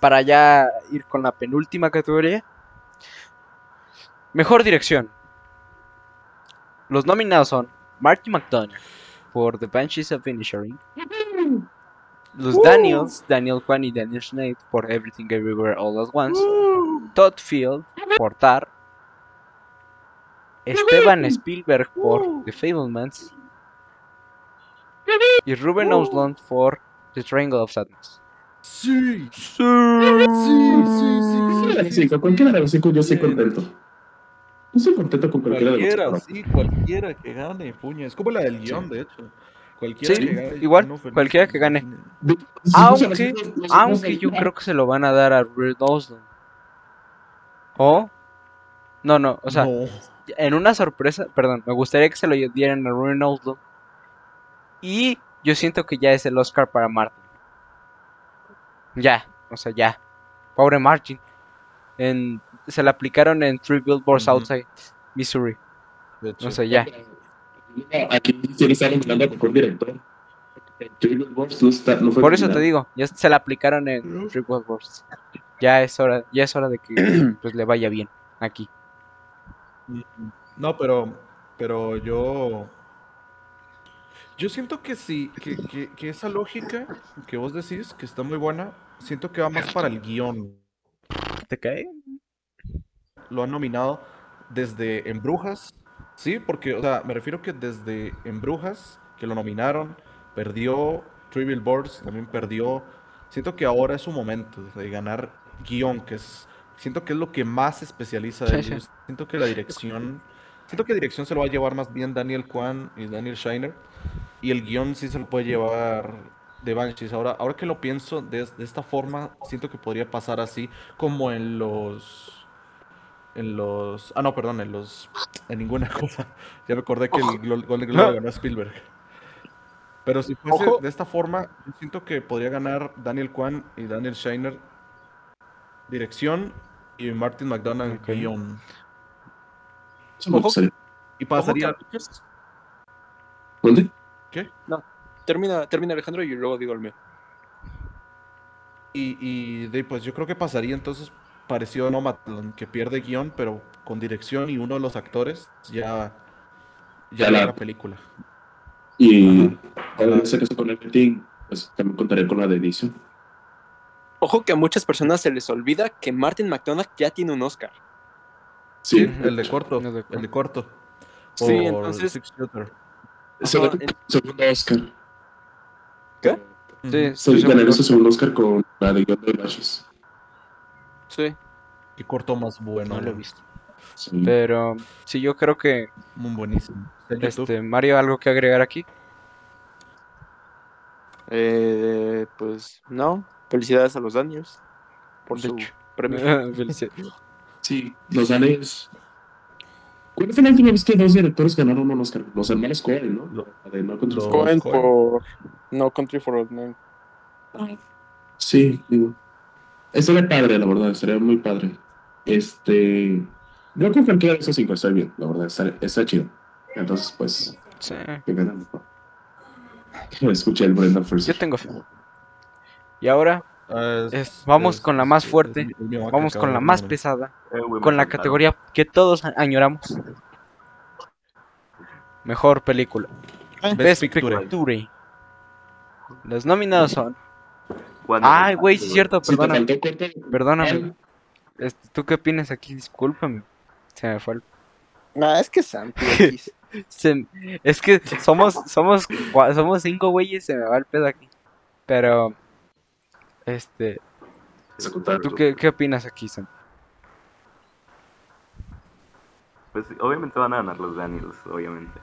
Para ya ir con la penúltima categoría. Mejor dirección. Los nominados son Marty McDonough por The Banshees of Inisherin. Los Daniels, Daniel Kwan y Daniel Schneid por Everything Everywhere All at Once. Todd Field por Tar. Esteban Spielberg por The Fablemans. Y Ruben Ostlund por The Triangle of Sadness. Sí, sí, sí, sí, sí, cualquiera de los cinco yo estoy contento. Yo estoy contento con cualquiera de Cualquiera, los sí, cualquiera que gane, puña. Es como la del guion, de hecho. Cualquiera Sí, que gane. igual, cualquiera que gane. De- Aunque- los los Aunque yo creo que se lo van a dar a Ruben Ostlund. ¿O? No, no, o sea, No. en una sorpresa, perdón, me gustaría que se lo dieran a Ruben Ostlund. Y yo siento que ya es el Oscar para Martin. Ya, o sea, ya. Pobre Martin. En, se le aplicaron en Three Billboards. Outside Missouri. O sea, ya. Aquí sí le están nominando a mejor director. No está- no fue Por eso te digo, ya se le aplicaron en Three Billboards. Ya es hora, ya es hora de que *clears throat* pues le vaya bien aquí. No, pero, pero yo, yo siento que sí, que, que, que esa lógica que vos decís, que está muy buena, siento que va más para el guion. ¿Te cae? Lo han nominado desde En Brujas, sí, porque, o sea, me refiero que desde En Brujas, que lo nominaron, perdió, Three Billboards también perdió. Siento que ahora es su momento de ganar guion, que es, siento que es lo que más se especializa de. Yo Siento que la dirección, siento que dirección se lo va a llevar más bien Daniel Kwan y Daniel Shiner, y el guion sí se lo puede llevar de Banshees. Ahora, ahora que lo pienso de, de esta forma, siento que podría pasar así, como en los en los. Ah, no, perdón, en los. En ninguna *laughs* cosa. Ya me acordé que el Golden Globe lo ganó Spielberg. Pero si fuese Ojo. de esta forma, yo siento que podría ganar Daniel Kwan y Daniel Shiner dirección y Martin McDonagh Ok. guion. Ojo. Y pasaría. a muchos- ¿Dónde? Termina, termina Alejandro y luego digo el mío. Y, y de, pues yo creo que pasaría entonces parecido a Nomadland, que pierde guion, pero con dirección y uno de los actores ya. Ya la la- la película. Y ahora en ese caso con Everything, pues también contaré con la de edición. Ojo que a muchas personas se les olvida que Martin McDonagh ya tiene un Oscar. Sí, Sí, el de corto. El de corto. Sí, por entonces- se ganó en- segundo Oscar. ¿Qué? Sí, Se ganó su segundo Oscar con la de Guión de Bashes. Sí. Qué corto más bueno. No lo he visto. Sí. Pero sí, yo creo que Muy buenísimo. Este Mario algo que agregar aquí. Eh, pues no. Felicidades a los Daniels por De su hecho. premio. *laughs* Felicidades. Sí, los Daniels. ¿Cuál fue la última vez que dos directores ganaron un Oscar? Los hermanos Coen, ¿no? De No Country Los- for Old Cohen por No Country for Old Men. Men. Sí, digo. Estaría padre, la verdad, estaría muy padre. Este. Yo creo que cualquiera de esos cinco está bien, la verdad, está, está chido. Entonces, pues, Sí, que ganan mejor. *laughs* Escuché el Brenda First. yo tengo fe. Y ahora, Ah, es- Es- vamos con la más fuerte, Vamos acaba con la más pesada, Eh, con la categoría que todos añoramos. Mejor película. Best Best Picture. Picture. Los nominados son. Cuando Ay, güey, sí es cierto, perdóname. Perdóname. ¿Tú qué opinas aquí? Discúlpame. Se me fue el Ah, es que Santi. *laughs* Se- es que somos, somos, somos cinco güeyes, se me va el pedo aquí. Pero, este. ¿tú qué, qué opinas aquí, Sam? Pues obviamente van a ganar los Daniels, obviamente.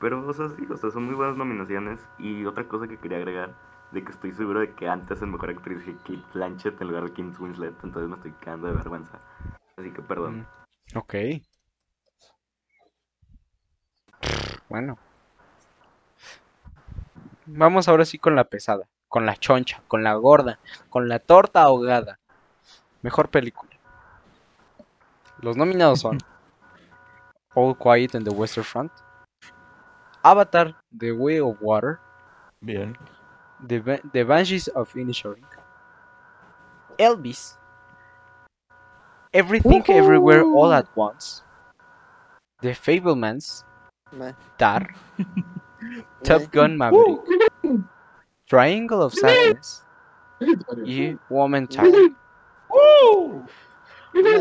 Pero, o sea, sí, o sea, son muy buenas nominaciones. Y otra cosa que quería agregar, de que estoy seguro de que antes en Mejor Actriz dije Kate Blanchett en lugar de Kate Winslet, entonces me estoy cagando de vergüenza. Así que perdón. Ok. Bueno. Vamos ahora sí con la pesada, con la choncha, con la gorda, con la torta ahogada. Mejor película. Los nominados son *laughs* All Quiet on the Western Front, Avatar, The Way of Water, Bien. The, The Banshees of Inisherin, Elvis, Everything Everywhere All at Once, The Fablemans, Meh, Tar. *laughs* Top Gun Maverick, Triangle of Sadness. Y Woman Child.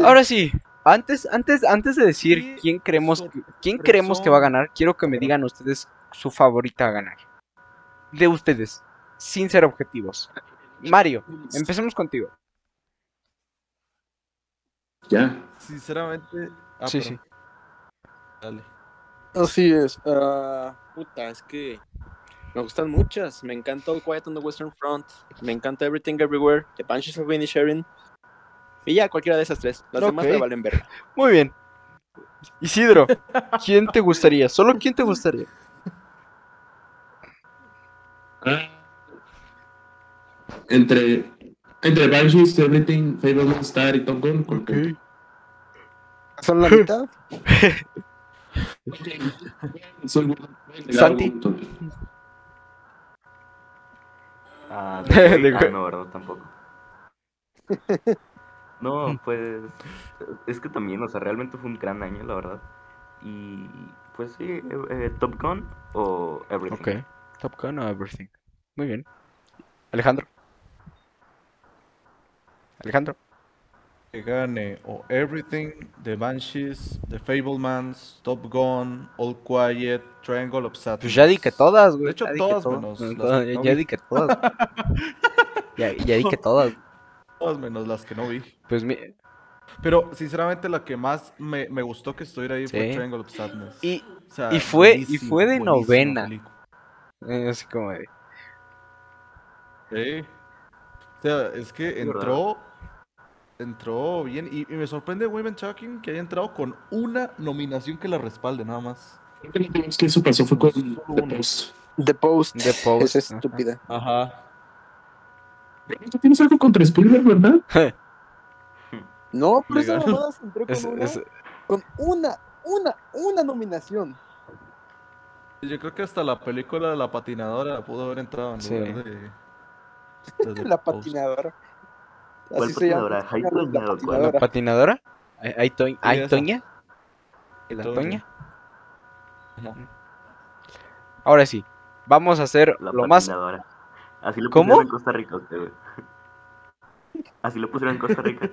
Ahora sí, antes, antes, antes de decir quién creemos, quién creemos que va a ganar, quiero que me digan ustedes su favorita a ganar. De ustedes, sin ser objetivos. Mario, empecemos contigo. Ya. Sinceramente. ah, Sí, perdón. Dale. Así es. ah, puta, es que me gustan muchas. Me encanta All Quiet on the Western Front. Me encanta Everything Everywhere. The Banshees of Inisherin. Y ya, cualquiera de esas tres. Las demás me valen verga. Muy bien. Isidro, ¿quién te gustaría? ¿Solo quién te gustaría? Entre, entre Banshees, Everything, Fableman, Star y Top Gun. ¿cuál qué? ¿Son la mitad? *laughs* Soy gordo. Santi. Ah, De de- *laughs* ah, no, ¿verdad? Tampoco. No, pues es que también, o sea, realmente fue un gran año, la verdad. Y pues sí, eh, eh, Top Gun o Everything. Ok. Top Gun o Everything. Muy bien. Alejandro. Alejandro. Que gane o Everything, The Banshees, The Fablemans, Top Gun, All Quiet, Triangle of Sadness. Pues ya di que todas, güey. De hecho, ya todas menos No, las todas, que no ya vi. di que todas. *laughs* ya, ya di que todas. Todas menos las que no vi. Pues mi- Pero sinceramente la que más me, me gustó que estuviera ahí fue. Triangle of Sadness. Y O sea, y fue- y fue de novena. película. eh, así como de. Sí. O sea, es que entró. Entró bien. Y, y me sorprende Women Talking que haya entrado con una nominación que la respalde, nada más. Es que eso pasó fue con The. Post. The Post. The Post, Es estúpida. Ajá. ¿Tú tienes algo contra Spielberg, verdad? *laughs* No, pero esa mamada se entró con Es- una, es- con una, una, una nominación. Yo creo que hasta la película de la patinadora pudo haber entrado en Sí. lugar de. *laughs* La patinadora. ¿Cuál se patinadora? Hay La Toña, ¿o cuál? patinadora. ¿Patinadora? ¿Hay, Toñ- hay. Toña? ¿La Toña. Ahora sí, vamos a hacer La lo más. patinadora. Así lo ¿Cómo? pusieron en Costa Rica, usted. *laughs* Así lo pusieron en Costa Rica.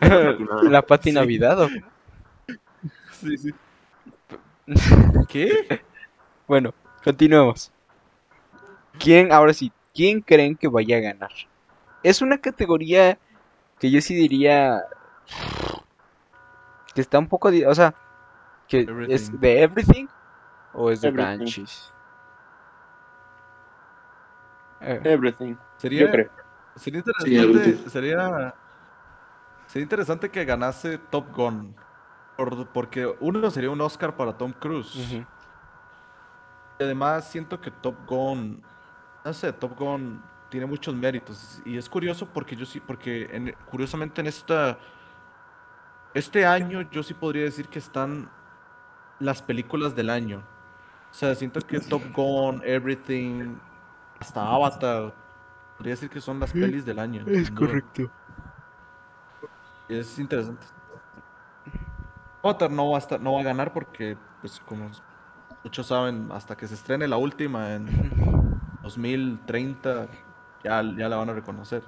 patinadora. La pati Sí. Sí, sí. ¿Qué? *laughs* Bueno, continuemos. ¿Quién, ahora sí, quién creen que vaya a ganar? Es una categoría que yo sí diría que está un poco, o sea, que es Everything. de everything o es de. Eh, Everything. Sería, Yo creo. sería interesante. Sería, sería interesante que ganase Top Gun. por- porque uno sería un Oscar para Tom Cruise. Y además siento que Top Gun, no sé, Top Gun tiene muchos méritos. Y es curioso porque yo sí, porque en- curiosamente en esta, este año yo sí podría decir que están las películas del año. O sea, siento que Top Gun, Everything, hasta Avatar, podría decir que son las pelis del año. duda. Y es interesante. Avatar no va a estar, no va a ganar porque, pues como muchos saben, hasta que se estrene la última en 2030, ya, ya la van a reconocer.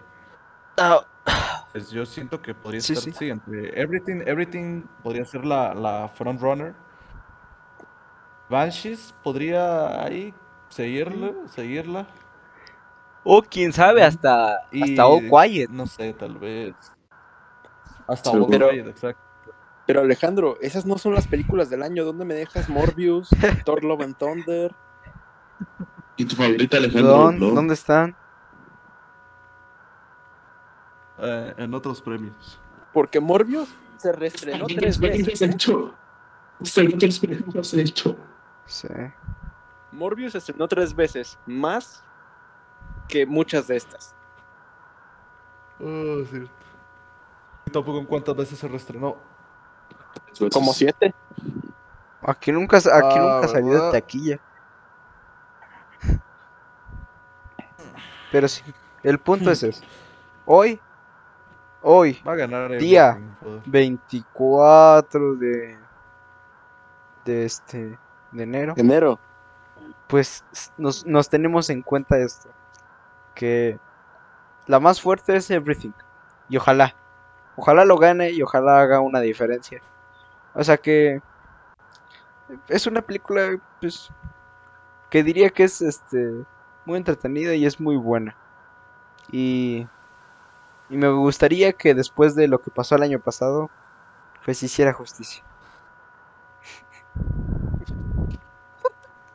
Pues yo siento que podría Sí, estar, sí. sí, entre Everything, Everything podría ser la, la front runner. Banshees podría ahí seguirla, seguirla. O quién sabe, hasta, Y hasta All Quiet. No sé, tal vez. Hasta All pero- Quiet, exacto. Pero Alejandro, esas no son las películas del año. ¿Dónde me dejas Morbius, *laughs* Thor Love and Thunder? ¿Y tu favorita, Alejandro? ¿Dónde. ¿Dónde están? Eh, en otros premios. Porque Morbius se reestrenó tres ¿Qué has veces. hecho? ¿Qué has hecho? Sí. Morbius se estrenó tres veces, más que muchas de estas. Oh, cierto. Tampoco en cuántas veces se reestrenó. Como siete. Aquí nunca, aquí Ah, nunca salió de taquilla. Pero sí, el punto es *laughs* ese. Hoy, hoy, Va a ganar Día. Everything, joder. 24 de, de este, de enero, Enero. pues nos, nos tenemos en cuenta esto. Que la más fuerte es Everything. Y ojalá, ojalá lo gane y ojalá haga una diferencia. O sea que es una película, pues, que diría que es este muy entretenida y es muy buena. Y, y me gustaría que después de lo que pasó el año pasado, pues hiciera justicia.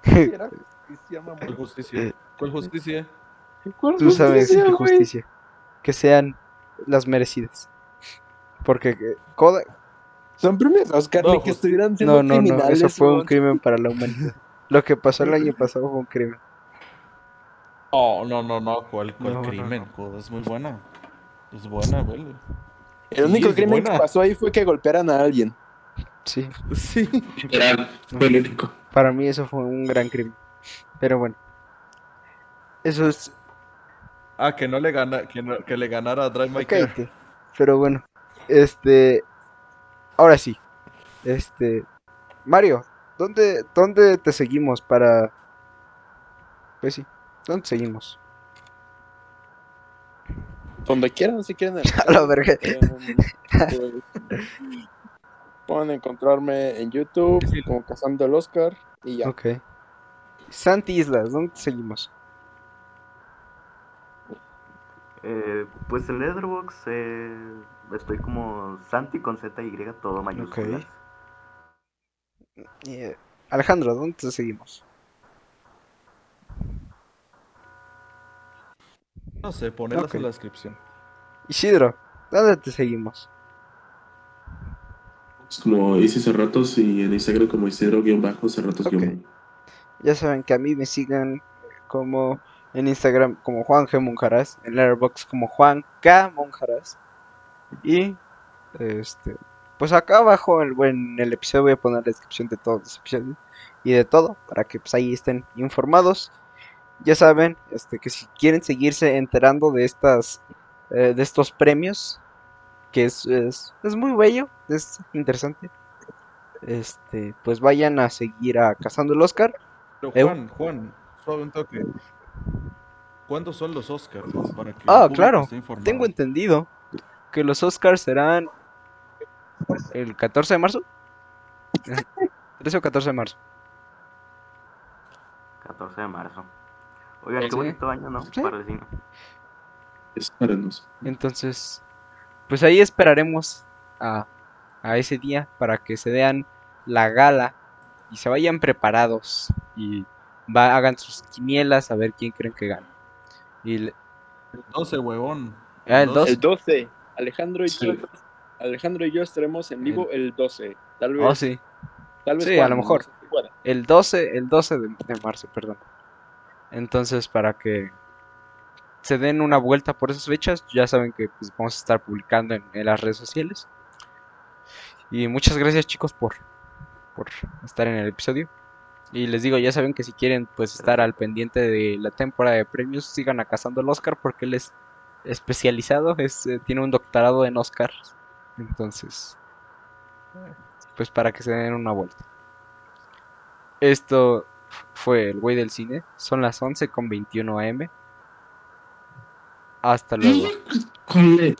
¿Cuál justicia? ¿Cuál justicia? Tú sabes qué justicia. Que sean las merecidas. Porque eh, Kodak- Son premios Oscar, No, que pues- estuvieran siendo No, no, no, eso fue un crimen para la humanidad. *laughs* Lo que pasó el año pasado fue un crimen. Oh, no, no, no, ¿cuál, cuál No, no, crimen? joder, es muy buena. Es buena, güey. El Sí, único crimen buena. que pasó ahí fue que golpearan a alguien. Sí, Sí. Literal, fue el único. para mí eso fue un gran crimen. Pero bueno. Eso es... Ah, que no le gana, que, no- que le ganara a Drive My Car. Pero bueno. Este... Ahora sí. Este... Mario, ¿dónde, ¿dónde te seguimos para... Pues sí, ¿dónde te seguimos? Donde quieran, si quieren. *laughs* A la verga. *laughs* Pueden encontrarme en YouTube como Cazando el Oscar y ya. Ok. Santi Islas, ¿dónde te seguimos? Eh, pues en Letterboxd eh, estoy como Santi con Z y todo mayúsculas. Eh, Alejandro, ¿dónde te seguimos? No sé, ponerlas en la descripción. Isidro, ¿dónde te seguimos? Es como Easy Cerratos y en Instagram como Isidro-Cerratos. Ok. Ya saben que a mí me sigan como en Instagram como Juan G. Monjaras, en Letterboxd como Juan K. Monjaras. Y este, pues acá abajo en, en el episodio voy a poner la descripción de todos los episodios y de todo para que pues ahí estén informados. Ya saben, este que si quieren seguirse enterando de estas eh, de estos premios que es, es, es muy bello, es interesante. Este, pues vayan a seguir a Cazando el Oscar. Pero Eu- Juan, Juan, suave un toque. ¿Cuándo son los Oscars? Para que Ah, claro. Tengo entendido que los Oscars serán el 14 de marzo. *laughs* 13 o 14 de marzo. 14 de marzo. Oigan, Sí. qué bonito año, ¿no? Sí. Para el cine. Espérenos. Entonces, pues ahí esperaremos a, a ese día para que se vean la gala y se vayan preparados y va, hagan sus quinielas a ver quién creen que gana. Y le- 12, huevón. Ah, el 12. El 12. Alejandro y Sí. yo, Alejandro y yo estaremos en vivo el 12. Tal vez. oh, sí, Tal vez Sí, a lo mejor. sé si pueda. el 12, el 12 de, de marzo, perdón. Entonces, para que se den una vuelta por esas fechas, ya saben que pues, vamos a estar publicando en, las redes sociales. Y muchas gracias chicos por, por estar en el episodio. Y les digo, ya saben que si quieren pues estar al pendiente de la temporada de premios, sigan Cazando el Oscar porque él es especializado, es, eh, tiene un doctorado en Oscars. Entonces, pues para que se den una vuelta. Esto fue el güey del cine. Son las 11 con 21 am. Hasta luego. *laughs* Jole.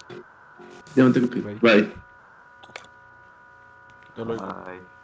Ya me tengo que ir. Bye. Bye.